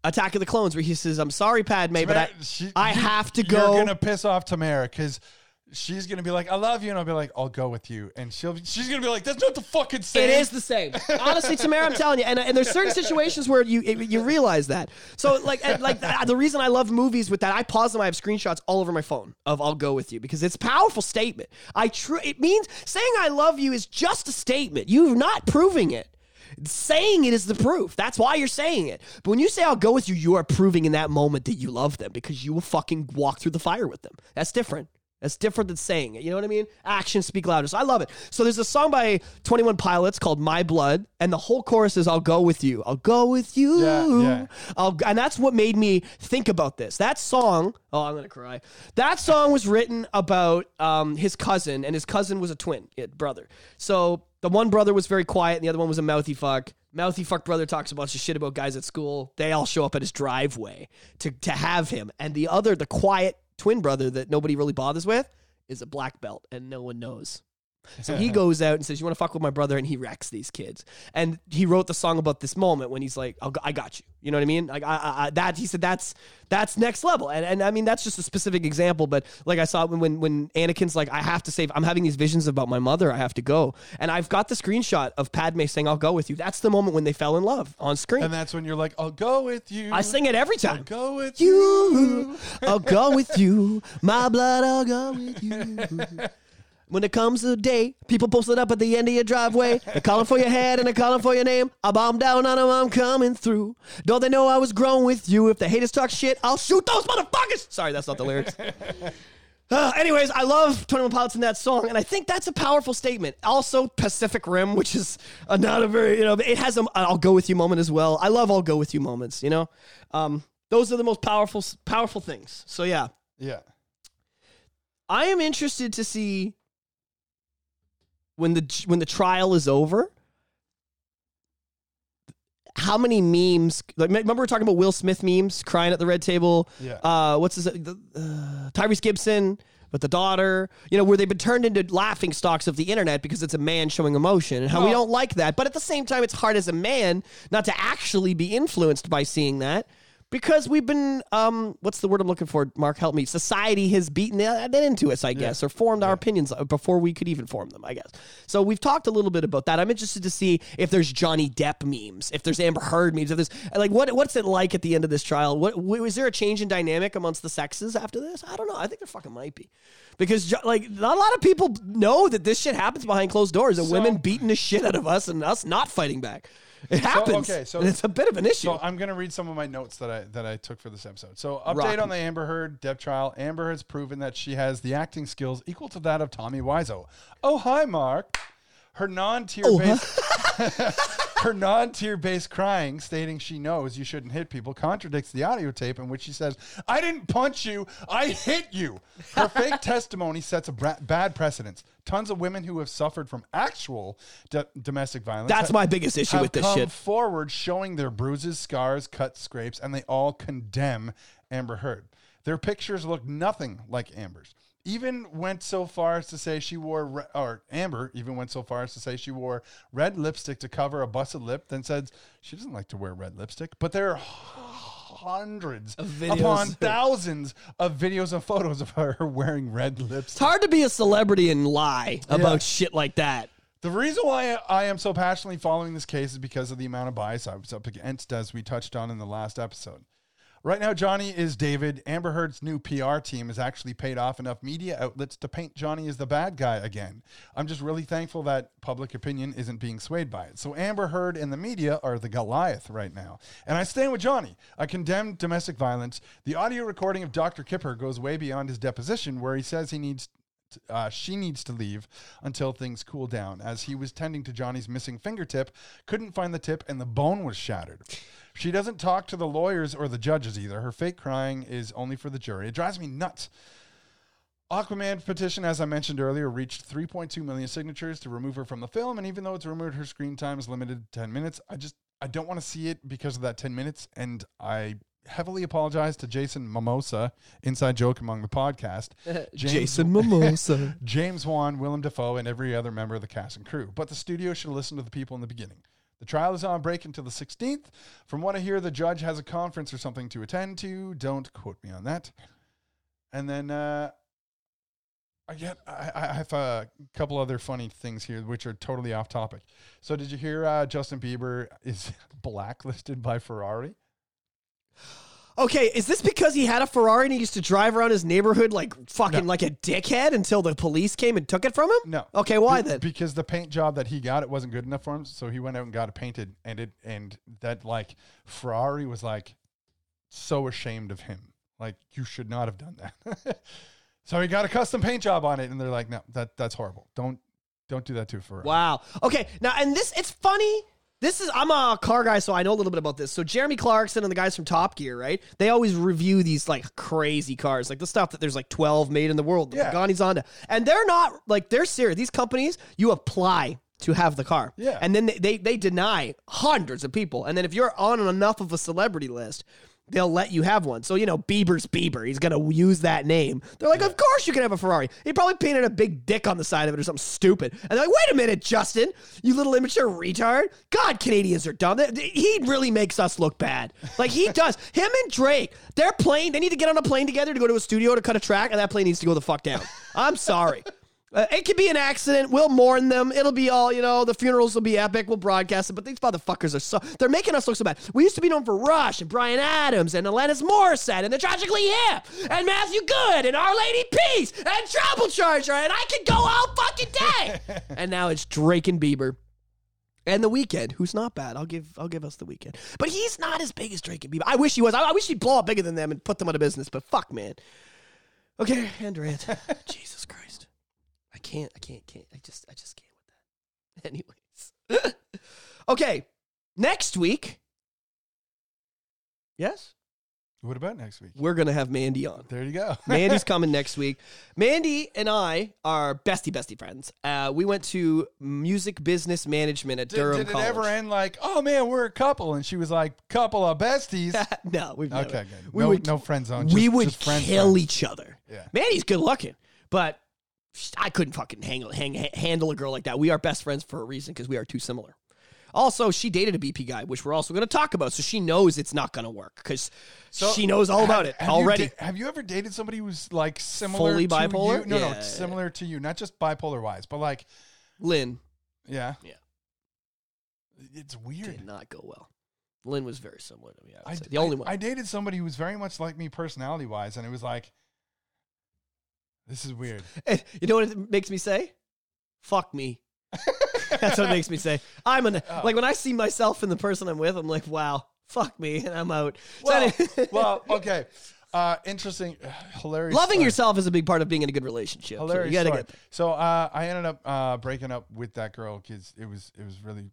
Attack of the Clones where he says, "I'm sorry, Padme, but I she- I have to go." You're gonna piss off Tamara because she's gonna be like, "I love you," and I'll be like, "I'll go with you," and she'll she's gonna be like, "That's not the fucking same." It is the same. Honestly, Tamara, I'm telling you, and, and there's certain situations where you you realize that. So like and, like the, the reason I love movies with that, I pause them. I have screenshots all over my phone of "I'll go with you" because it's a powerful statement. I true. It means saying "I love you" is just a statement. You're not proving it. Saying it is the proof. That's why you're saying it. But when you say I'll go with you, you are proving in that moment that you love them because you will fucking walk through the fire with them. That's different. That's different than saying it. You know what I mean? Actions speak louder. So I love it. So there's a song by 21 Pilots called My Blood, and the whole chorus is I'll go with you. I'll go with you. Yeah, yeah. I'll, and that's what made me think about this. That song, oh, I'm going to cry. That song was written about um, his cousin, and his cousin was a twin yeah, brother. So the one brother was very quiet, and the other one was a mouthy fuck. Mouthy fuck brother talks a bunch of shit about guys at school. They all show up at his driveway to, to have him. And the other, the quiet twin brother that nobody really bothers with, is a black belt, and no one knows. So he goes out and says, "You want to fuck with my brother?" And he wrecks these kids. And he wrote the song about this moment when he's like, I'll, "I got you." You know what I mean? Like I, I, I, that. He said that's that's next level. And and I mean that's just a specific example. But like I saw when when when Anakin's like, "I have to save." I'm having these visions about my mother. I have to go. And I've got the screenshot of Padme saying, "I'll go with you." That's the moment when they fell in love on screen. and that's when you're like, "I'll go with you." I sing it every time. I'll go with you. I'll go with you. My blood, I'll go with you. When it comes to the day, people posted up at the end of your driveway. They're calling for your head and they're calling for your name. I bomb down on them, I'm coming through. Don't they know I was grown with you? If the haters talk shit, I'll shoot those motherfuckers. Sorry, that's not the lyrics. Uh, anyways, I love 21 Pilots in that song, and I think that's a powerful statement. Also, Pacific Rim, which is uh, not a very, you know, it has a I'll go with you moment as well. I love I'll go with you moments, you know? Um, those are the most powerful, powerful things. So, yeah. Yeah. I am interested to see when the when the trial is over how many memes like remember we are talking about Will Smith memes crying at the red table? Yeah. uh what's his the, uh, Tyrese Gibson with the daughter you know where they've been turned into laughing stocks of the internet because it's a man showing emotion and how we don't like that. But at the same time it's hard as a man not to actually be influenced by seeing that because we've been um what's the word i'm looking for? Mark help me. Society has beaten that into us i guess or formed our opinions before we could even form them i guess. So we've talked a little bit about that. I'm interested to see if there's johnny depp memes if there's amber heard memes if there's like what what's it like at the end of this trial? What w- is there a change in dynamic amongst the sexes after this? I don't know. I think there fucking might be. Because like not a lot of people know that this shit happens behind closed doors and So- women beating the shit out of us and us not fighting back it happens okay, so- and it's a bit of an issue So I'm gonna read some of my notes that I that I took for this episode. So update Rock on the Amber Heard Depp trial. Amber has proven that she has the acting skills equal to that of Tommy Wiseau. Oh hi, Mark. Her non-tier Oh, based her non tear based crying, stating she knows you shouldn't hit people, contradicts the audio tape in which she says, "I didn't punch you, I hit you." Her fake testimony sets a bra- bad precedence. Tons of women who have suffered from actual do- domestic violence. That's my biggest issue with this come shit. forward showing their bruises, scars, cuts, scrapes, and they all condemn Amber Heard. Their pictures look nothing like Amber's. Even went so far as to say she wore, re- or Amber even went so far as to say she wore red lipstick to cover a busted lip, then said she doesn't like to wear red lipstick. But there are hundreds videos. upon thousands of videos and photos of her wearing red lipstick. It's lipstick. hard to be a celebrity and lie about shit like that. The reason why I am so passionately following this case is because of the amount of bias I was up against, as we touched on in the last episode. Right now, Johnny is David. Amber Heard's new PR team has actually paid off enough media outlets to paint Johnny as the bad guy again. I'm just really thankful that public opinion isn't being swayed by it. So, Amber Heard and the media are the Goliath right now. And I stand with Johnny. I condemn domestic violence. The audio recording of Dr. Kipper goes way beyond his deposition, where he says he needs uh, she needs to leave until things cool down, as he was tending to Johnny's missing fingertip, couldn't find the tip, and the bone was shattered. She doesn't talk to the lawyers or the judges either. Her fake crying is only for the jury. It drives me nuts. Aquaman petition, as I mentioned earlier, reached 3.2 million signatures to remove her from the film, and even though it's rumored her screen time is limited to 10 minutes, I just I don't want to see it because of that 10 minutes, and I heavily apologize to Jason Mimosa, inside joke among the podcast, James- Mimosa. James Wan, Willem Dafoe, and every other member of the cast and crew. But the studio should listen to the people in the beginning. The trial is on break until the 16th. From what I hear, the judge has a conference or something to attend to. Don't quote me on that. And then uh, I get. I, I have a couple other funny things here, which are totally off topic. So, did you hear uh, Justin Bieber is blacklisted by Ferrari? Okay, is this because he had a Ferrari and he used to drive around his neighborhood like fucking No. like a dickhead until the police came and took it from him? No. Okay, why Be- then? Because the paint job that he got it wasn't good enough for him, so he went out and got it painted, and it and that like Ferrari was like so ashamed of him, like you should not have done that. so he got a custom paint job on it, and they're like, no, that that's horrible. Don't don't do that to a Ferrari. Wow. Okay, now and this it's funny. This is I'm a car guy, so I know a little bit about this. So Jeremy Clarkson and the guys from Top Gear, right? They always review these like crazy cars, like the stuff that there's like 12 made in the world, the Yeah. Pagani's Zonda, and they're not like they're serious. These companies, you apply to have the car, Yeah. and then they, they they deny hundreds of people, and then if you're on enough of a celebrity list. They'll let you have one. So, you know, Bieber's Bieber. He's going to use that name. They're like, of course you can have a Ferrari. He probably painted a big dick on the side of it or something stupid. And they're like, wait a minute, Justin, you little immature retard. God, Canadians are dumb. He really makes us look bad. Like, he does. Him and Drake, they're playing. They need to get on a plane together to go to a studio to cut a track, and that plane needs to go the fuck down. I'm sorry. Uh, it could be an accident. We'll mourn them. It'll be all, you know, the funerals will be epic. We'll broadcast it. But these motherfuckers are so, they're making us look so bad. We used to be known for Rush and Bryan Adams and Alanis Morissette and the Tragically Hip and Matthew Good and Our Lady Peace and Treble Charger. And I could go all fucking day. and now it's Drake and Bieber. And the Weeknd, who's not bad. I'll give I'll give us the Weeknd. But he's not as big as Drake and Bieber. I wish he was. I, I wish he'd blow up bigger than them and put them out of business. But fuck, man. Okay, Andrea. Jesus Christ. I can't, I can't, can't. I just I just can't with that. Anyways. okay. Next week. Yes? What about next week? We're gonna have Mandy on. There you go. Mandy's coming next week. Mandy and I are bestie bestie friends. Uh, we went to music business management at Did, Durham did it College. ever end like, oh man, we're a couple? And she was like, couple of besties. no, we've never. okay, good. We no, would no friend zone. we would just friends, kill friends. each other. Yeah. Mandy's good looking, but I couldn't fucking hang, hang, handle a girl like that. We are best friends for a reason because we are too similar. Also, she dated a BP guy, which we're also going to talk about. So she knows it's not going to work because So, she knows all about it have you already. da- have you ever dated somebody who's like similar Fully to bipolar? You? No, Yeah. no, similar to you, not just bipolar wise, but like, Lynn yeah, Yeah. It's weird. did not go well. Lynn was very similar to me. I I. The only I- one. I dated somebody who was very much like me personality wise, and it was like, this is weird. you know what it makes me say? Fuck me. That's what it makes me say. I'm an Oh. like when I see myself in the person I'm with, I'm like, wow, fuck me, and I'm out. So Well, well, okay. Uh, interesting, hilarious. loving story. yourself is a big part of being in a good relationship. So Hilarious. you gotta story. get So uh, I ended up uh, breaking up with that girl because it was it was really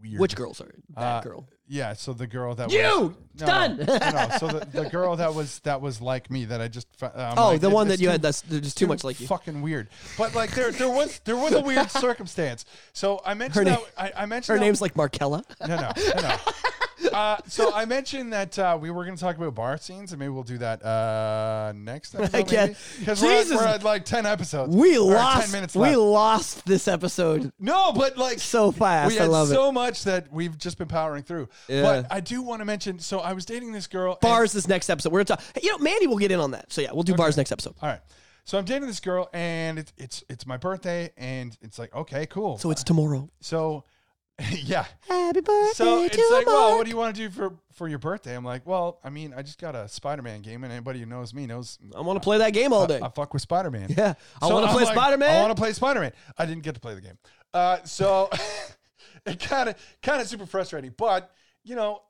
weird. which girl? Sorry, that Uh, girl. Yeah, so the girl that You! was, It's done! No, no, so the, the girl that was that was like me that I just I'm Oh, like, the one that you too- had that's there's too much like you. Fucking weird, but like there there was there was a weird circumstance. So I mentioned Her that I, I mentioned Her that- name's like Markella. no no no. no. Uh, so I mentioned that uh, we were going to talk about bar scenes, and maybe we'll do that uh, next episode. Because we're, at- Jesus. we're at like ten episodes. We or lost. ten minutes we left. lost this episode No, but like so fast. we I had love so it. much that we've just been powering through. Yeah. But I do want to mention. So I was dating this girl. and- Bars this next episode. We're gonna talk. You know, Mandy will get in on that. So yeah, we'll do bars next episode. All right. So I'm dating this girl, and it's it's it's my birthday, and it's like okay, cool. So it's tomorrow. so yeah. Happy birthday So it's to like, well, what do you want to do for for your birthday? I'm like, well, I mean, I just got a Spider-Man game, and anybody who knows me knows I want to play that game all day. I, I fuck with Spider-Man. Yeah. I So wanna I'm play like, Spider-Man. I want to play Spider-Man. I didn't get to play the game. Uh, so it kind of kind of super frustrating. But you know,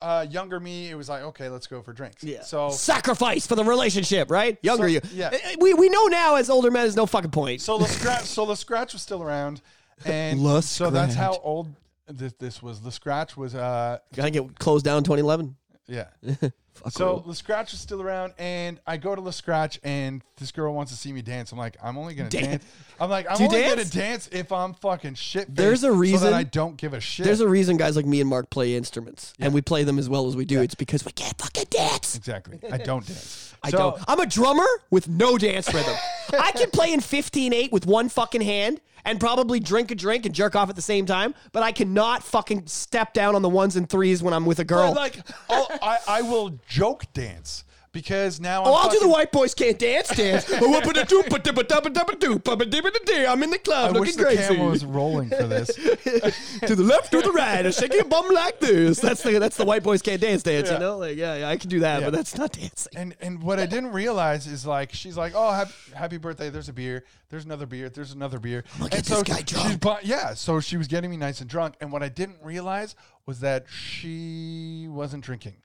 uh, younger me, it was like, okay, let's go for drinks. yeah. So sacrifice for the relationship, right? Younger So- you. yeah. Uh, We we know now as older men, there's no fucking point. so the scratch, so the scratch was still around, and Le so that's how old this this was. The scratch was uh Gotta get closed down 2011. yeah. Fuck So rule. the scratch is still around, and I go to the scratch, and this girl wants to see me dance. I'm like, I'm only gonna Dan- dance. I'm like, I'm Do you only dance? gonna dance if I'm fucking shit. There's a so reason- that I don't give a shit. there's a reason guys like me and Mark play instruments, and we play them as well as we do. It's because we can't fucking dance. exactly. I don't dance. I So- don't. I'm a drummer with no dance rhythm. I can play in 15-8 with one fucking hand and probably drink a drink and jerk off at the same time, but I cannot fucking step down on the ones and threes when I'm with a girl. But like, I'll, I I will joke dance, because now Oh, I'm I'll do the white boys can't dance dance. Oh. I'm in the I club wish looking the crazy. camera was rolling for this. to the left or the right, and shake your bum like this. That's the that's the white boys can't dance dance. You know, like yeah, yeah, I can do that, Yeah. but that's not dancing. And and what I didn't realize is like she's like, oh, happy, happy birthday. There's a beer. There's another beer. There's another beer. gonna and get this guy she's drunk. yeah, so she was getting me nice and drunk. And what I didn't realize was that she wasn't drinking.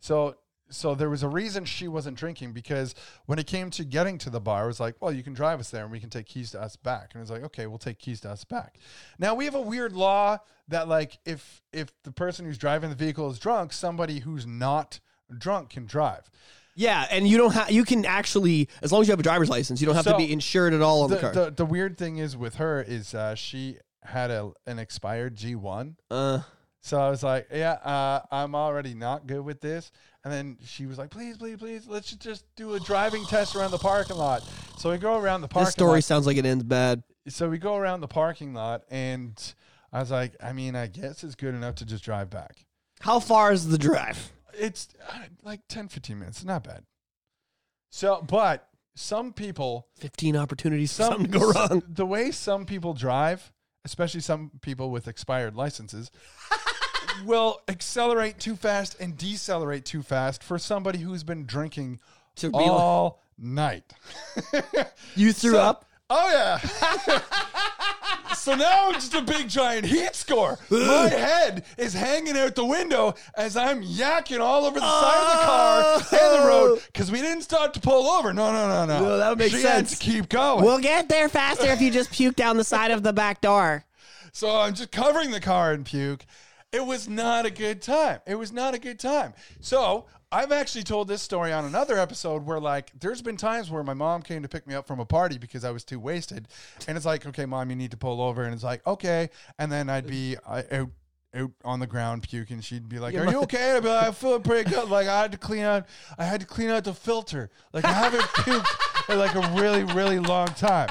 So so there was a reason she wasn't drinking because when it came to getting to the bar, it was like, well, you can drive us there and we can take keys to us back. And it was like, okay, we'll take keys to us back. Now we have a weird law that like if if the person who's driving the vehicle is drunk, somebody who's not drunk can drive. Yeah, and you don't have you can actually as long as you have a driver's license, you don't have to be insured at all on the, the, car. the, the weird thing is with her is uh, she had a an expired G1. uh, So I was like, yeah, uh, I'm already not good with this. And then she was like, please, please, please, let's just do a driving test around the parking lot. So we go around the parking lot. this story lot. sounds like it ends bad. So we go around the parking lot, and I was like, I mean, I guess it's good enough to just drive back. How far is the drive? It's uh, like 10, 15 minutes. Not bad. So, but some people Fifteen opportunities for some something to go wrong. The way some people drive, especially some people with expired licenses, will accelerate too fast and decelerate too fast for somebody who's been drinking To be all night. You threw So- up. Oh yeah. so now I'm just a big giant heat score. My head is hanging out the window as I'm yakking all over the side of the oh. car and the road because we didn't start to pull over. No, no, no, no. No, that would make she sense. to keep going. We'll get there faster if you just puke down the side of the back door. So I'm just covering the car in puke. It was not a good time. It was not a good time. So I've actually told this story on another episode where, like, there's been times where my mom came to pick me up from a party because I was too wasted. And it's like, okay, mom, you need to pull over. And it's like, okay. And then I'd be uh, out. Out on the ground puking, she'd be like, Your "Are you okay?" I'd be like, "I feel pretty good." Like I had to clean out, I had to clean out the filter. Like I haven't puked in like a really, really long time.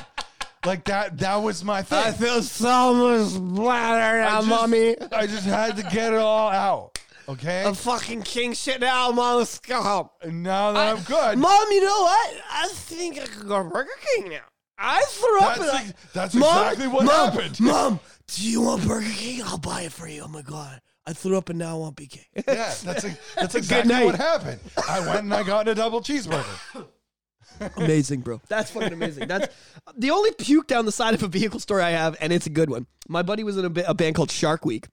Like that, that was my thing. I feel so much better I just- I just had to get it all out. Okay. I'm fucking king shit now I'm on the scalp. And now that I'm good, Mom, you know what? I think I could go to Burger King now. I threw up. that's, and I- that's Mom, exactly what Mom, happened. Mom, do you want Burger King? I'll buy it for you. Oh my god, I threw up and now I want BK. Yeah, that's a, that's Good exactly what happened. I went and I got a double cheeseburger. amazing, bro. That's fucking amazing. That's the only puke down the side of a vehicle story I have, and it's a good one. My buddy was in a, a band called Shark Week.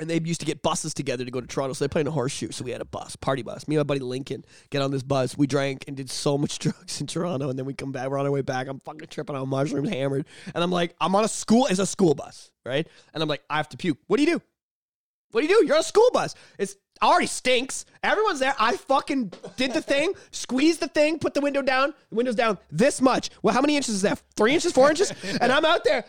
And they used to get buses together to go to Toronto. So they played in a horseshoe. So we had a bus, party bus. Me and my buddy Lincoln get on this bus. We drank and did so much drugs in Toronto. And then we come back. We're on our way back. I'm fucking tripping on mushrooms, hammered. And I'm like, I'm on a school. It's a school bus, right? And I'm like, I have to puke. What do you do? What do you do? You're on a school bus. It's already stinks. Everyone's there. I fucking did the thing, squeezed the thing, put the window down. The window's down this much. Well, how many inches is that? Three inches, four inches? And I'm out there.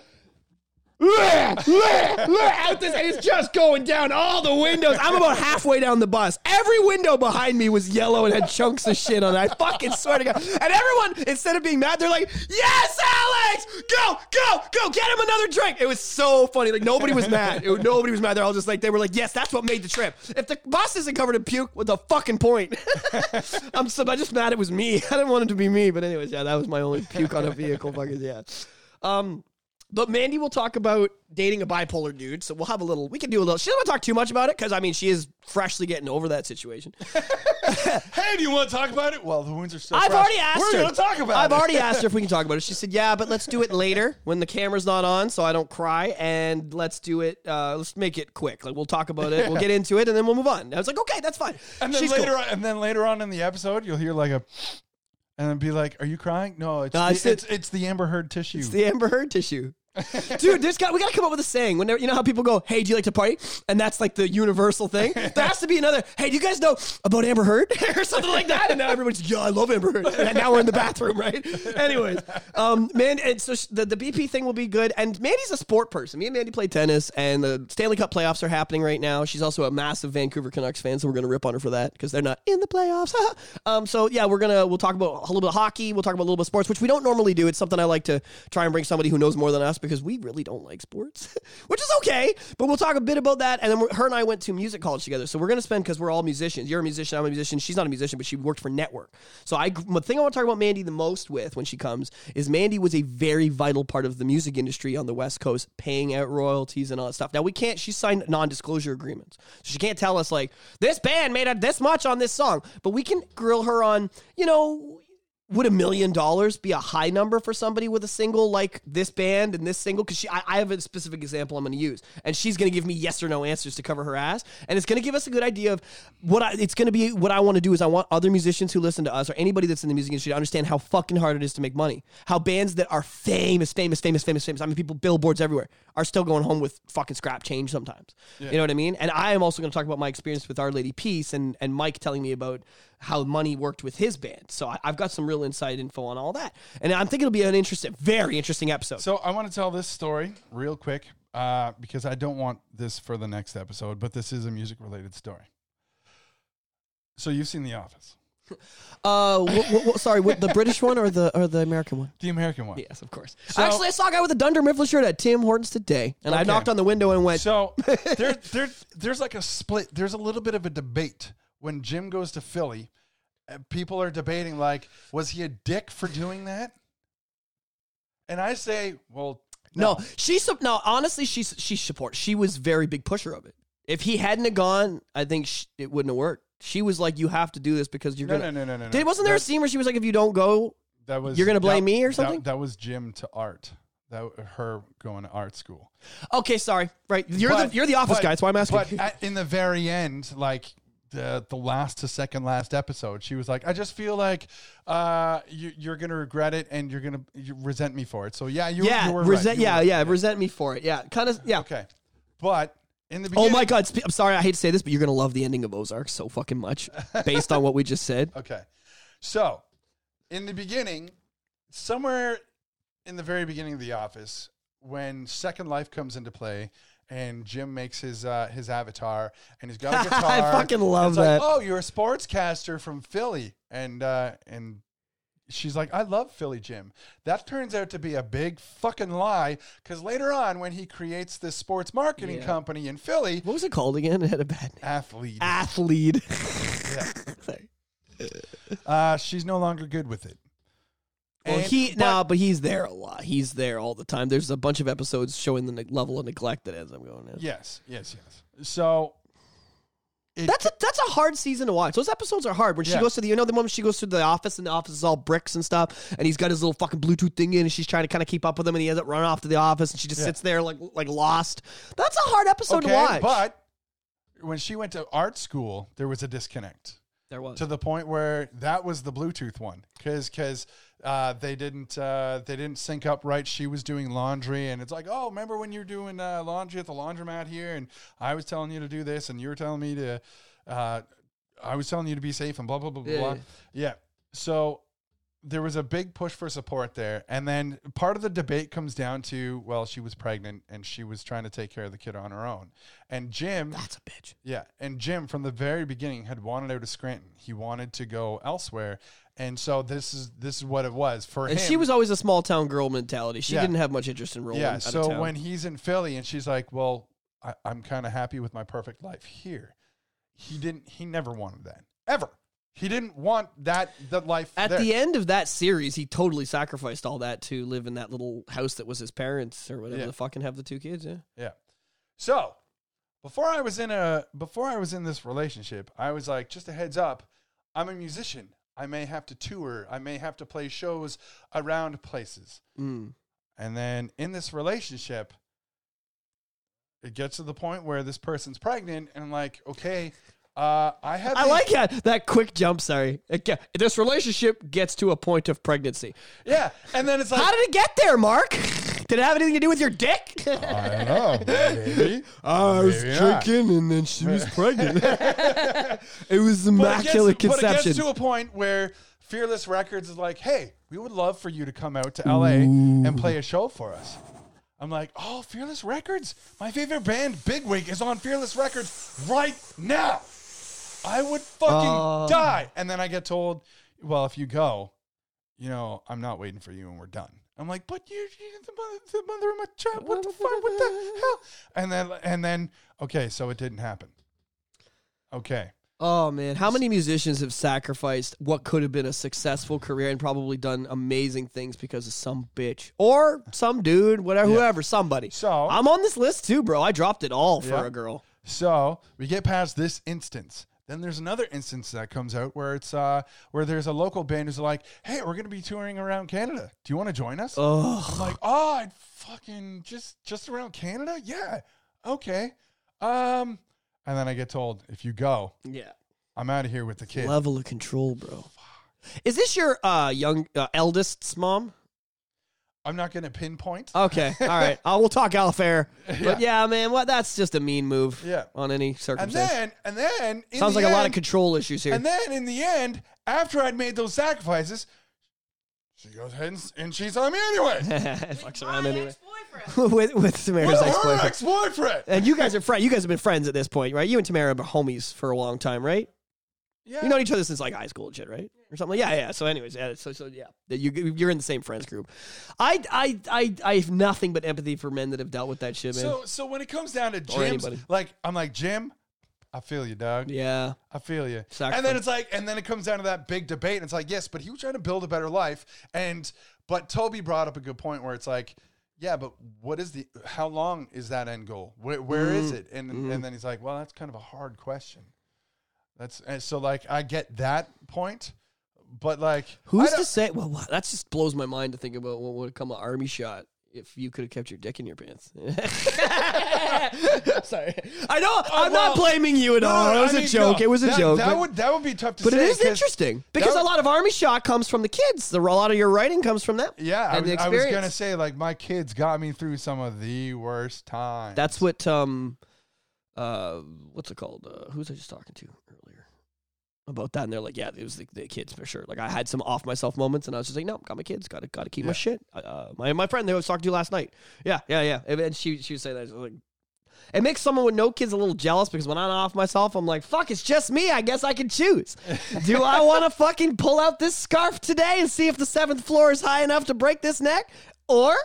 Out this, and it's just going down all the windows. I'm about halfway down the bus. Every window behind me was yellow and had chunks of shit on it. I fucking swear to God. And everyone, instead of being mad, they're like, "Yes, Alex, go, go, go, get him another drink." It was so funny. Like nobody was mad. It- nobody was mad. They're all just like, they were like, "Yes, that's what made the trip." If the bus isn't covered in puke, what the fucking point? I'm so I'm just mad it was me. I didn't want it to be me, but anyways, yeah, that was my only puke on a vehicle. Fucking yeah. Um. But Mandy will talk about dating a bipolar dude, so we'll have a little. We can do a little. She doesn't want to talk too much about it because I mean she is freshly getting over that situation. Hey, do you want to talk about it? Well, the wounds are still. I've fresh. already asked We're her. going to talk about I've it. already asked her if we can talk about it. She said, "Yeah, but let's do it later when the camera's not on, so I don't cry, and let's do it. Uh, let's make it quick. Like we'll talk about it, we'll get into it, and then we'll move on." I was like, "Okay, that's fine." And then She's later, cool. on, and then later on in the episode, you'll hear like a, and then be like, "Are you crying?" No, it's No, the, it's it's, it's the Amber Heard tissue. It's the Amber Heard tissue. Dude, there's got we gotta come up with a saying. Whenever you know how people go, "Hey, do you like to party?" and that's like the universal thing. There has to be another. Hey, do you guys know about Amber Heard or something like that? And now everybody's, "Yeah, I love Amber Heard." And now we're in the bathroom, right? Anyways, um, man, and so sh- the the BP thing will be good. And Mandy's a sport person. Me and Mandy play tennis, and the Stanley Cup playoffs are happening right now. She's also a massive Vancouver Canucks fan, so we're gonna rip on her for that because they're not in the playoffs. um, so yeah, we're gonna we'll talk about a little bit of hockey. We'll talk about a little bit of sports, which we don't normally do. It's something I like to try and bring somebody who knows more than us because we really don't like sports, which is okay. But we'll talk a bit about that. And then her and I went to music college together, so we're gonna spend because we're all musicians. You're a musician, I'm a musician. She's not a musician, but she worked for Network. So I, the thing I want to talk about Mandy the most with when she comes is Mandy was a very vital part of the music industry on the West Coast, paying out royalties and all that stuff. Now we can't. She signed non-disclosure agreements, so she can't tell us like this band made this much on this song. But we can grill her on, you know, would a million dollars be a high number for somebody with a single like this band and this single? Because she, I, I have a specific example I'm going to use, and she's going to give me yes or no answers to cover her ass, and it's going to give us a good idea of what I. It's going to be what I want to do is I want other musicians who listen to us or anybody that's in the music industry to understand how fucking hard it is to make money. How bands that are famous, famous, famous, famous, famous. I mean, people billboards everywhere are still going home with fucking scrap change sometimes. You know what I mean? And I am also going to talk about my experience with Our Lady Peace and and Mike telling me about how money worked with his band. So I, I've got some real inside info on all that, and I'm thinking it'll be an interesting, very interesting episode. So I want to tell this story real quick uh, because I don't want this for the next episode, but this is a music related story. So you've seen The Office, Uh, sorry, what, the British one or the or the American one? the American one. Yes, of course. So- Actually, I saw a guy with a Dunder Mifflin shirt at Tim Hortons today, and I knocked on the window and went, So there, there, there's like a split. There's a little bit of a debate when Jim goes to Philly. uh, People are debating like, was he a dick for doing that? And I say, well, "No, she's sup- no." Honestly, she's she support. She was very big pusher of it. If he hadn't have gone, I think sh- it wouldn't have worked. She was like, "You have to do this because you're no, gonna." no, no, no, no. Did, wasn't there a scene where she was like, "If you don't go, That was You're gonna blame that- me or that- something? That, was Jim to art. That her going to art school. okay, sorry, right? You're But- the you're the office but- guy. That's why I'm asking. But at, in the very end, like the the last to second last episode, she was like, "I just feel like uh, you, you're gonna regret it and you're gonna you resent me for it." So yeah, you, yeah, you were resent. right. You yeah, were- yeah, resent me for it. Yeah, kind of. Yeah. Okay, but in the Oh my God! I'm sorry. I hate to say this, but you're gonna love the ending of Ozark so fucking much, based on what we just said. Okay, so in the beginning, somewhere in the very beginning of The Office, when Second Life comes into play. And Jim makes his uh, his avatar, and he's got a guitar. I fucking love that. Like, oh, you're a sportscaster from Philly, and uh, and she's like, I love Philly Jim. That turns out to be a big fucking lie because later on, when he creates this sports marketing Yeah. company in Philly, What was it called again? It had a bad name. athlete, Athlete. Yeah. Sorry. uh, she's no longer good with it. Well, And- he but- no, but he's there a lot. He's there all the time. There's a bunch of episodes showing the ne- level of neglect that as I'm going in. Yes, yes, yes. So it, That's a that's a hard season to watch. Those episodes are hard. When she Yeah. goes to the you know the moment she goes to the office and the office is all bricks and stuff, and he's got his little fucking Bluetooth thing in, and she's trying to kind of keep up with him, and he ends up running off to the office, and she just Yeah. sits there like like lost. That's a hard episode to watch. but when she went to art school, there was a disconnect. there was. to the point where that was the Bluetooth one because because uh, they didn't uh, they didn't sync up right. She was doing laundry, and it's like, oh, remember when you're doing uh, laundry at the laundromat here, and I was telling you to do this, and you were telling me to, uh, I was telling you to be safe, and blah blah blah blah Yeah. blah. Yeah. So there was a big push for support there, and then part of the debate comes down to, well, she was pregnant and she was trying to take care of the kid on her own, and Jim. That's a bitch. Yeah, and Jim from the very beginning had wanted out of Scranton. He wanted to go elsewhere, and so this is this is what it was for And him. she was always a small town girl mentality. She Yeah. didn't have much interest in rolling. yeah. out So of town. when he's in Philly, and she's like, "Well, I, I'm kind of happy with my perfect life here." He didn't. He never wanted that ever. He didn't want that that life At there. the end of that series, he totally sacrificed all that to live in that little house that was his parents or whatever. Yeah. The fucking have the two kids. Yeah. Yeah. So before I was in a before I was in this relationship, I was like, just a heads up, I'm a musician. I may have to tour. I may have to play shows around places. Mm. And then in this relationship, it gets to the point where this person's pregnant, and I'm like, okay, uh, I have. I these- like that that quick jump. Sorry, ge- this relationship gets to a point of pregnancy. yeah, and then it's like, How did it get there, Mark? Did it have anything to do with your dick? I don't know, maybe. I was Maybe not. drinking and then she was pregnant. it was But it, immaculate gets, but it conception. gets to a point where Fearless Records is like, hey, we would love for you to come out to LA and play a show for us. I'm like, oh, Fearless Records? My favorite band, Bigwig, is on Fearless Records right now. I would fucking Uh. die. And then I get told, well, if you go, you know, I'm not waiting for you and we're done. I'm like, but you're, you the, mother, the mother of my child. What the fuck? What the hell? And then, and then, okay, so it didn't happen. Okay. Oh man, how many musicians have sacrificed what could have been a successful career and probably done amazing things because of some bitch or some dude, whatever, Yeah. whoever, somebody. So- I'm on this list too, bro. I dropped it all for Yeah. a girl. So we get past this instance. Then there's another instance that comes out where it's uh where there's a local band who's like, "Hey, we're gonna be touring around Canada. Do you want to join us?" Oh, I'm like, "Oh, I'd fucking just just around Canada? Yeah, okay." Um, and then I get told, "If you go, yeah. I'm out of here with the kid." Level of control, bro. Is this your uh, young uh, eldest's mom? I'm not gonna pinpoint. Okay, all right. Uh, we'll talk Alfair. Yeah. But yeah, man, what? That's just a mean move. Yeah. On any and circumstance. then and then in Sounds the like a lot of end- control issues here. And then in the end, after I'd made those sacrifices, she goes ahead and, and cheats on me anyway. Fucks around My anyway. ex-boyfriend. with with Tamara's ex her boyfriend. ex-boyfriend. And you guys are friends. You guys have been friends at this point, right? You and Tamara are homies for a long time, right? Yeah. You know each other since like high school and shit, right? Or something. Like, yeah, yeah. So, anyways, yeah. So, so yeah, you you're in the same friends group. I, I, I, I have nothing but empathy for men that have dealt with that shit, man. so so when it comes down to Jim, like I'm like Jim, I feel you, dog. yeah, I feel you. Sacrifice. And then it's like, and then it comes down to that big debate, and it's like, yes, but he was trying to build a better life, and but Toby brought up a good point where it's like, yeah, but what is the how long is that end goal? Where, where is Mm-hmm. it? And and then he's like, well, that's kind of a hard question. That's and so like I get that point, but like who's to say? Well, wow, that just blows my mind to think about what would come an army shot if you could have kept your dick in your pants. Sorry, I know I'm not blaming you at No, all. it was I a mean, joke. no, it was a that, joke. That but- would that would be tough to say. But say. it is interesting because would- a lot of army shot comes from the kids. The, a lot of your writing comes from them. Yeah, I was, I was gonna say like my kids got me through some of the worst times. That's what um, uh, what's it called? Uh, who's I just talking to about that? And they're like, yeah, it was the, the kids for sure. Like I had some off myself moments, and I was just like, no, got my kids, got to got to keep my shit. Uh, my my friend I was talking to you last night, yeah, yeah, yeah, and- and she she was saying that was like. It makes someone with no kids a little jealous because when I'm off myself, I'm like, fuck, it's just me. I guess I can choose. Do I want to fucking pull out this scarf today and see if the seventh floor is high enough to break this neck? Or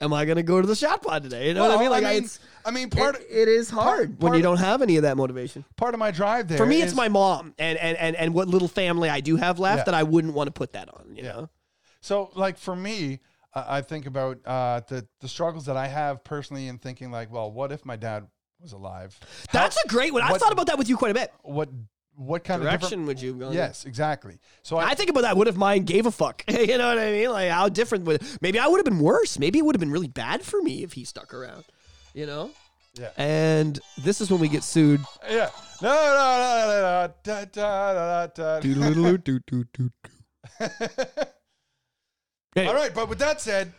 am I going to go to the shot pod today? You know what I mean? Like, I mean, it's, I mean, part it, it is hard when part- you don't have any of that motivation. part of my drive there For me, it's my mom and, and, and, and what little family I do have left Yeah. that I wouldn't want to put that on, you Yeah. know? So, like for me, I I think about uh, the the struggles that I have personally, and thinking like, well, what if my dad was alive? How- That's a great one. I've thought about that with you quite a bit. what what kind of Direction would you have gone? in? Yes, exactly. So I, I think about that. What if mine gave a fuck? you know what I mean? Like how different would maybe I would have been worse. Maybe it would have been really bad for me if he stuck around. You know? yeah, And this is when we get sued. yeah. No, no, no, no, no, da, da, da, da. Hey, All right, but with that said,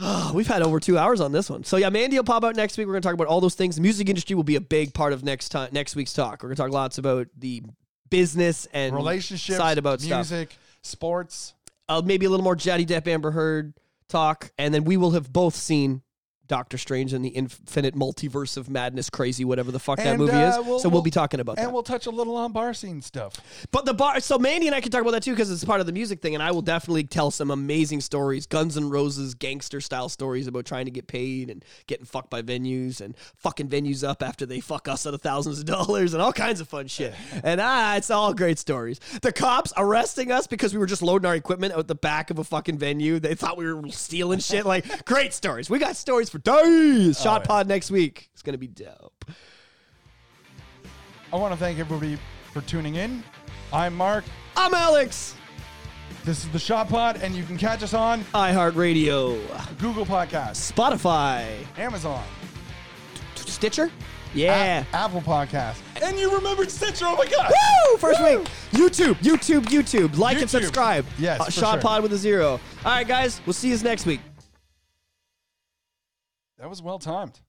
we've had over two hours on this one. So yeah, Mandy will pop out next week. We're gonna talk about all those things. The music industry will be a big part of next time next week's talk. We're gonna talk lots about the business and relationships, side about stuff. music, sports. uh, maybe a little more Johnny Depp Amber Heard talk, and then we will have both seen Doctor Strange and the Infinite Multiverse of Madness, crazy whatever the fuck that movie uh, is. we'll- so we'll, we'll- be talking about And that. And we'll touch a little on bar scene stuff. but the bar, so Mandy and I can talk about that too because it's part of the music thing, and I will definitely tell some amazing stories, Guns N' Roses gangster style stories about trying to get paid and getting fucked by venues and fucking venues up after they fuck us out of thousands of dollars and all kinds of fun shit. And ah, it's all great stories. The cops arresting us because we were just loading our equipment out the back of a fucking venue. They thought we were stealing shit. Like great stories. We got stories for days. Shot yeah. Pod next week. It's gonna be dope. I want to thank everybody for tuning in. I'm Mark. I'm Alex. This is the Shot Pod, and you can catch us on iHeartRadio, Google Podcasts, Spotify, Amazon, Stitcher. Yeah. A- Apple Podcast. and you remembered Stitcher. Oh my God! Woo! First week. YouTube, YouTube, YouTube. Like and subscribe. Yes, Uh, for Shot sure. Pod with a zero. All right, guys. We'll see you next week. That was well timed.